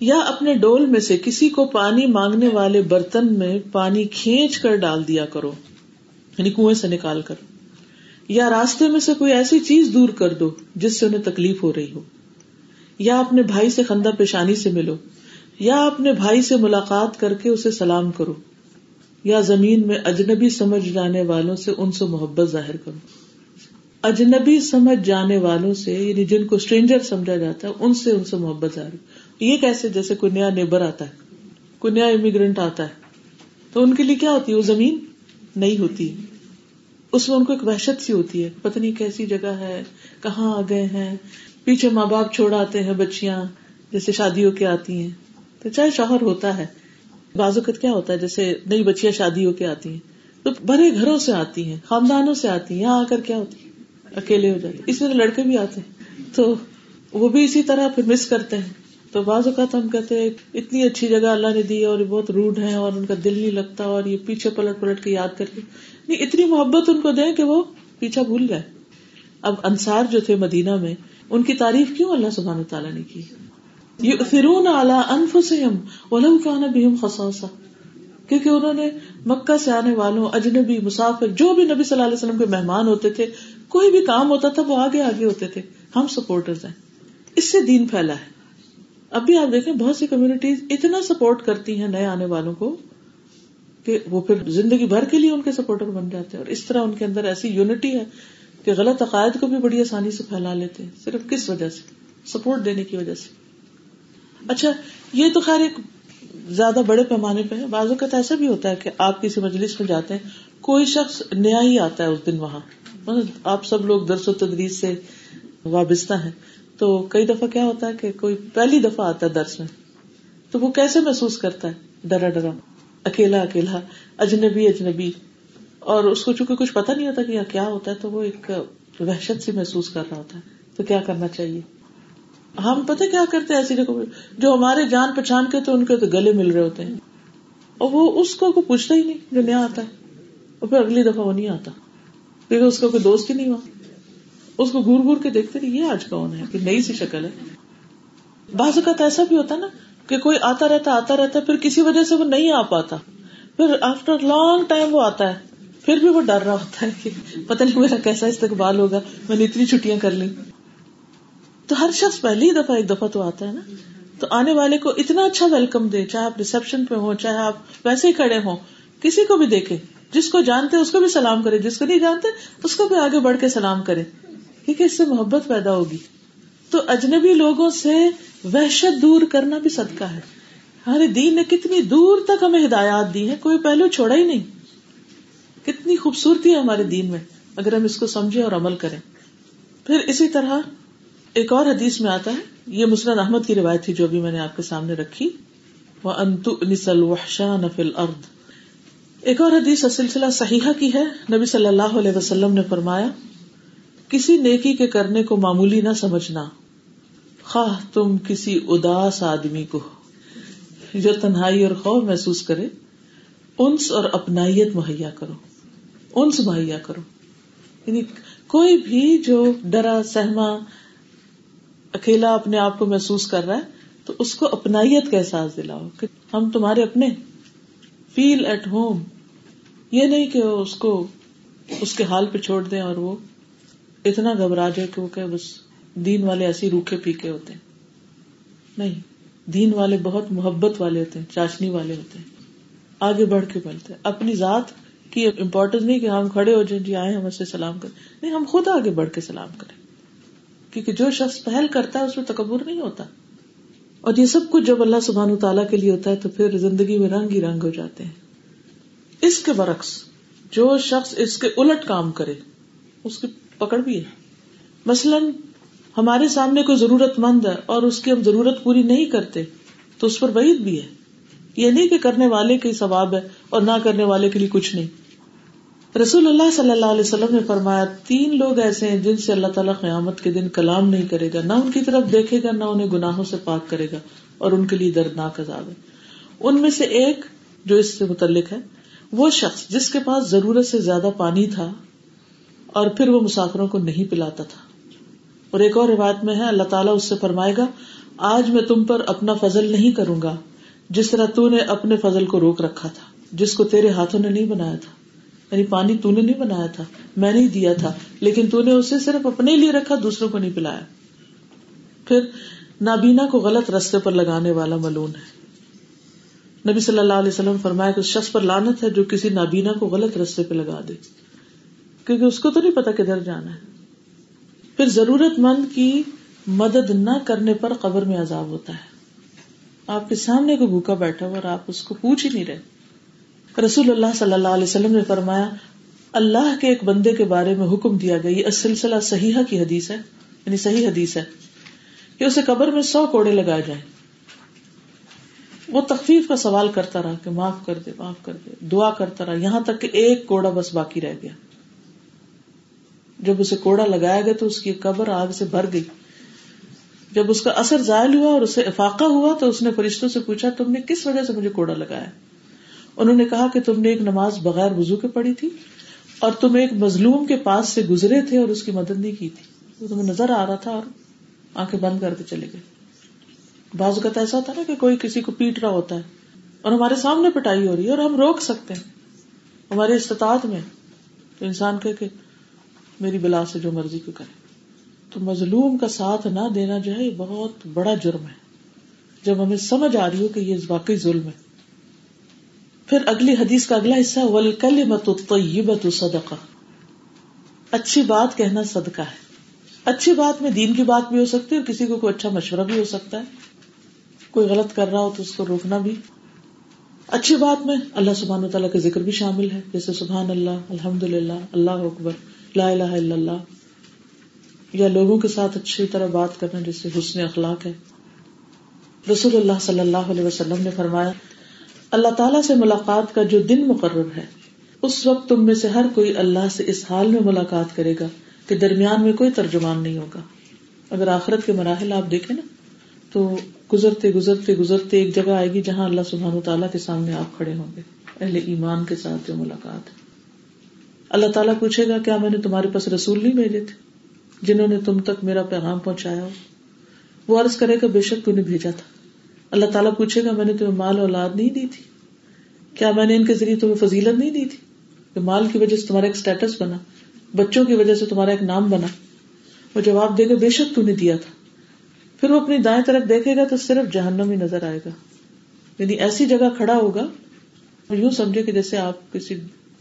یا اپنے ڈول میں سے کسی کو پانی مانگنے والے برتن میں پانی کھینچ کر ڈال دیا کرو یعنی کنویں سے نکال کر۔ یا راستے میں سے کوئی ایسی چیز دور کر دو جس سے انہیں تکلیف ہو رہی ہو۔ یا اپنے بھائی سے خندہ پیشانی سے ملو، یا اپنے بھائی سے ملاقات کر کے اسے سلام کرو۔ یا زمین میں اجنبی سمجھ جانے والوں سے ان سے محبت ظاہر کرو۔ اجنبی سمجھ جانے والوں سے یعنی جن کو اسٹرینجر سمجھا جاتا ہے، ان سے ان سے محبت ظاہر یہ کیسے؟ جیسے کوئی نیا نیبر آتا ہے، کوئی نیا امیگرینٹ آتا ہے، تو ان کے لیے کیا ہوتی ہے؟ وہ زمین نہیں ہوتی۔ اس میں ان کو ایک وحشت سی ہوتی ہے، پتہ نہیں کیسی جگہ ہے، کہاں آ گئے ہیں۔ پیچھے ماں باپ چھوڑ آتے ہیں بچیاں، جیسے شادیوں کے آتی ہیں۔ تو چاہے شوہر ہوتا ہے بازوقت کیا ہوتا ہے، جیسے نئی بچیاں شادی ہو کے آتی ہیں، تو بڑے گھروں سے آتی ہیں، خاندانوں سے آتی ہیں، یہاں آ کر کیا ہوتی اکیلے ہو جاتے اس طرح لڑکے بھی آتے ہیں۔ تو وہ بھی اسی طرح پھر مس کرتے ہیں۔ تو بعض اوقات ہم کہتے ہیں، اتنی اچھی جگہ اللہ نے دی اور یہ بہت روڈ ہے اور ان کا دل نہیں لگتا اور یہ پیچھے پلٹ پلٹ کے یاد کر کے۔ نہیں، اتنی محبت ان کو دیں کہ وہ پیچھا بھول گئے۔ اب انصار جو تھے مدینہ میں، ان کی تعریف کیوں اللہ سبحانہ تعالیٰ نے کی؟ فرون اعلیٰ انف سے خساسا کیونکہ انہوں نے مکہ سے آنے والوں، اجنبی، مسافر، جو بھی نبی صلی اللہ علیہ وسلم کے مہمان ہوتے تھے، کوئی بھی کام ہوتا تھا، وہ آگے آگے ہوتے تھے۔ ہم سپورٹر ہیں۔ اس سے دین پھیلا ہے۔ اب بھی آپ دیکھیں، بہت سی کمیونٹیز اتنا سپورٹ کرتی ہیں نئے آنے والوں کو کہ وہ پھر زندگی بھر کے لیے ان کے سپورٹر بن جاتے ہیں۔ اور اس طرح ان کے اندر ایسی یونٹی ہے کہ غلط عقائد کو بھی بڑی آسانی سے پھیلا لیتے ہیں، صرف کس وجہ سے؟ سپورٹ دینے کی وجہ سے۔ اچھا یہ تو خیر ایک زیادہ بڑے پیمانے پہ ہے۔ بعض اوقات ایسا بھی ہوتا ہے کہ آپ کسی مجلس میں جاتے ہیں، کوئی شخص نیا ہی آتا ہے اس دن وہاں۔ مطلب آپ سب لوگ درس و تدریس سے وابستہ ہیں۔ تو کئی دفعہ کیا ہوتا ہے کہ کوئی پہلی دفعہ آتا ہے درس میں، تو وہ کیسے محسوس کرتا ہے؟ ڈرا ڈرا، اکیلا اکیلا، اجنبی اجنبی۔ اور اس کو چونکہ کچھ پتا نہیں ہوتا کہ کیا ہوتا ہے، تو وہ ایک وحشت سی محسوس کر رہا ہوتا ہے۔ تو کیا کرنا چاہیے؟ ہم پتہ کیا کرتے ایسی جگہ جو ہمارے جان پہچان کے تو ان کے تو گلے مل رہے ہوتے ہیں۔ اور وہ اس کو پوچھتا ہی نہیں جو نیا آتا ہے۔ اور پھر اگلی دفعہ وہ نہیں آتا۔ کیونکہ اس کا کوئی دوست ہی نہیں ہوا۔ اس کو گور گور کے دیکھتے نہیں، یہ آج کون ہے؟ کہ نئی سی شکل ہے۔ بعض اوقات ایسا بھی ہوتا نا کہ کوئی آتا رہتا آتا رہتا، پھر کسی وجہ سے وہ نہیں آ پاتا۔ پھر آفٹر لانگ ٹائم وہ آتا ہے۔ پھر بھی وہ ڈر رہا ہوتا ہے کہ پتہ نہیں میرا کیسا استقبال ہوگا، میں نے اتنی چھٹیاں کر لی تو ہر شخص پہلی دفعہ ایک دفعہ تو آتا ہے نا۔ تو آنے والے کو اتنا اچھا ویلکم دے، چاہے آپ ریسپشن پہ ہوں، چاہے آپ ویسے ہی کھڑے ہوں، کسی کو بھی دیکھے، جس کو جانتے اس کو بھی سلام کرے، جس کو نہیں جانتے اس کو بھی آگے بڑھ کے سلام کرے۔ کیونکہ اس سے محبت پیدا ہوگی۔ تو اجنبی لوگوں سے وحشت دور کرنا بھی صدقہ ہے۔ ہمارے دین نے کتنی دور تک ہمیں ہدایات دی ہے کوئی پہلو چھوڑا ہی نہیں۔ کتنی خوبصورتی ہے ہمارے دین میں، اگر ہم اس کو سمجھے اور عمل کریں۔ پھر اسی طرح ایک اور حدیث میں آتا ہے، یہ مسرت احمد کی روایت تھی جو بھی میں نے آپ کے سامنے رکھی۔ وہ انتو نسل وحشان فل ارد ایک اور حدیث سلسلہ صحیحہ کی ہے۔ نبی صلی اللہ علیہ وسلم نے فرمایا، کسی نیکی کے کرنے کو معمولی نہ سمجھنا۔ خواہ تم کسی اداس آدمی کو، جو تنہائی اور خوف محسوس کرے، انس اور اپنائیت مہیا کرو۔ انس مہیا کرو۔ یعنی کوئی بھی جو ڈرا، سہما اکیلا اپنے آپ کو محسوس کر رہا ہے، تو اس کو اپنائیت کا احساس دلاؤ کہ ہم تمہارے اپنے۔ فیل ایٹ ہوم یہ نہیں کہ اس کو، اس کے حال پہ چھوڑ دیں اور وہ اتنا گھبرا جائے کہ وہ کہ بس دین والے ایسے روکھے پیکے ہوتے ہیں۔ نہیں، دین والے بہت محبت والے ہوتے ہیں، چاشنی والے ہوتے ہیں۔ آگے بڑھ کے بولتے اپنی ذات کی امپورٹینس نہیں کہ ہم کھڑے ہو جائیں جی آئے ہم سے سلام کریں۔ نہیں، ہم خود آگے بڑھ کے سلام کریں۔ کیونکہ جو شخص پہل کرتا ہے اس میں تکبر نہیں ہوتا۔ اور یہ سب کچھ جب اللہ سبحان تعالیٰ کے لیے ہوتا ہے تو پھر زندگی میں رنگ ہی رنگ ہو جاتے ہیں۔ اس کے برعکس جو شخص اس کے الٹ کام کرے، اس کی پکڑ بھی ہے۔ مثلاً ہمارے سامنے کوئی ضرورت مند ہے اور اس کی ہم ضرورت پوری نہیں کرتے، تو اس پر وعید بھی ہے۔ یہ نہیں کہ کرنے والے کے ثواب ہے اور نہ کرنے والے کے لیے کچھ نہیں۔ رسول اللہ صلی اللہ علیہ وسلم نے فرمایا، تین لوگ ایسے ہیں جن سے اللہ تعالیٰ قیامت کے دن کلام نہیں کرے گا، نہ ان کی طرف دیکھے گا، نہ انہیں گناہوں سے پاک کرے گا، اور ان کے لیے دردناک عذاب ہے۔ ان میں سے ایک جو اس سے متعلق ہے، وہ شخص جس کے پاس ضرورت سے زیادہ پانی تھا اور پھر وہ مسافروں کو نہیں پلاتا تھا۔ اور ایک اور روایت میں ہے، اللہ تعالیٰ اس سے فرمائے گا، آج میں تم پر اپنا فضل نہیں کروں گا، جس طرح تو نے اپنے فضل کو روک رکھا تھا، جس کو تیرے ہاتھوں نے نہیں بنایا تھا۔ یعنی پانی تو نے نہیں بنایا تھا، میں نہیں دیا تھا، لیکن تو نے اسے صرف اپنے لیے رکھا، دوسروں کو نہیں پلایا۔ پھر نابینا کو غلط رستے پر لگانے والا ملون ہے۔ نبی صلی اللہ علیہ وسلم فرمایا کہ اس شخص پر لانت ہے جو کسی نابینا کو غلط رستے پہ لگا دے۔ کیونکہ اس کو تو نہیں پتا کدھر جانا ہے۔ پھر ضرورت مند کی مدد نہ کرنے پر قبر میں عذاب ہوتا ہے۔ آپ کے سامنے کو بھوکا بیٹھا ہوا اور آپ اس کو پوچھ ہی نہیں رہے۔ رسول اللہ صلی اللہ علیہ وسلم نے فرمایا، اللہ کے ایک بندے کے بارے میں حکم دیا گیا، یہ سلسلہ صحیح کی حدیث ہے یعنی صحیح حدیث ہے، کہ اسے قبر میں سو کوڑے لگائے جائیں۔ وہ تخفیف کا سوال کرتا رہا کہ معاف کر دے، معاف کر دے، دعا کرتا رہا، یہاں تک کہ ایک کوڑا بس باقی رہ گیا۔ جب اسے کوڑا لگایا گیا تو اس کی قبر آگ سے بھر گئی۔ جب اس کا اثر زائل ہوا اور اسے افاقہ ہوا تو اس نے فرشتوں سے پوچھا، تم نے کس وجہ سے مجھے کوڑا لگایا؟ انہوں نے کہا کہ تم نے ایک نماز بغیر وزو کے پڑھی تھی اور تم ایک مظلوم کے پاس سے گزرے تھے اور اس کی مدد نہیں کی تھی۔ وہ تمہیں نظر آ رہا تھا اور آنکھیں بند کر کے چلے گئے۔ بعض اوقات ایسا ہوتا نا کہ کوئی کسی کو پیٹ رہا ہوتا ہے اور ہمارے سامنے پٹائی ہو رہی ہے اور ہم روک سکتے ہیں۔ ہمارے استطاعت میں تو انسان کہ میری بلا سے جو مرضی کو کرے۔ تو مظلوم کا ساتھ نہ دینا جو ہے یہ بہت بڑا جرم ہے۔ جب ہمیں سمجھ آ رہی ہو کہ یہ واقعی ظلم ہے۔ پھر اگلی حدیث کا اگلا حصہ ولکل مت صدقہ اچھی بات کہنا صدقہ ہے۔ اچھی بات میں دین کی بات بھی ہو سکتی ہے اور کسی کو کوئی اچھا مشورہ بھی ہو سکتا ہے۔ کوئی غلط کر رہا ہو تو اس کو روکنا بھی۔ اچھی بات میں اللہ سبحان تعالیٰ کا ذکر بھی شامل ہے۔ جیسے سبحان اللہ الحمد للہ اللہ اکبر، لا الہ الا اللہ۔ یا لوگوں کے ساتھ اچھی طرح بات کرنا جیسے حسن اخلاق ہے۔ رسول اللہ صلی اللہ علیہ وسلم نے فرمایا اللہ تعالیٰ سے ملاقات کا جو دن مقرر ہے، اس وقت تم میں سے ہر کوئی اللہ سے اس حال میں ملاقات کرے گا کہ درمیان میں کوئی ترجمان نہیں ہوگا۔ اگر آخرت کے مراحل آپ دیکھیں نا، تو گزرتے گزرتے گزرتے ایک جگہ آئے گی جہاں اللہ سبحان و تعالیٰ کے سامنے آپ کھڑے ہوں گے، اہل ایمان کے ساتھ جو ملاقات۔ ہے اللہ تعالیٰ پوچھے گا، کیا میں نے تمہارے پاس رسول نہیں بھیجے تھے؟ جنہوں نے تم تک میرا پیغام پہنچایا ہو؟ وہ عرض کرے گا، بے شک تو نے بھیجا تھا۔ اللہ تعالیٰ پوچھے گا، میں نے تمہیں مال اولاد نہیں دی تھی؟ کیا میں نے ان کے ذریعے تمہیں فضیلت نہیں دی تھی؟ کہ مال کی وجہ سے تمہارا ایک اسٹیٹس بنا، بچوں کی وجہ سے تمہارا ایک نام بنا۔ وہ جواب دے گا، بے شک تو نے دیا تھا۔ پھر وہ اپنی دائیں طرف دیکھے گا تو صرف جہنم ہی نظر آئے گا۔ یعنی ایسی جگہ کھڑا ہوگا یوں سمجھے کہ جیسے آپ کسی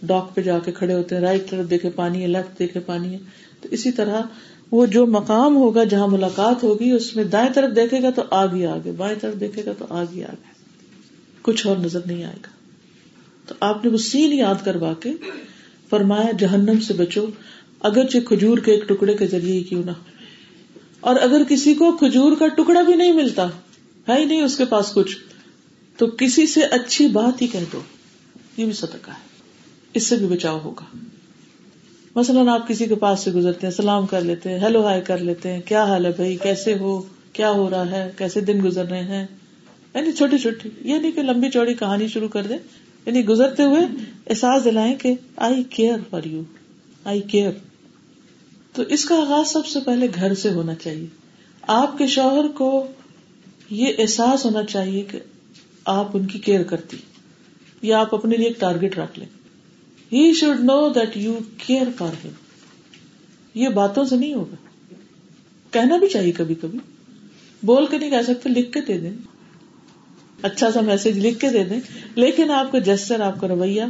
ڈاک پہ جا کے کھڑے ہوتے ہیں رائٹ طرف دیکھے پانی ہے، لیفٹ دیکھے پانی ہے، تو اسی طرح وہ جو مقام ہوگا جہاں ملاقات ہوگی، اس میں دائیں طرف دیکھے گا تو آگ ہی آگے، بائیں طرف دیکھے گا تو آگ ہی آگے۔ کچھ اور نظر نہیں آئے گا۔ تو آپ نے وہ سین یاد کروا کے فرمایا، جہنم سے بچو، اگرچہ کھجور کے ایک ٹکڑے کے ذریعے ہی کیوں نہ اور اگر کسی کو کھجور کا ٹکڑا بھی نہیں ملتا، ہے ہی نہیں اس کے پاس کچھ، تو کسی سے اچھی بات ہی کہہ دو۔ یہ بھی صدقہ ہے۔ اس سے بھی بچاؤ ہوگا۔ مثلاً آپ کسی کے پاس سے گزرتے ہیں، سلام کر لیتے ہیں، ہیلو ہائی کر لیتے ہیں، کیا حال ہے بھائی؟ کیسے ہو؟ کیا ہو رہا ہے؟ کیسے دن گزر رہے ہیں؟ یعنی چھوٹی چھوٹی یہ نہیں کہ لمبی چوڑی کہانی شروع کر دیں۔ یعنی گزرتے ہوئے احساس دلائیں کہ I care for you I care تو اس کا آغاز سب سے پہلے گھر سے ہونا چاہیے۔ آپ کے شوہر کو یہ احساس ہونا چاہیے کہ آپ ان کی کیئر کرتی۔ یا آپ اپنے لیے ایک ٹارگیٹ رکھ لیں۔ He should know that you care for ہم یہ باتوں سے نہیں ہوگا۔ کہنا بھی چاہیے کبھی کبھی بول کے نہیں کہہ سکتے، لکھ کے دے دیں۔ اچھا سا میسج لکھ کے دے دیں۔ لیکن آپ کا جسر آپ کا رویہ۔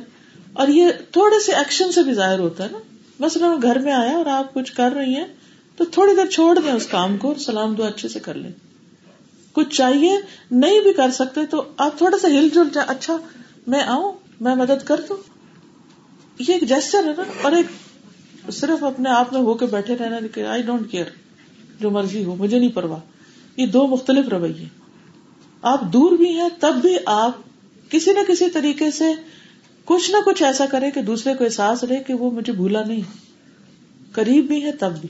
اور یہ تھوڑے سے ایکشن سے بھی ظاہر ہوتا ہے نا۔ بس گھر میں آیا اور آپ کچھ کر رہی ہیں، تو تھوڑی دیر چھوڑ دیں اس کام کو اور سلام دو اچھے سے کر لیں۔ کچھ چاہیے، نہیں بھی کر سکتے تو آپ تھوڑا سا ہل جل جائے۔ اچھا میں آؤں، میں مدد کر دوں۔ یہ ایک جیسر ہے نا، اور ایک صرف اپنے آپ میں ہو کے بیٹھے رہنا آئی ڈونٹ کیئر جو مرضی ہو، مجھے نہیں پرواہ۔ یہ دو مختلف رویے آپ دور بھی ہیں، تب بھی آپ کسی نہ کسی طریقے سے کچھ نہ کچھ ایسا کرے کہ دوسرے کو احساس رہے کہ وہ مجھے بھولا نہیں۔ قریب بھی ہے تب بھی۔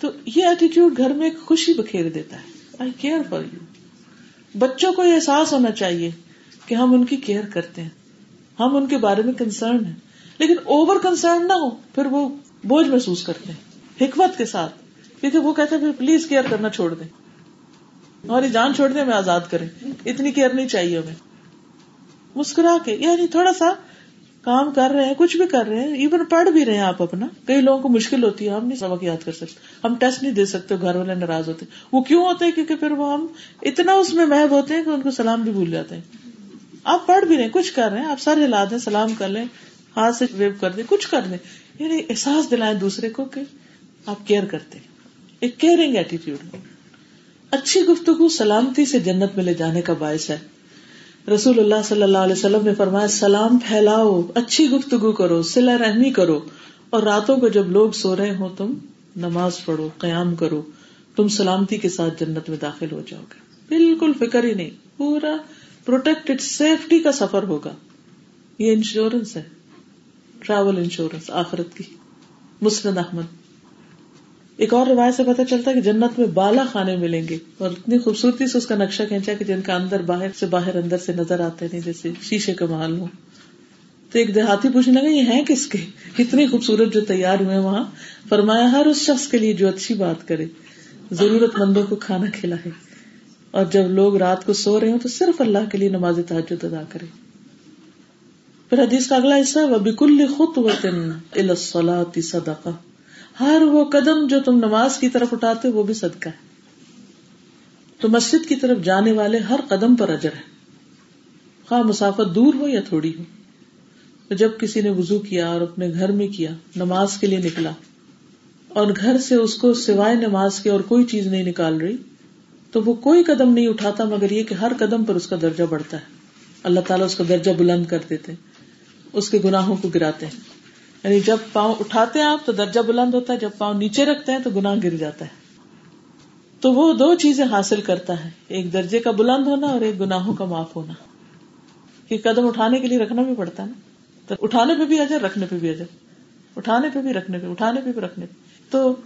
تو یہ ایٹیٹیوڈ گھر میں ایک خوشی بکھیر دیتا ہے۔ آئی کیئر فار یو بچوں کو یہ احساس ہونا چاہیے کہ ہم ان کی کیئر کرتے ہیں۔ ہم ان کے بارے میں کنسرن ہیں۔ لیکن اوور کنسرن نہ ہو، پھر وہ بوجھ محسوس کرتے ہیں، حکمت کے ساتھ، کیونکہ وہ کہتے ہیں پلیز کیئر کرنا چھوڑ دیں۔ ہماری جان چھوڑ دیں، ہمیں آزاد کریں۔ اتنی کیئر نہیں چاہیے ہمیں۔ مسکرا کے یعنی تھوڑا سا کام کر رہے ہیں، کچھ بھی کر رہے ہیں ایون پڑھ بھی رہے ہیں آپ اپنا۔ کئی لوگوں کو مشکل ہوتی ہے، ہم نہیں سبق یاد کر سکتے۔ ہم ٹیسٹ نہیں دے سکتے، گھر والے ناراض ہوتے وہ کیوں ہوتے ہیں؟ کیونکہ پھر وہ ہم اتنا اس میں محب ہوتے ہیں کہ ان کو سلام بھی بھول جاتے ہیں۔ آپ پڑھ بھی رہے کچھ کر رہے ہیں، آپ سر ہلا دیں، سلام کر لیں۔ ہاتھ سے ویو کر دیں کچھ کر دیں یعنی احساس دلائیں دوسرے کو کہ آپ کیئر کرتے ایک کیئرنگ ایٹیٹیوڈ اچھی گفتگو سلامتی سے جنت میں لے جانے کا باعث ہے۔ رسول اللہ صلی اللہ علیہ وسلم نے فرمایا، سلام پھیلاؤ، اچھی گفتگو کرو سلا رحمی کرو۔ اور راتوں کو جب لوگ سو رہے ہو تم نماز پڑھو، قیام کرو، تم سلامتی کے ساتھ جنت میں داخل ہو جاؤ گے۔ بالکل فکر ہی نہیں، پورا پروٹیکٹ سیفٹی کا سفر ہوگا۔ یہ انشورنس ہے۔ ٹریول انشورنس آخرت کی۔ مسند احمد۔ ایک اور روایت سے پتا چلتا ہے کہ جنت میں بالا خانے ملیں گے اور اتنی خوبصورتی سے اس کا نقشہ کھینچا کہ جن کا اندر باہر سے باہر اندر سے نظر آتے نہیں، جیسے شیشے کا محل ہو۔ تو ایک دیہاتی پوچھنے لگا یہ ہے کس کے؟ اتنی خوبصورت جو تیار ہوئے وہاں۔ فرمایا، ہر اس شخص کے لیے جو اچھی بات کرے۔ ضرورت مندوں کو کھانا کھلائے۔ اور جب لوگ رات کو سو رہے ہوں تو صرف اللہ کے لیے نماز تحجد ادا کرے۔ پھر حدیث کا اگلا حصہ وہ بکل خط وطن صدقہ ہر وہ قدم جو تم نماز کی طرف اٹھاتے وہ بھی صدقہ ہے۔ تو مسجد کی طرف جانے والے ہر قدم پر اجر ہے۔ خواہ مسافت دور ہو یا تھوڑی ہو۔ تو جب کسی نے وزو کیا اور اپنے گھر میں کیا، نماز کے لیے نکلا، اور گھر سے اس کو سوائے نماز کے اور کوئی چیز نہیں نکال رہی، تو وہ کوئی قدم نہیں اٹھاتا، مگر یہ کہ ہر قدم پر اس کا درجہ بڑھتا ہے۔ اللہ تعالیٰ اس کا درجہ بلند کر دیتے اس کے گناہوں کو گراتے ہیں۔ یعنی جب پاؤں اٹھاتے ہیں آپ تو درجہ بلند ہوتا ہے، جب پاؤں نیچے رکھتے ہیں تو گناہ گر جاتا ہے۔ تو وہ دو چیزیں حاصل کرتا ہے، ایک درجے کا بلند ہونا اور ایک گناہوں کا معاف ہونا۔ کہ قدم اٹھانے کے لیے رکھنا بھی پڑتا ہے نا۔ تو اٹھانے پہ بھی اجر، رکھنے پہ بھی اجر۔ اٹھانے پہ بھی، رکھنے پہ، اٹھانے پہ بھی، رکھنے پہ۔ تو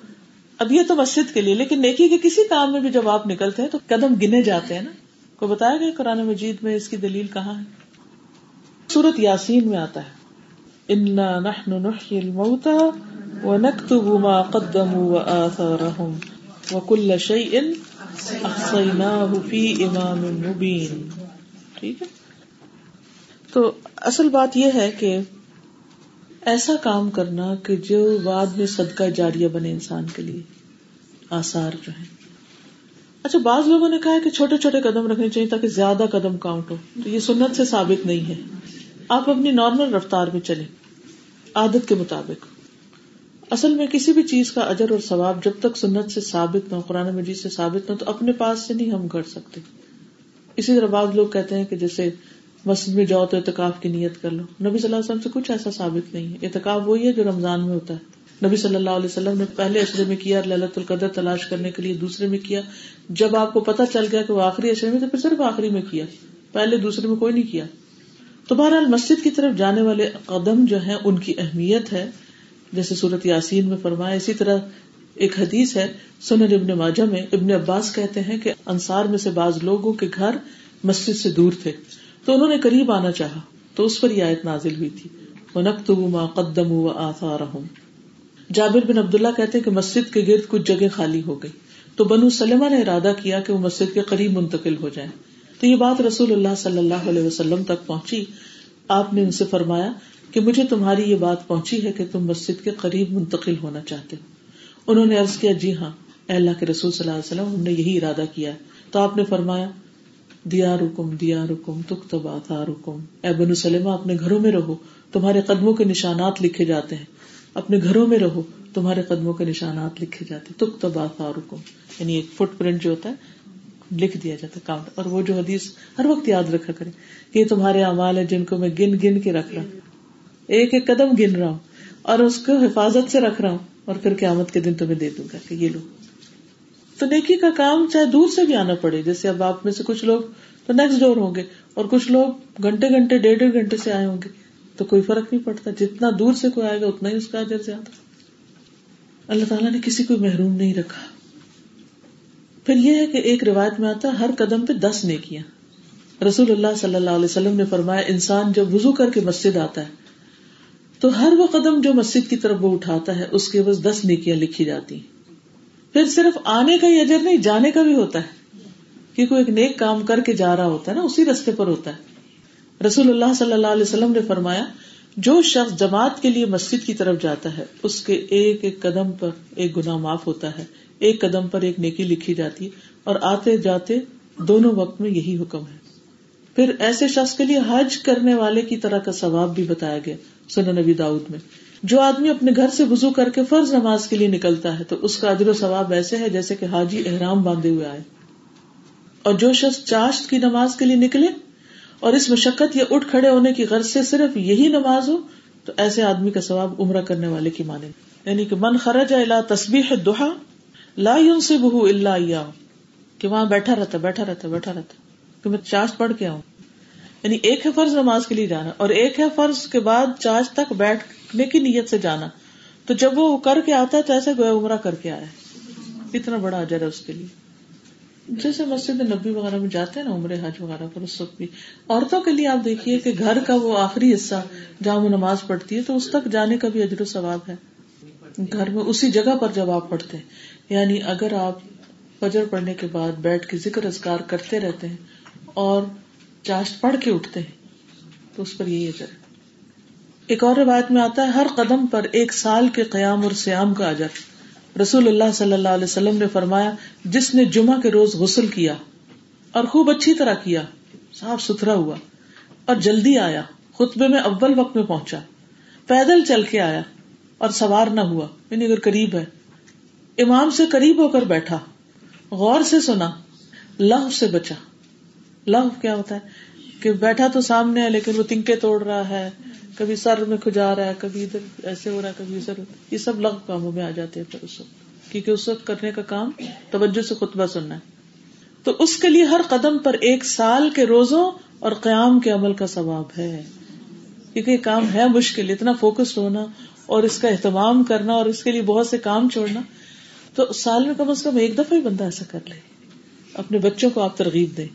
اب یہ تو مسجد کے لیے، لیکن نیکی کے کسی کام میں بھی جب آپ نکلتے ہیں تو قدم گنے جاتے ہیں نا۔ کو بتایا گیا قرآن مجید میں اس کی دلیل کہاں ہے؟ سورت یاسین میں آتا ہے۔ انا نحن نحيي الموتى ونكتب ما قدموا وآثارهم وكل شيء احصيناه في امام مبين ٹھیک ہے؟ تو اصل بات یہ ہے کہ ایسا کام کرنا کہ جو بعد میں صدقہ جاریہ بنے انسان کے لیے آثار جو ہے اچھا بعض لوگوں نے کہا کہ چھوٹے چھوٹے قدم رکھنے چاہیے تاکہ زیادہ قدم کاؤنٹ ہو۔ تو یہ سنت سے ثابت نہیں ہے۔ آپ اپنی نارمل رفتار میں چلیں، عادت کے مطابق۔ اصل میں کسی بھی چیز کا اجر اور ثواب جب تک سنت سے ثابت نہ قرآن مجید سے ثابت نہ تو اپنے پاس سے نہیں ہم کر سکتے۔ اسی طرح بعض لوگ کہتے ہیں کہ جیسے مسجد میں جاؤ تو اعتکاف کی نیت کر لو۔ نبی صلی اللہ علیہ وسلم سے کچھ ایسا ثابت نہیں ہے۔ اعتکاف وہی ہے جو رمضان میں ہوتا ہے۔ نبی صلی اللہ علیہ وسلم نے پہلے اشرے میں کیا للت القدر تلاش کرنے کے لیے دوسرے میں کیا۔ جب آپ کو پتا چل گیا کہ وہ آخری اشرے میں، تو پھر صرف آخری میں کیا۔ پہلے دوسرے میں کوئی نہیں کیا۔ تو بہرحال مسجد کی طرف جانے والے قدم جو ہیں، ان کی اہمیت ہے۔ جیسے صورت یاسین میں فرمایا، اسی طرح ایک حدیث ہے، سنن ابن ماجہ میں ابن عباس کہتے ہیں کہ انصار میں سے بعض لوگوں کے گھر مسجد سے دور تھے۔ تو انہوں نے قریب آنا چاہا، تو اس پر یہ آیت نازل ہوئی تھی۔ نقط ما قدم و جابر بن عبداللہ کہتے کہ مسجد کے گرد کچھ جگہ خالی ہو گئی تو بنو سلمہ نے ارادہ کیا کہ وہ مسجد کے قریب منتقل ہو جائیں۔ تو یہ بات رسول اللہ صلی اللہ علیہ وسلم تک پہنچی۔ آپ نے ان سے فرمایا کہ مجھے تمہاری یہ بات پہنچی ہے کہ تم مسجد کے قریب منتقل ہونا چاہتے ہو۔ انہوں نے عرض کیا جی ہاں اے اللہ کے رسول صلی اللہ علیہ وسلم، ہم نے یہی ارادہ کیا تو آپ نے فرمایا دیا رکم دیا رکم تک تبا تھا رکم اے بن سلم اپنے گھروں میں رہو، تمہارے قدموں کے نشانات لکھے جاتے ہیں۔ اپنے گھروں میں رہو، تمہارے قدموں کے نشانات لکھے جاتے تک تبا تھا رکم یعنی ایک فٹ پرنٹ جو ہوتا ہے لکھ دیا جاتا کاؤنٹ اور وہ جو حدیث ہر وقت یاد رکھا کرے کہ یہ تمہارے اعمال ہے جن کو میں گن گن کے رکھ رہا ہوں۔ ایک ایک قدم گن رہا ہوں اور اس کو حفاظت سے رکھ رہا ہوں اور پھر قیامت کے دن تمہیں دے دوں گا کہ یہ لو۔ تو نیکی کا کام چاہے دور سے بھی آنا پڑے، جیسے اب آپ میں سے کچھ لوگ تو نیکسٹ ڈور ہوں گے اور کچھ لوگ گھنٹے گھنٹے، ڈیڑھ ڈیڑھ گھنٹے سے آئے ہوں گے، تو کوئی فرق نہیں پڑتا۔ جتنا دور سے کوئی آئے گا، اتنا ہی اس کا اجر زیادہ۔ اللہ تعالیٰ نے کسی کو محروم نہیں رکھا۔ پھر یہ ہے کہ ایک روایت میں آتا ہے، ہر قدم پہ دس نیکیاں۔ رسول اللہ صلی اللہ علیہ وسلم نے فرمایا، انسان جب وزو کر کے مسجد آتا ہے، تو ہر وہ قدم جو مسجد کی طرف وہ اٹھاتا ہے، اس کے بس دس نیکیاں لکھی جاتی پھر صرف آنے کا ہی اجر نہیں، جانے کا بھی ہوتا ہے۔ کیونکہ ایک نیک کام کر کے جا رہا ہوتا ہے نا، اسی رستے پر ہوتا ہے۔ رسول اللہ صلی اللہ علیہ وسلم نے فرمایا، جو شخص جماعت کے لیے مسجد کی طرف جاتا ہے، اس کے ایک ایک قدم پر ایک گنا معاف ہوتا ہے۔ ایک قدم پر ایک نیکی لکھی جاتی ہے اور آتے جاتے دونوں وقت میں یہی حکم ہے۔ پھر ایسے شخص کے لیے حج کرنے والے کی طرح کا ثواب بھی بتایا گیا سن نبی داؤد میں۔ جو آدمی اپنے گھر سے وزو کر کے فرض نماز کے لیے نکلتا ہے تو اس کا ادر و ثواب ایسے ہے جیسے کہ حاجی احرام باندھے ہوئے آئے۔ اور جو شخص چاشت کی نماز کے لیے نکلے اور اس مشقت یا اٹھ کھڑے ہونے کی غرض سے صرف یہی نماز ہو تو ایسے آدمی کا ثواب عمرہ کرنے والے کی مانے یعنی کہ من خرج الا تسبیح دہا لا سے بہ اللہ کہ وہاں بیٹھا رہتا بیٹھا رہتا بیٹھا رہتا۔ کہ میں چاش پڑھ کے آؤں۔ یعنی ایک ہے فرض نماز کے لیے جانا اور ایک ہے فرض کے بعد چاش تک بیٹھنے کی نیت سے جانا۔ تو جب وہ کر کے آتا ہے تو ایسے گویا عمرہ کر کے آیا اتنا بڑا اجر ہے اس کے لیے۔ جیسے مسجد نبی وغیرہ میں جاتے ہیں نا عمر حج وغیرہ پر، اس وقت بھی۔ عورتوں کے لیے آپ دیکھیے کہ گھر کا وہ آخری حصہ جہاں وہ نماز پڑھتی ہے تو اس تک جانے کا بھی اجر و ثواب ہے۔ گھر میں اسی جگہ پر جب آپ پڑھتے ہیں۔ یعنی اگر آپ فجر پڑھنے کے بعد بیٹھ کے ذکر ازگار کرتے رہتے ہیں اور چاشت پڑھ کے اٹھتے ہیں، تو اس پر یہی اجر ایک اور روایت میں آتا ہے، ہر قدم پر ایک سال کے قیام اور سیام کا اجر۔ رسول اللہ صلی اللہ علیہ وسلم نے فرمایا، جس نے جمعہ کے روز غسل کیا اور خوب اچھی طرح کیا، صاف ستھرا ہوا اور جلدی آیا، خطبے میں اول وقت میں پہنچا، پیدل چل کے آیا اور سوار نہ ہوا یعنی اگر قریب ہے۔ امام سے قریب ہو کر بیٹھا، غور سے سنا لہ سے بچا۔ لہ کیا ہوتا ہے؟ کہ بیٹھا تو سامنے ہے، لیکن وہ تنکے توڑ رہا ہے، کبھی سر میں کھجا رہا ہے، کبھی ادھر ایسے ہو رہا ہے، کبھی ادھر۔ یہ سب لغ کاموں میں آ جاتے ہیں پھر اس وقت، کیونکہ اس وقت کرنے کا کام توجہ سے خطبہ سننا ہے۔ تو اس کے لیے ہر قدم پر ایک سال کے روزوں اور قیام کے عمل کا ثواب ہے۔ کیونکہ یہ کام ہے مشکل، اتنا فوکسڈ ہونا اور اس کا اہتمام کرنا اور اس کے لیے بہت سے کام چھوڑنا تو سال میں کم از کم ایک دفعہ ہی بندہ ایسا کر لے۔ اپنے بچوں کو آپ ترغیب دیں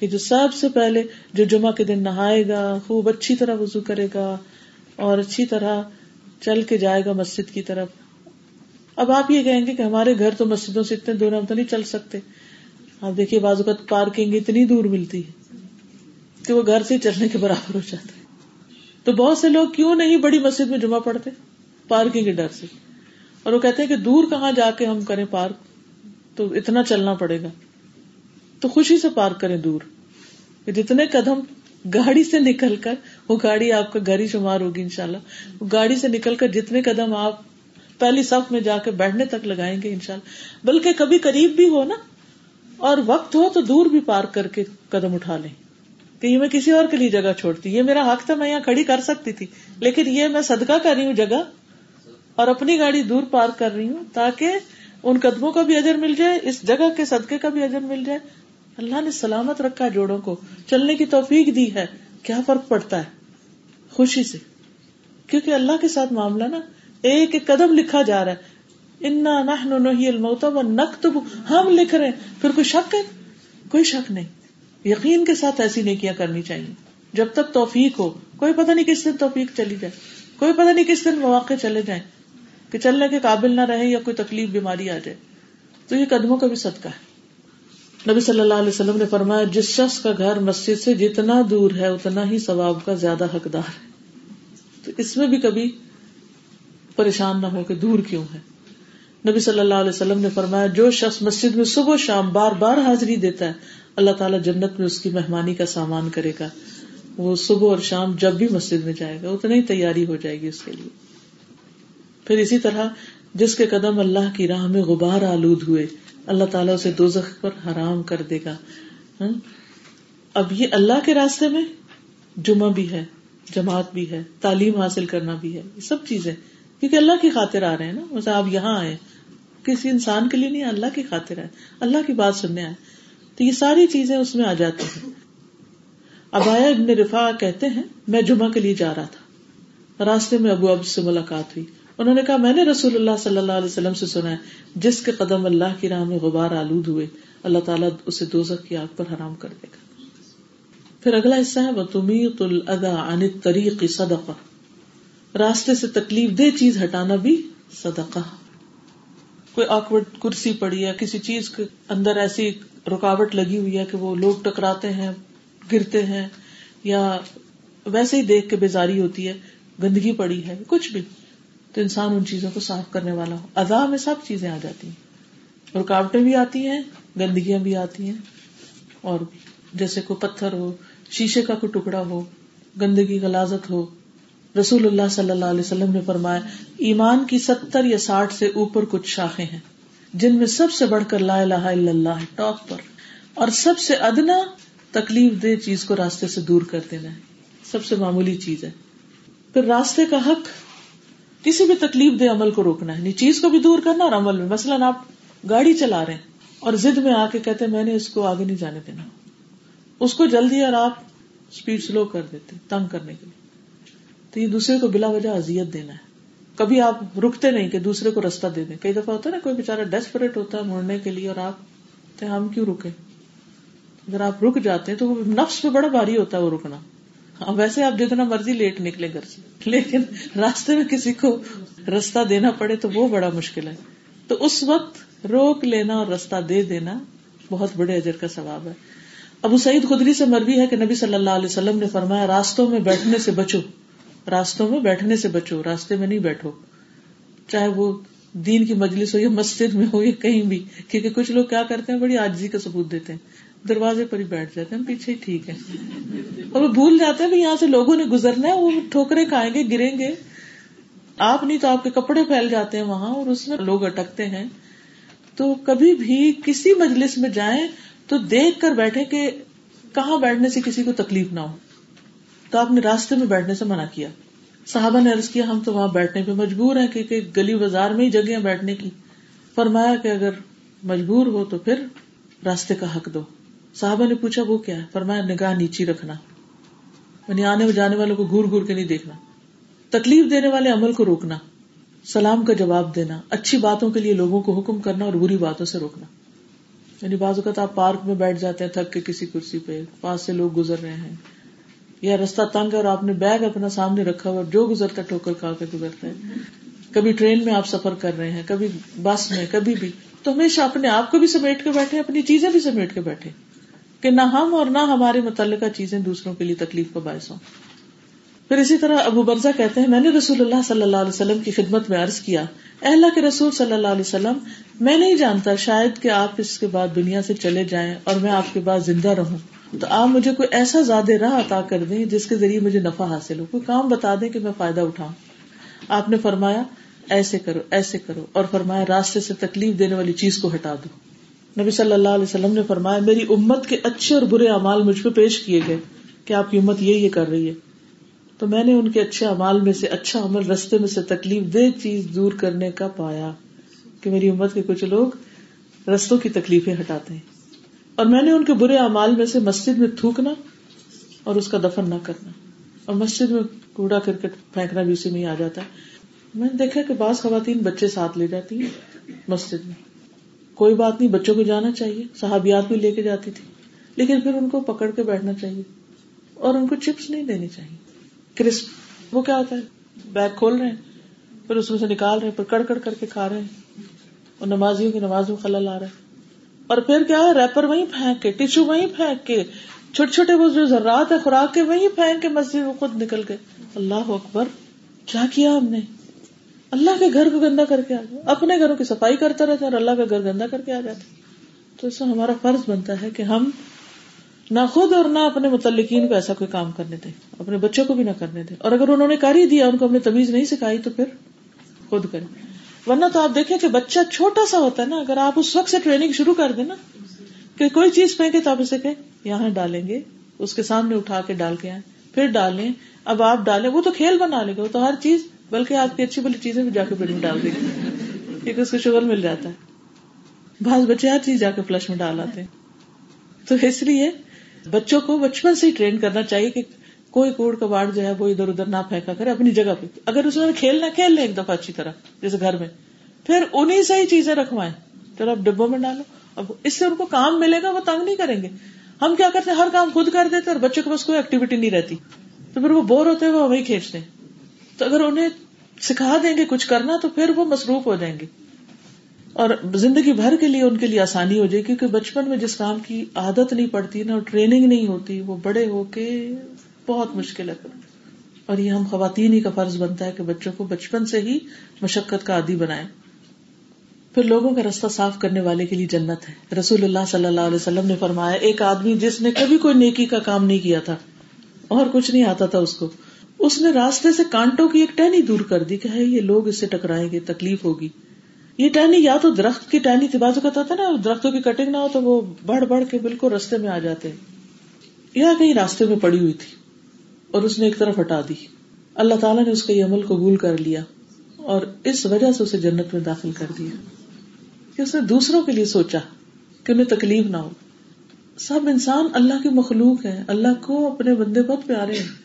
کہ جو سب سے پہلے جو جمعہ کے دن نہائے گا، خوب اچھی طرح وضو کرے گا اور اچھی طرح چل کے جائے گا مسجد کی طرف۔ اب آپ یہ کہیں گے کہ ہمارے گھر تو مسجدوں سے اتنے دور ہم تو نہیں چل سکتے۔ آپ دیکھیے بازو کا پارکنگ اتنی دور ملتی ہے کہ وہ گھر سے چلنے کے برابر ہو جاتا ہے۔ تو بہت سے لوگ کیوں نہیں بڑی مسجد میں جمعہ پڑھتے؟ پارکنگ کے ڈر سے۔ اور وہ کہتے ہیں کہ دور کہاں جا کے ہم کریں پارک؟ تو اتنا چلنا پڑے گا۔ تو خوشی سے پارک کریں دور۔ جتنے قدم گاڑی سے نکل کر، وہ گاڑی آپ کا گھر ہی شمار ہوگی ان شاء اللہ گاڑی سے نکل کر جتنے قدم آپ پہلی صف میں جا کے بیٹھنے تک لگائیں گے ان شاء اللہ بلکہ کبھی قریب بھی ہو نا، اور وقت ہو تو دور بھی پارک کر کے قدم اٹھا لیں۔ کہ یہ میں کسی اور کے لیے جگہ چھوڑتی، یہ میرا حق تھا، میں یہاں کھڑی کر سکتی تھی، لیکن یہ میں صدقہ کر رہی ہوں، جگہ اور اپنی گاڑی دور پارک کر رہی ہوں تاکہ ان قدموں کا بھی اجر مل جائے، اس جگہ کے صدقے کا بھی اجر مل جائے۔ اللہ نے سلامت رکھا جوڑوں کو۔ چلنے کی توفیق دی ہے۔ کیا فرق پڑتا ہے؟ خوشی سے۔ کیونکہ اللہ کے ساتھ معاملہ نا، ایک ایک قدم لکھا جا رہا ہے۔ انا نہ نقتب ہم لکھ رہے ہیں۔ پھر کوئی شک ہے؟ کوئی شک نہیں۔ یقین کے ساتھ ایسی نیکیاں کرنی چاہیے۔ جب تک توفیق ہو، کوئی پتہ نہیں کس دن توفیق چلی جائے۔ کوئی پتہ نہیں کس دن مواقع چلے جائیں۔ کہ چلنے کے قابل نہ رہے یا کوئی تکلیف بیماری آ جائے۔ تو یہ قدموں کا بھی صدقہ ہے۔ نبی صلی اللہ علیہ وسلم نے فرمایا، جس شخص کا گھر مسجد سے جتنا دور ہے، اتنا ہی ثواب کا زیادہ حقدار ہے۔ تو اس میں بھی کبھی پریشان نہ ہو کہ دور کیوں ہے۔ نبی صلی اللہ علیہ وسلم نے فرمایا، جو شخص مسجد میں صبح شام بار بار حاضری دیتا ہے، اللہ تعالیٰ جنت میں اس کی مہمانی کا سامان کرے گا۔ وہ صبح اور شام جب بھی مسجد میں جائے گا اتنا ہی تیاری ہو جائے گی اس کے لیے۔ پھر اسی طرح جس کے قدم اللہ کی راہ میں غبار آلود ہوئے، اللہ تعالیٰ اسے دو پر حرام کر دے گا۔ اب یہ اللہ کے راستے میں جمعہ بھی ہے، جماعت بھی ہے، تعلیم حاصل کرنا بھی ہے، یہ سب چیزیں۔ کیونکہ اللہ کی خاطر آ رہے ہیں نا آپ یہاں آئے کسی انسان کے لیے نہیں، اللہ کی خاطر آئے اللہ کی بات سننے آئے تو یہ ساری چیزیں اس میں آ جاتی ہیں۔ اب آیا ابن رفا کہتے ہیں، میں جمعہ کے لیے جا رہا تھا۔ راستے میں ابو اب سے ملاقات ہوئی۔ انہوں نے کہا، میں نے رسول اللہ صلی اللہ علیہ وسلم سے سنا ہے، جس کے قدم اللہ کی راہ میں غبار آلود ہوئے، اللہ تعالیٰ اسے دوزخ کی آگ پر حرام کر دے گا۔ پھر اگلا حصہ ہے وہ الدا عن طریق صدقہ راستے سے تکلیف دہ چیز ہٹانا بھی صدقہ۔ کوئی آکورڈ کرسی پڑی ہے، کسی چیز کے اندر ایسی رکاوٹ لگی ہوئی ہے کہ وہ لوگ ٹکراتے ہیں، گرتے ہیں، یا ویسے ہی دیکھ کے بیزاری ہوتی ہے، گندگی پڑی ہے، کچھ بھی۔ تو انسان ان چیزوں کو صاف کرنے والا ہو۔ ادا میں سب چیزیں آ جاتی ہیں۔ رکاوٹیں بھی آتی ہیں، گندگیاں بھی آتی ہیں۔ اور جیسے کوئی پتھر ہو، شیشے کا کوئی ٹکڑا ہو، گندگی، غلازت ہو۔ رسول اللہ صلی اللہ علیہ وسلم نے فرمایا، ایمان کی ستر یا ساٹھ سے اوپر کچھ شاخیں ہیں، جن میں سب سے بڑھ کر لا الہ الا اللہ ٹاپ پر۔ اور سب سے ادنا تکلیف دہ چیز کو راستے سے دور کر دینا ہے۔ سب سے معمولی چیز ہے۔ پھر راستے کا حق کسی بھی تکلیف دہ عمل کو روکنا ہے۔ چیز کو بھی دور کرنا اور عمل میں۔ مثلاً آپ گاڑی چلا رہے ہیں اور زد میں آ کے کہتے میں نے اس کو آگے نہیں جانے دینا۔ اس کو جلدی اور آپ اسپیڈ سلو کر دیتے تنگ کرنے کے لیے۔ تو یہ دوسرے کو بلا وجہ ازیت دینا ہے۔ کبھی آپ رکتے نہیں کہ دوسرے کو رستہ دے دیں۔ کئی دفعہ ہوتا ہے نا، کوئی بےچارا ڈیسپریٹ ہوتا ہے مڑنے کے لیے اور آپ ہم کیوں رکے؟ اگر آپ رک جاتے ہیں تو وہ نفس پہ بڑا بھاری ہوتا ہے وہ رکنا۔ ہاں ویسے آپ جتنا مرضی لیٹ نکلے گھر سے، لیکن راستے میں کسی کو رستہ دینا پڑے تو وہ بڑا مشکل ہے۔ تو اس وقت روک لینا اور رستہ دے دینا بہت بڑے اجر کا ثواب ہے۔ ابو سعید خدری سے مربی ہے کہ نبی صلی اللہ علیہ وسلم نے فرمایا، راستوں میں بیٹھنے سے بچو۔ راستوں میں بیٹھنے سے بچو، راستے میں نہیں بیٹھو۔ چاہے وہ دین کی مجلس ہو یا مسجد میں ہو یا کہیں بھی، کیونکہ کچھ لوگ کیا کرتے ہیں، بڑی آجزی کا ثبوت دیتے ہیں۔ دروازے پر ہی بیٹھ جاتے ہیں پیچھے ہی ٹھیک ہے اور وہ بھول جاتے ہیں یہاں سے لوگوں نے گزرنا ہے، وہ ٹھوکرے کھائیں گے، گریں گے۔ آپ نہیں تو آپ کے کپڑے پھیل جاتے ہیں وہاں اور اس میں لوگ اٹکتے ہیں۔ تو کبھی بھی کسی مجلس میں جائیں تو دیکھ کر بیٹھے کہ کہاں بیٹھنے سے کسی کو تکلیف نہ ہو۔ تو آپ نے راستے میں بیٹھنے سے منع کیا۔ صحابہ نے عرض کیا، ہم تو وہاں بیٹھنے پہ مجبور ہیں کیونکہ گلی بازار میں ہی جگہ بیٹھنے کی۔ فرمایا کہ اگر مجبور ہو تو پھر راستے کا حق دو۔ صحابہ نے پوچھا، وہ کیا ہے؟ فرمایا، نگاہ نیچی رکھنا۔ یعنی آنے جانے والوں کو گور گور کے نہیں دیکھنا۔ تکلیف دینے والے عمل کو روکنا۔ سلام کا جواب دینا۔ اچھی باتوں کے لیے لوگوں کو حکم کرنا اور بری باتوں سے روکنا۔ یعنی بعض اوقات آپ پارک میں بیٹھ جاتے ہیں، تھک کے کسی کرسی پہ، پاس سے لوگ گزر رہے ہیں۔ یا رستہ تنگ ہے اور آپ نے بیگ اپنا سامنے رکھا ہوا جو گزرتا ٹھوکر کھا کے گزرتا ہے۔ کبھی ٹرین میں آپ سفر کر رہے ہیں، کبھی بس میں، کبھی بھی۔ تو ہمیشہ اپنے آپ کو بھی سمیٹ کے بیٹھے، اپنی چیزیں بھی سمیٹ کے بیٹھے۔ کہ نہ ہم اور نہ ہمارے متعلقہ چیزیں دوسروں کے لیے تکلیف کا باعث ہوں۔ پھر اسی طرح ابو برزا کہتے ہیں، میں نے رسول اللہ صلی اللہ علیہ وسلم کی خدمت میں عرض کیا اللہ کے رسول صلی اللہ علیہ وسلم، میں نہیں جانتا شاید کہ آپ اس کے بعد دنیا سے چلے جائیں اور میں آپ کے بعد زندہ رہوں۔ تو آپ مجھے کوئی ایسا زیادہ راہ عطا کر دیں جس کے ذریعے مجھے نفع حاصل ہو۔ کوئی کام بتا دیں کہ میں فائدہ اٹھاؤں۔ آپ نے فرمایا، ایسے کرو ایسے کرو، اور فرمایا، راستے سے تکلیف دینے والی چیز کو ہٹا دو۔ نبی صلی اللہ علیہ وسلم نے فرمایا، میری امت کے اچھے اور برے امال مجھ پہ پیش کیے گئے کہ آپ کی امت یہ یہ کر رہی ہے۔ تو میں نے ان کے اچھے امال میں سے اچھا عمل رستے میں سے تکلیف دہ چیز دور کرنے کا پایا کہ میری امت کے کچھ لوگ رستوں کی تکلیفیں ہٹاتے ہیں۔ اور میں نے ان کے برے اعمال میں سے مسجد میں تھوکنا اور اس کا دفن نہ کرنا۔ اور مسجد میں کوڑا کرکٹ پھینکنا بھی اسی میں ہی آ جاتا۔ ہے میں نے دیکھا کہ بعض خواتین بچے ساتھ لے جاتی ہیں مسجد میں۔ کوئی بات نہیں، بچوں کو جانا چاہیے۔ صحابیات بھی لے کے جاتی تھی۔ لیکن پھر ان کو پکڑ کے بیٹھنا چاہیے۔ اور ان کو چپس نہیں دینی چاہیے۔ کرسپ، وہ کیا ہوتا ہے؟ بیگ کھول رہے ہیں۔ پھر اس میں سے نکال رہے ہیں، پھر کڑ کڑ کر کے کھا رہے ہیں۔ اور نمازیوں کی نماز میں خلل آ رہا ہے۔ اور پھر کیا ہے؟ ریپر وہیں پھینک کے ٹیشو وہیں پھینک کے۔ چھوٹے چھوٹے وہ جو ذرات ہے خوراک کے، وہیں پھینک کے مسجد وہ خود نکل گئے۔ اللہ اکبر، کیا کیا ہم نے؟ اللہ کے گھر کو گندا کر کے آ جائے اپنے گھروں کی صفائی کرتا رہتا اور اللہ کا گھر گندا کر کے آ جاتا تو اس میں ہمارا فرض بنتا ہے کہ ہم نہ خود اور نہ اپنے متعلقین کو ایسا کوئی کام کرنے دیں، اپنے بچوں کو بھی نہ کرنے دیں۔ اور اگر انہوں نے کر ہی دیا، ان کو ہم نے تمیز نہیں سکھائی، تو پھر خود کریں۔ ورنہ تو آپ دیکھیں کہ بچہ چھوٹا سا ہوتا ہے نا، اگر آپ اس وقت سے ٹریننگ شروع کر دیں نا، کہ کوئی چیز پھینکے تو آپ اسے کہ یہاں ڈالیں گے، اس کے سامنے اٹھا کے ڈال کے آئے پھر ڈالیں۔ اب آپ ڈالیں، وہ تو کھیل بنا لے گا، وہ تو ہر چیز بلکہ آپ کی اچھی بلی چیزیں بھی جا کے میں ڈال دیں کیونکہ اس کو شوگر مل جاتا ہے۔ بعض بچے ہر چیز جا کے فلش میں ڈال آتے ہیں۔ تو اس لیے بچوں کو بچپن سے ہی ٹرین کرنا چاہیے کہ کوئی کوڑ کباڑ جو ہے وہ ادھر ادھر نہ پھینکا کرے، اپنی جگہ پہ۔ اگر اس میں کھیلنا کھیل لیں ایک دفعہ اچھی طرح، جیسے گھر میں، پھر انہیں سے ہی چیزیں رکھوائیں۔ چلو اب ڈبوں میں ڈالو۔ اب اس سے ان کو کام ملے گا، وہ تنگ نہیں کریں گے۔ ہم کیا کرتے ہر کام خود کر دیتے اور بچوں کے پاس کوئی ایکٹیویٹی نہیں رہتی۔ تو پھر وہ بور ہوتے ہیں وہ وہی کھینچتے ہیں۔ تو اگر انہیں سکھا دیں گے کچھ کرنا تو پھر وہ مصروف ہو جائیں گے۔ اور زندگی بھر کے لیے ان کے لیے آسانی ہو جائے کیونکہ بچپن میں جس کام کی عادت نہیں پڑتی نا اور ٹریننگ نہیں ہوتی، وہ بڑے ہو کے بہت مشکل ہے۔ اور یہ ہم خواتین ہی کا فرض بنتا ہے کہ بچوں کو بچپن سے ہی مشقت کا عادی بنائے پھر لوگوں کا رستہ صاف کرنے والے کے لیے جنت ہے۔ رسول اللہ صلی اللہ علیہ وسلم نے فرمایا، ایک آدمی جس نے کبھی کوئی نیکی کا کام نہیں کیا تھا اور کچھ نہیں آتا تھا اس کو۔ اس نے راستے سے کانٹوں کی ایک ٹہنی دور کر دی کہ یہ لوگ اس سے ٹکرائیں گے، تکلیف ہوگی۔ یہ ٹہنی یا تو درخت کی ٹہنی تھی بازو کا تھا نا، درختوں کی کٹنگ نہ ہو تو وہ بڑھ بڑھ کے بالکل رستے میں آ جاتے۔ یا کہیں راستے میں پڑی ہوئی تھی اور اس نے ایک طرف ہٹا دی۔ اللہ تعالیٰ نے اس کا یہ عمل قبول کر لیا اور اس وجہ سے اسے جنت میں داخل کر دیا۔ کہ اس نے دوسروں کے لیے سوچا کہ انہیں تکلیف نہ ہو۔ سب انسان اللہ کی مخلوق ہے اللہ کو اپنے بندے بہت پیارے ہیں۔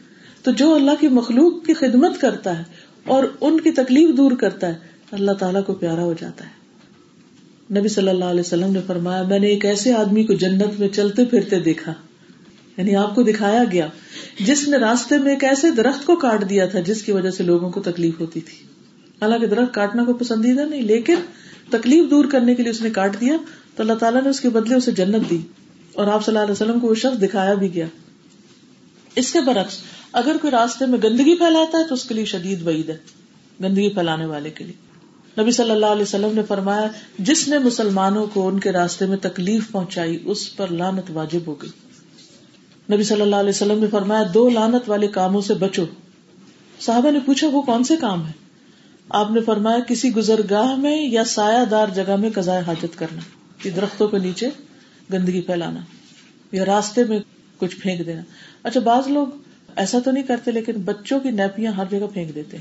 تو جو اللہ کی مخلوق کی خدمت کرتا ہے اور ان کی تکلیف دور کرتا ہے، اللہ تعالیٰ کو پیارا ہو جاتا ہے۔ نبی صلی اللہ علیہ وسلم نے فرمایا، میں نے ایک ایسے آدمی کو جنت میں چلتے پھرتے دیکھا یعنی آپ کو دکھایا گیا، جس نے راستے میں ایک ایسے درخت کو کاٹ دیا تھا جس کی وجہ سے لوگوں کو تکلیف ہوتی تھی۔ حالانکہ درخت کاٹنا کو پسندیدہ نہیں، لیکن تکلیف دور کرنے کے لیے اس نے کاٹ دیا، تو اللہ تعالیٰ نے اس کے بدلے اسے جنت دی۔ اور آپ صلی اللہ علیہ وسلم کو وہ شخص دکھایا بھی گیا۔ اس کے برعکس اگر کوئی راستے میں گندگی پھیلاتا ہے تو اس کے لیے شدید وعید ہے، گندگی پھیلانے والے کے لیے۔ نبی صلی اللہ علیہ وسلم نے فرمایا، جس نے مسلمانوں کو ان کے راستے میں تکلیف پہنچائی، اس پر لانت واجب ہو گئی۔ نبی صلی اللہ علیہ وسلم نے فرمایا، دو لانت والے کاموں سے بچو۔ صاحبہ نے پوچھا، وہ کون سے کام ہے آپ نے فرمایا، کسی گزرگاہ میں یا سایہ دار جگہ میں قزائے حاجت کرنا، کہ درختوں کے نیچے گندگی پھیلانا یا راستے میں کچھ پھینک دینا۔ اچھا بعض لوگ ایسا تو نہیں کرتے، لیکن بچوں کی نیپیاں ہر جگہ پھینک دیتے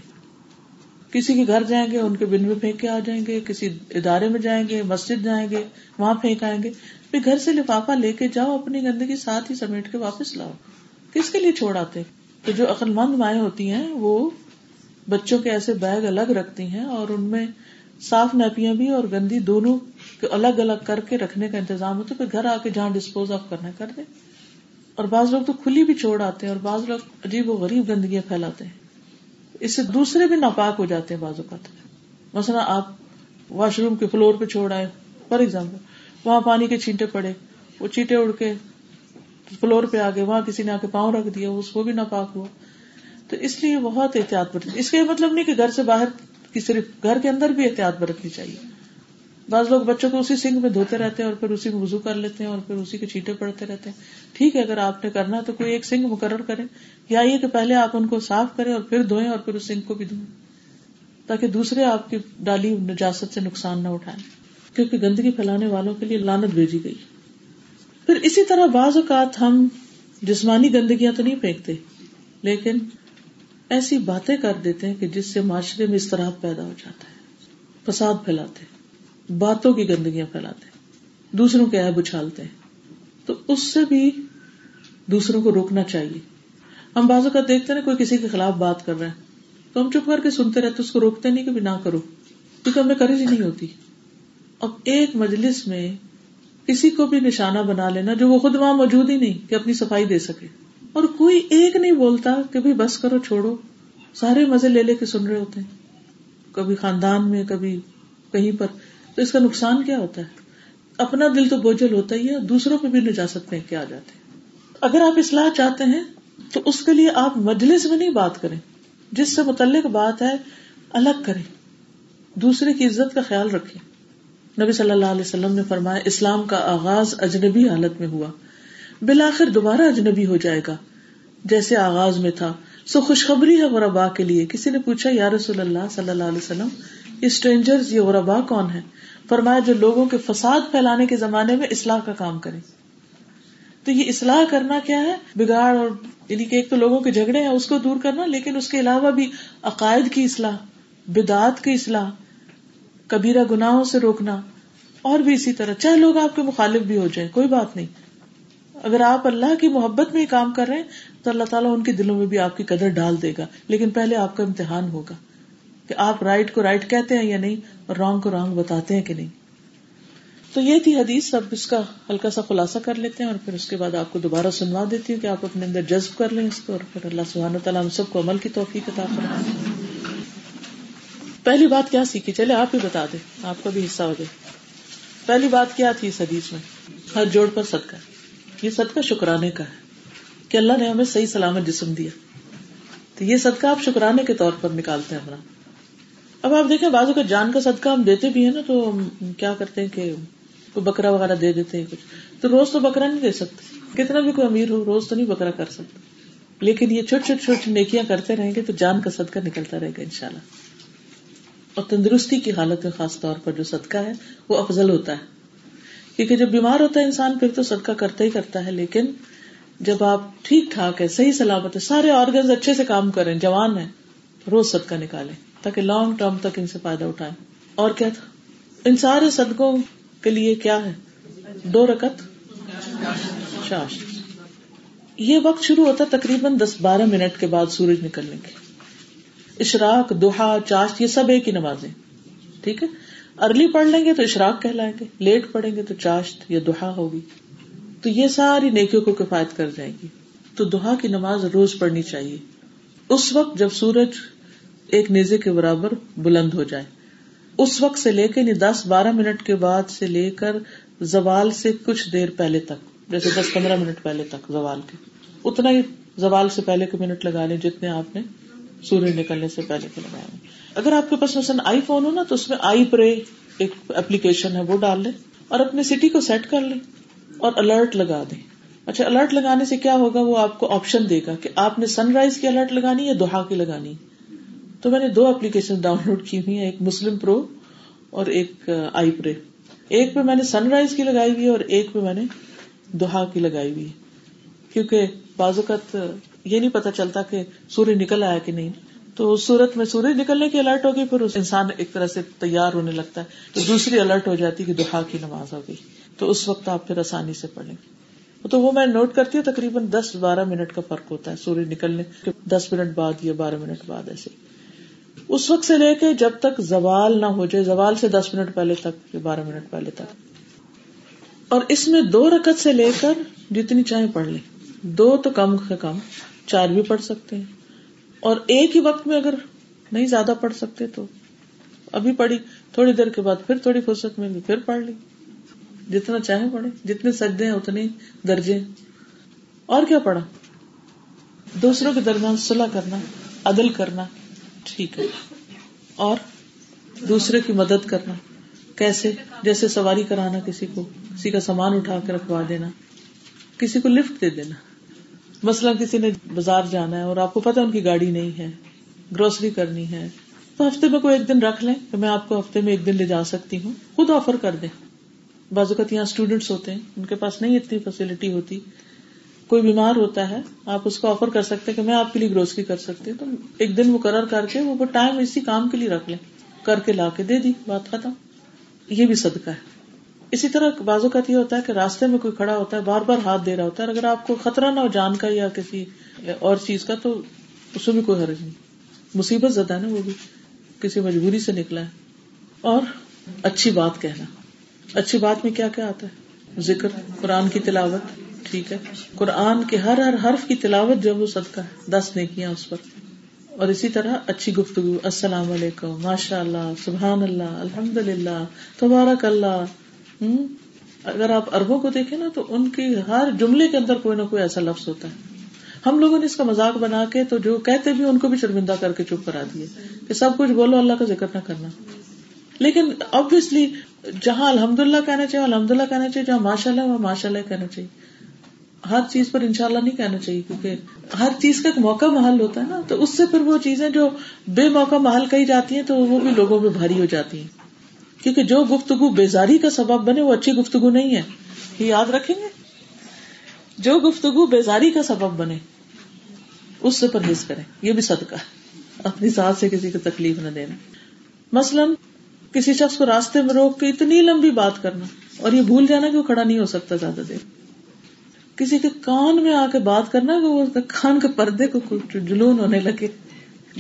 کسی کے گھر جائیں گے، ان کے بن میں پھینک کے آ جائیں گے، کسی ادارے میں جائیں گے، مسجد جائیں گے، وہاں پھینک آئیں گے۔ پھر گھر سے لفافہ لے کے جاؤ، اپنی گندگی ساتھ ہی سمیٹ کے واپس لاؤ۔ کس کے لیے چھوڑ آتے؟ تو جو عقل مند مائیں ہوتی ہیں، وہ بچوں کے ایسے بیگ الگ رکھتی ہیں اور ان میں صاف نیپیاں بھی اور گندی دونوں الگ الگ کر کے رکھنے کا انتظام ہوتا ہے۔ پھر گھر آ کے جہاں ڈسپوز آف کرنا کر دے۔ اور بعض لوگ تو کھلی بھی چھوڑ آتے ہیں اور بعض لوگ عجیب و غریب گندگیاں پھیلاتے ہیں۔ اس سے دوسرے بھی ناپاک ہو جاتے ہیں بعض اوقات۔ مثلا آپ واش روم کے فلور پہ چھوڑ آئے، فار ایگزامپل، وہاں پانی کے چینٹے پڑے، وہ چیٹے اڑ کے فلور پہ آ گئے، وہاں کسی نے آ کے پاؤں رکھ دیا، اس کو بھی ناپاک ہوا۔ تو اس لیے بہت احتیاط برتنی، اس کا یہ مطلب نہیں کہ گھر سے باہر کی، صرف گھر کے اندر بھی احتیاط برتنی چاہیے۔ بعض لوگ بچوں کو اسی سنگھ میں دھوتے رہتے ہیں اور پھر اسی میں وزو کر لیتے ہیں اور پھر اسی کے چیٹے پڑتے رہتے ہیں۔ ٹھیک ہے، اگر آپ نے کرنا تو کوئی ایک سنگھ مقرر کرے یا یہ کہ پہلے آپ ان کو صاف کریں اور پھر دھوئیں اور پھر اس سنگھ کو بھی دھوئیں۔ تاکہ دوسرے آپ کی ڈالی نجاست سے نقصان نہ اٹھائیں۔ کیونکہ گندگی پھیلانے والوں کے لیے لانت بھیجی گئی۔ پھر اسی طرح بعض اوقات ہم جسمانی گندگیاں تو نہیں پھینکتے، لیکن ایسی باتیں کر دیتے ہیں کہ جس سے معاشرے میں اس طرح پیدا ہو جاتا ہے، فساد پھیلاتے ہیں۔ باتوں کی گندگیاں پھیلاتے دوسروں کے عیب اچھالتے ہیں۔ تو اس سے بھی دوسروں کو روکنا چاہیے۔ ہم بازو کا دیکھتے نا، کوئی کسی کے خلاف بات کر رہے ہیں تو ہم چپ کر کے سنتے رہتے اس کو روکتے نہیں کہ بھی نہ کرو۔ کیونکہ ہمیں کرے ہی نہیں ہوتی۔ اب ایک مجلس میں کسی کو بھی نشانہ بنا لینا جو وہ خود وہاں موجود ہی نہیں، کہ اپنی صفائی دے سکے۔ اور کوئی ایک نہیں بولتا کہ بھی بس کرو، چھوڑو۔ سارے مزے لے لے کے سن رہے ہوتے ہیں۔ کبھی خاندان میں، کبھی کہیں پر۔ تو اس کا نقصان کیا ہوتا ہے؟ اپنا دل تو بوجھل ہوتا ہی ہے، دوسروں پہ بھی نجاست پھینک کے آ جاتے ہیں؟ اگر آپ اصلاح چاہتے ہیں، تو اس کے لیے آپ مجلس میں نہیں بات کریں۔ جس سے متعلق بات ہے، الگ کریں۔ دوسرے کی عزت کا خیال رکھیں۔ نبی صلی اللہ علیہ وسلم نے فرمایا، اسلام کا آغاز اجنبی حالت میں ہوا۔ بالآخر دوبارہ اجنبی ہو جائے گا۔ جیسے آغاز میں تھا، سو خوشخبری ہے غربا کے لیے۔ کسی نے پوچھا، یا رسول اللہ صلی اللہ علیہ وسلم اسٹرینجر یہ غربا کون ہے فرمایا جو لوگوں کے فساد پھیلانے کے زمانے میں اصلاح کا کام کرے تو یہ اصلاح کرنا کیا ہے؟ بگاڑ اور یعنی کہ ایک تو لوگوں کے جھگڑے ہیں، اس کو دور کرنا، لیکن اس کے علاوہ بھی عقائد کی اصلاح بدعت کی اصلاح، کبیرہ گناہوں سے روکنا، اور بھی اسی طرح۔ چاہے لوگ آپ کے مخالف بھی ہو جائیں، کوئی بات نہیں۔ اگر آپ اللہ کی محبت میں ہی کام کر رہے ہیں، تو اللہ تعالیٰ ان کے دلوں میں بھی آپ کی قدر ڈال دے گا، لیکن پہلے آپ کا امتحان ہوگا۔ کہ آپ رائٹ کو رائٹ کہتے ہیں یا نہیں اور رانگ کو رانگ بتاتے ہیں کہ نہیں۔ تو یہ تھی حدیث، اب اس کا ہلکا سا خلاصہ کر لیتے ہیں اور پھر اس کے بعد آپ کو دوبارہ سنوا دیتی ہوں کہ آپ اپنے اندر جذب کر لیں اس کو اور پھر اللہ سبحانہ تعالیٰ ہم سب کو عمل کی توفیق عطا فرمائے۔ پہلی بات کیا سیکھی؟ چلے آپ ہی بتا دیں، آپ کا بھی حصہ ہو جائے۔ پہلی بات کیا تھی اس حدیث میں؟ ہر جوڑ پر صدقہ۔ یہ صدقہ شکرانے کا ہے کہ اللہ نے ہمیں صحیح سلامت جسم دیا۔ تو یہ صدقہ آپ شکرانے کے طور پر نکالتے ہیں ہمارا اب آپ دیکھیں بازو کا جان کا صدقہ ہم دیتے بھی ہیں نا، تو کیا کرتے ہیں کہ کوئی بکرا وغیرہ دے دیتے ہیں کچھ۔ تو روز تو بکرا نہیں دے سکتے۔ کتنا بھی کوئی امیر ہو، روز تو نہیں بکرا کر سکتا۔ لیکن یہ چھوٹی چھوٹی چھوٹی نیکیاں کرتے رہیں گے تو جان کا صدقہ نکلتا رہے گا ان شاء اللہ اور تندرستی کی حالت میں خاص طور پر جو صدقہ ہے، وہ افضل ہوتا ہے۔ کیونکہ جب بیمار ہوتا ہے انسان، پھر تو صدقہ کرتا ہی کرتا ہے، لیکن جب آپ ٹھیک ٹھاک ہے، صحیح سلامت ہے، سارے آرگنز اچھے سے کام کریں، جوان ہے روز صدقہ نکالیں۔ تاکہ لانگ ٹرم تک ان سے فائدہ اٹھائیں۔ اور کیا تھا؟ ان سارے صدقوں کے لیے کیا ہے؟ دو رکت شاش۔ یہ وقت شروع ہوتا تقریباً دس بارہ منٹ کے بعد سورج نکلنے کے۔ اشراق دوہا چاشت یہ سب ایک ہی نمازیں۔ ٹھیک ہے؟ ارلی پڑھ لیں گے تو اشراق کہلائیں گے لیٹ پڑھیں گے تو چاشت یا دوہا ہوگی۔ تو یہ ساری نیکیوں کو کفایت کر جائے گی۔ تو دوہا کی نماز روز پڑھنی چاہیے۔ اس وقت جب سورج ایک نیزے کے برابر بلند ہو جائے۔ اس وقت سے لے کے یعنی دس بارہ منٹ کے بعد سے لے کر زوال سے کچھ دیر پہلے تک، جیسے دس پندرہ منٹ پہلے تک زوال کے۔ اتنا ہی زوال سے پہلے کے منٹ لگا لیں جتنے آپ نے سورج نکلنے سے پہلے کے لگائے اگر آپ کے پاس مثلاً آئی فون ہو نا، تو اس میں آئی پرے ایک اپلیکیشن ہے، وہ ڈال لیں اور اپنے سٹی کو سیٹ کر لیں اور الرٹ لگا دیں۔ اچھا الرٹ لگانے سے کیا ہوگا؟ وہ آپ کو آپشن دے گا کہ آپ نے سن رائز کی الرٹ لگانی یا دوہا کی لگانی تو میں نے دو اپلیکیشن ڈاؤن لوڈ کی ہوئی ایک مسلم پرو اور ایک آئی پرے۔ ایک پہ میں نے سن رائز کی لگائی ہوئی اور ایک پہ میں نے دوہا کی لگائی ہوئی کیونکہ بعض اوقات یہ نہیں پتا چلتا کہ سورج نکل آیا کہ نہیں۔ تو اس صورت میں سورج نکلنے کی الرٹ ہوگی، پھر انسان ایک طرح سے تیار ہونے لگتا ہے۔ تو دوسری الرٹ ہو جاتی کہ دوہا کی نماز ہوگی تو اس وقت آپ پھر آسانی سے پڑھیں۔ تو وہ میں نوٹ کرتی ہوں، تقریباً دس بارہ منٹ کا فرق ہوتا ہے سورج نکلنے دس منٹ بعد یا بارہ منٹ بعد ایسے۔ اس وقت سے لے کے جب تک زوال نہ ہو جائے، زوال سے دس منٹ پہلے تک بارہ منٹ پہلے تک۔ اور اس میں دو رکت سے لے کر جتنی چاہے پڑھ لیں۔ دو تو کم سے کم، چار بھی پڑھ سکتے ہیں۔ اور ایک ہی وقت میں اگر نہیں زیادہ پڑھ سکتے تو ابھی پڑھی، تھوڑی دیر کے بعد پھر تھوڑی فرصت ملی، پھر پڑھ لی۔ جتنا چاہے پڑھے جتنے سجدے ہیں، اتنے درجے اور کیا پڑھا؟ دوسروں کے درمیان صلاح کرنا، عدل کرنا۔ ٹھیک ہے۔ اور دوسرے کی مدد کرنا۔ کیسے؟ جیسے سواری کرانا کسی کو، کسی کا سامان اٹھا کے رکھوا دینا، کسی کو لفٹ دے دینا۔ مثلاً کسی نے بازار جانا ہے اور آپ کو پتا ان کی گاڑی نہیں ہے، گروسری کرنی ہے۔ تو ہفتے میں کوئی ایک دن رکھ لیں کہ میں آپ کو ہفتے میں ایک دن لے جا سکتی ہوں۔ خود آفر کر دیں۔ بعض اوقات یہاں اسٹوڈینٹس ہوتے ہیں، ان کے پاس نہیں اتنی فیسلٹی ہوتی۔ کوئی بیمار ہوتا ہے، آپ اس کو آفر کر سکتے کہ میں آپ کے لیے گروسری کر سکتی ہوں۔ تو ایک دن مقرر کر کے وہ ٹائم اسی کام کے لیے رکھ لیں۔ کر کے لا کے دے دی، بات ختم۔ یہ بھی صدقہ ہے۔ اسی طرح بعض اوقات یہ ہوتا ہے کہ راستے میں کوئی کھڑا ہوتا ہے، بار بار ہاتھ دے رہا ہوتا ہے۔ اگر آپ کو خطرہ نہ ہو جان کا یا کسی اور چیز کا، تو اس میں بھی کوئی حرج نہیں۔ مصیبت زدہ نا وہ بھی۔ کسی مجبوری سے نکلا ہے۔ اور اچھی بات کہنا۔ اچھی بات میں کیا کیا آتا ہے؟ ذکر، قرآن کی تلاوت۔ ٹھیک ہے۔ قرآن کے ہر ہر حرف کی تلاوت جو وہ صدقہ ہے۔ دس نے کیا اس پر۔ اور اسی طرح اچھی گفتگو۔ السلام علیکم۔ ماشاء اللہ سبحان اللہ الحمد للہ تبارک اللہ ہوں اگر آپ اربوں کو دیکھیں نا تو ان کی ہر جملے کے اندر کوئی نہ کوئی ایسا لفظ ہوتا ہے۔ ہم لوگوں نے اس کا مذاق بنا کے تو جو کہتے بھی ان کو بھی شرمندہ کر کے چپ کرا دیے کہ سب کچھ بولو، اللہ کا ذکر نہ کرنا۔ لیکن ابویسلی جہاں الحمد للہ کہنا چاہیے الحمد للہ کہنا چاہیے، جہاں ماشاء اللہ وہاں ماشاء اللہ کہنا چاہیے۔ ہر چیز پر ان شاء اللہ نہیں کہنا چاہیے، کیونکہ ہر چیز کا ایک موقع محل ہوتا ہے نا۔ تو اس سے پھر وہ چیزیں جو بے موقع محل کہی جاتی ہیں، تو وہ بھی لوگوں میں بھاری ہو جاتی ہیں۔ کیونکہ جو گفتگو بیزاری کا سبب بنے، وہ اچھی گفتگو نہیں ہے۔ یہ یاد رکھیں گے؟ جو گفتگو بیزاری کا سبب بنے، اس سے پرہیز کریں۔ یہ بھی صدقہ اپنی ساتھ سے کسی کو تکلیف نہ دینا۔ مثلاً کسی شخص کو راستے میں روک کے اتنی لمبی بات کرنا اور یہ بھول جانا کہ وہ کھڑا نہیں ہو سکتا زیادہ دیر۔ کسی کے کان میں آ کے بات کرنا کہ وہ کان کے پردے کو جلون ہونے لگے۔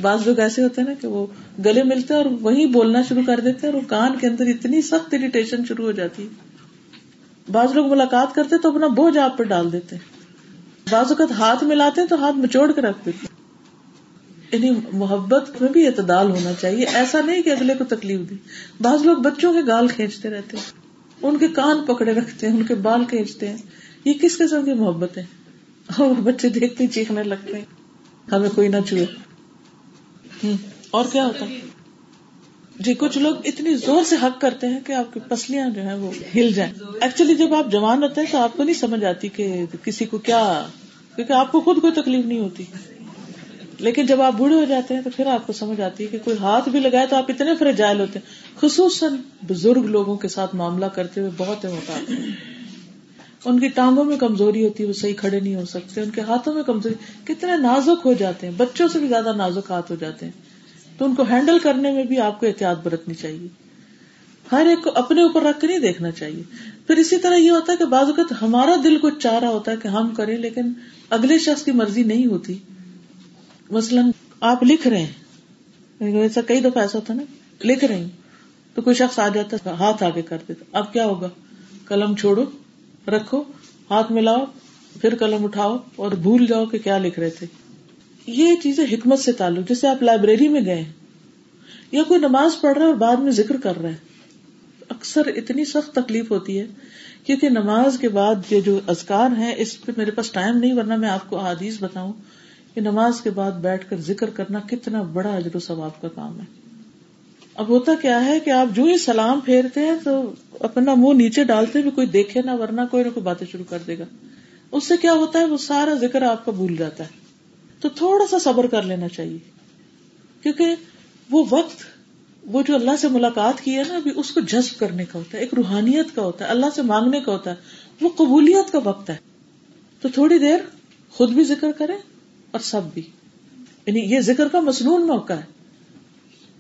بعض لوگ ایسے ہوتے ہیں نا کہ وہ گلے ملتے اور وہی بولنا شروع کر دیتے اور وہ کان کے اندر اتنی سخت اریٹیشن شروع ہو جاتی ہے۔ بعض لوگ ملاقات کرتے تو اپنا بوجھ آپ پہ ڈال دیتے بعض اوقات ہاتھ ملاتے ہیں تو ہاتھ مچوڑ کے رکھ دیتے یعنی محبت میں بھی اعتدال ہونا چاہیے۔ ایسا نہیں کہ اگلے کو تکلیف دی بعض لوگ بچوں کے گال کھینچتے رہتے ہیں۔ ان کے کان پکڑے رکھتے ہیں، ان کے بال کھینچتے ہیں۔ یہ کس قسم کی محبت ہے؟ اور بچے دیکھتے چیخنے لگتے ہیں۔ ہمیں کوئی نہ چوئے اور کیا ہوتا جی کچھ لوگ اتنی زور سے حق کرتے ہیں کہ آپ کی پسلیاں جو ہیں وہ ہل جائیں۔ ایکچولی جب آپ جوان ہوتے ہیں تو آپ کو نہیں سمجھ آتی کہ کسی کو کیا، کیونکہ آپ کو خود کوئی تکلیف نہیں ہوتی۔ لیکن جب آپ بوڑھے ہو جاتے ہیں تو پھر آپ کو سمجھ آتی ہے کہ کوئی ہاتھ بھی لگائے تو آپ اتنے فرجائل ہوتے ہیں۔ خصوصاً بزرگ لوگوں کے ساتھ معاملہ کرتے ہوئے بہت محتاط ان کی ٹانگوں میں کمزوری ہوتی ہے، وہ صحیح کھڑے نہیں ہو سکتے، ان کے ہاتھوں میں کمزوری۔ کتنے نازک ہو جاتے ہیں، بچوں سے بھی زیادہ نازک ہاتھ ہو جاتے ہیں۔ تو ان کو ہینڈل کرنے میں بھی آپ کو احتیاط برتنی چاہیے۔ ہر ایک کو اپنے اوپر رکھ کے نہیں دیکھنا چاہیے۔ پھر اسی طرح یہ ہوتا ہے کہ بعض اوقات ہمارا دل کچھ چاہ رہا ہوتا ہے کہ ہم کریں، لیکن اگلے شخص کی مرضی نہیں ہوتی۔ مثلاً آپ لکھ رہے ہیں۔ ایسا کئی دفعہ ایسا ہوتا نا، لکھ رہے ہیں تو کوئی شخص آ جاتا ہاتھ آگے کر دیتا اب کیا ہوگا؟ قلم چھوڑو۔ رکھو، ہاتھ ملاؤ، پھر قلم اٹھاؤ اور بھول جاؤ کہ کیا لکھ رہے تھے۔ یہ چیزیں حکمت سے تعلق، جیسے آپ لائبریری میں گئے یا کوئی نماز پڑھ رہا ہے اور بعد میں ذکر کر رہا ہے اکثر اتنی سخت تکلیف ہوتی ہے کیونکہ نماز کے بعد یہ جو ازکار ہیں، اس پہ میرے پاس ٹائم نہیں، ورنہ میں آپ کو حادیث بتاؤں کہ نماز کے بعد بیٹھ کر ذکر کرنا کتنا بڑا اجر و ثواب کا کام ہے۔ اب ہوتا کیا ہے کہ آپ جو ہی سلام پھیرتے ہیں تو اپنا منہ نیچے ڈالتے بھی کوئی دیکھے نہ، ورنہ کوئی نہ کوئی باتیں شروع کر دے گا۔ اس سے کیا ہوتا ہے، وہ سارا ذکر آپ کا بھول جاتا ہے۔ تو تھوڑا سا صبر کر لینا چاہیے۔ کیونکہ وہ وقت، وہ جو اللہ سے ملاقات کی ہے نا، ابھی اس کو جذب کرنے کا ہوتا ہے، ایک روحانیت کا ہوتا ہے، اللہ سے مانگنے کا ہوتا ہے۔ وہ قبولیت کا وقت ہے۔ تو تھوڑی دیر خود بھی ذکر کرے اور سب بھی۔ یعنی یہ ذکر کا مصنون موقع ہے۔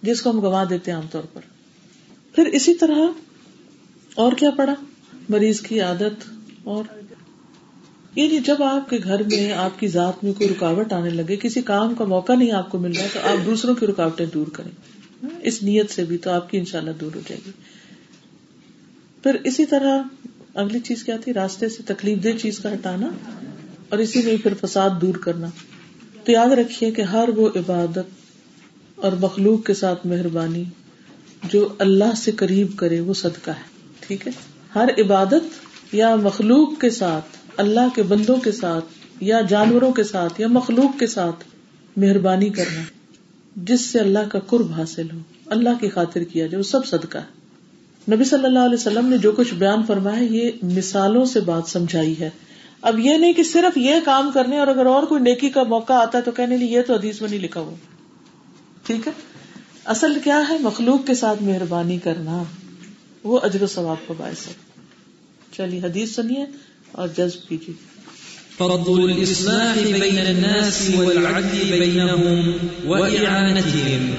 جس کو ہم گوا دیتے ہیں عام طور پر۔ پھر اسی طرح اور کیا پڑا مریض کی عادت اور۔ یعنی جب آپ کے گھر میں آپ کی ذات میں کوئی رکاوٹ آنے لگے، کسی کام کا موقع نہیں آپ کو مل رہا، تو آپ دوسروں کی رکاوٹیں دور کریں۔ اس نیت سے بھی تو آپ کی انشاءاللہ دور ہو جائے گی۔ پھر اسی طرح اگلی چیز کیا تھی؟ راستے سے تکلیف دہ چیز کا ہٹانا اور اسی میں پھر فساد دور کرنا۔ تو یاد رکھیے کہ ہر وہ عبادت اور مخلوق کے ساتھ مہربانی، جو اللہ سے قریب کرے وہ صدقہ ہے، ٹھیک ہے؟ ہر عبادت یا مخلوق کے ساتھ، اللہ کے بندوں کے ساتھ، یا جانوروں کے ساتھ، یا مخلوق کے ساتھ مہربانی کرنا، جس سے اللہ کا قرب حاصل ہو، اللہ کی خاطر کیا جائے، وہ سب صدقہ ہے۔ نبی صلی اللہ علیہ وسلم نے جو کچھ بیان فرمایا یہ مثالوں سے بات سمجھائی ہے۔ اب یہ نہیں کہ صرف یہ کام کرنے اور اگر اور کوئی نیکی کا موقع آتا ہے تو کہنے لیے یہ تو حدیث میں نہیں لکھا ہوا۔ ٹھیک ہے؟ اصل کیا ہے؟ مخلوق کے ساتھ مہربانی کرنا۔ وہ اجر و ثواب کا باعث ہے۔ چلیے، حدیث سنیے اور جذب کیجیے۔ فرض الإصلاح بين الناس والعدل بينهم وإعانتهم۔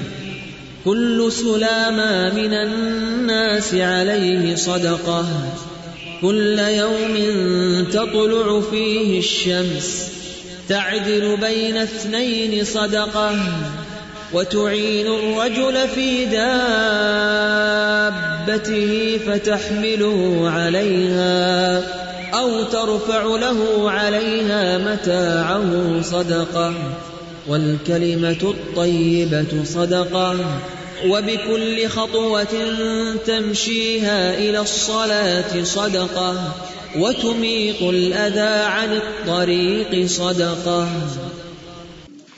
كل سلامة من الناس عليه صدقة۔ كل يوم تطلع فيه الشمس۔ تعدل بين اثنين صدقة۔ وتعين الرجل في دابته فتحمله عليها أو ترفع له عليها متاعه صدقة والكلمة الطيبة صدقة وبكل خطوة تمشيها إلى الصلاة صدقة وتميط الأذى عن الطريق صدقة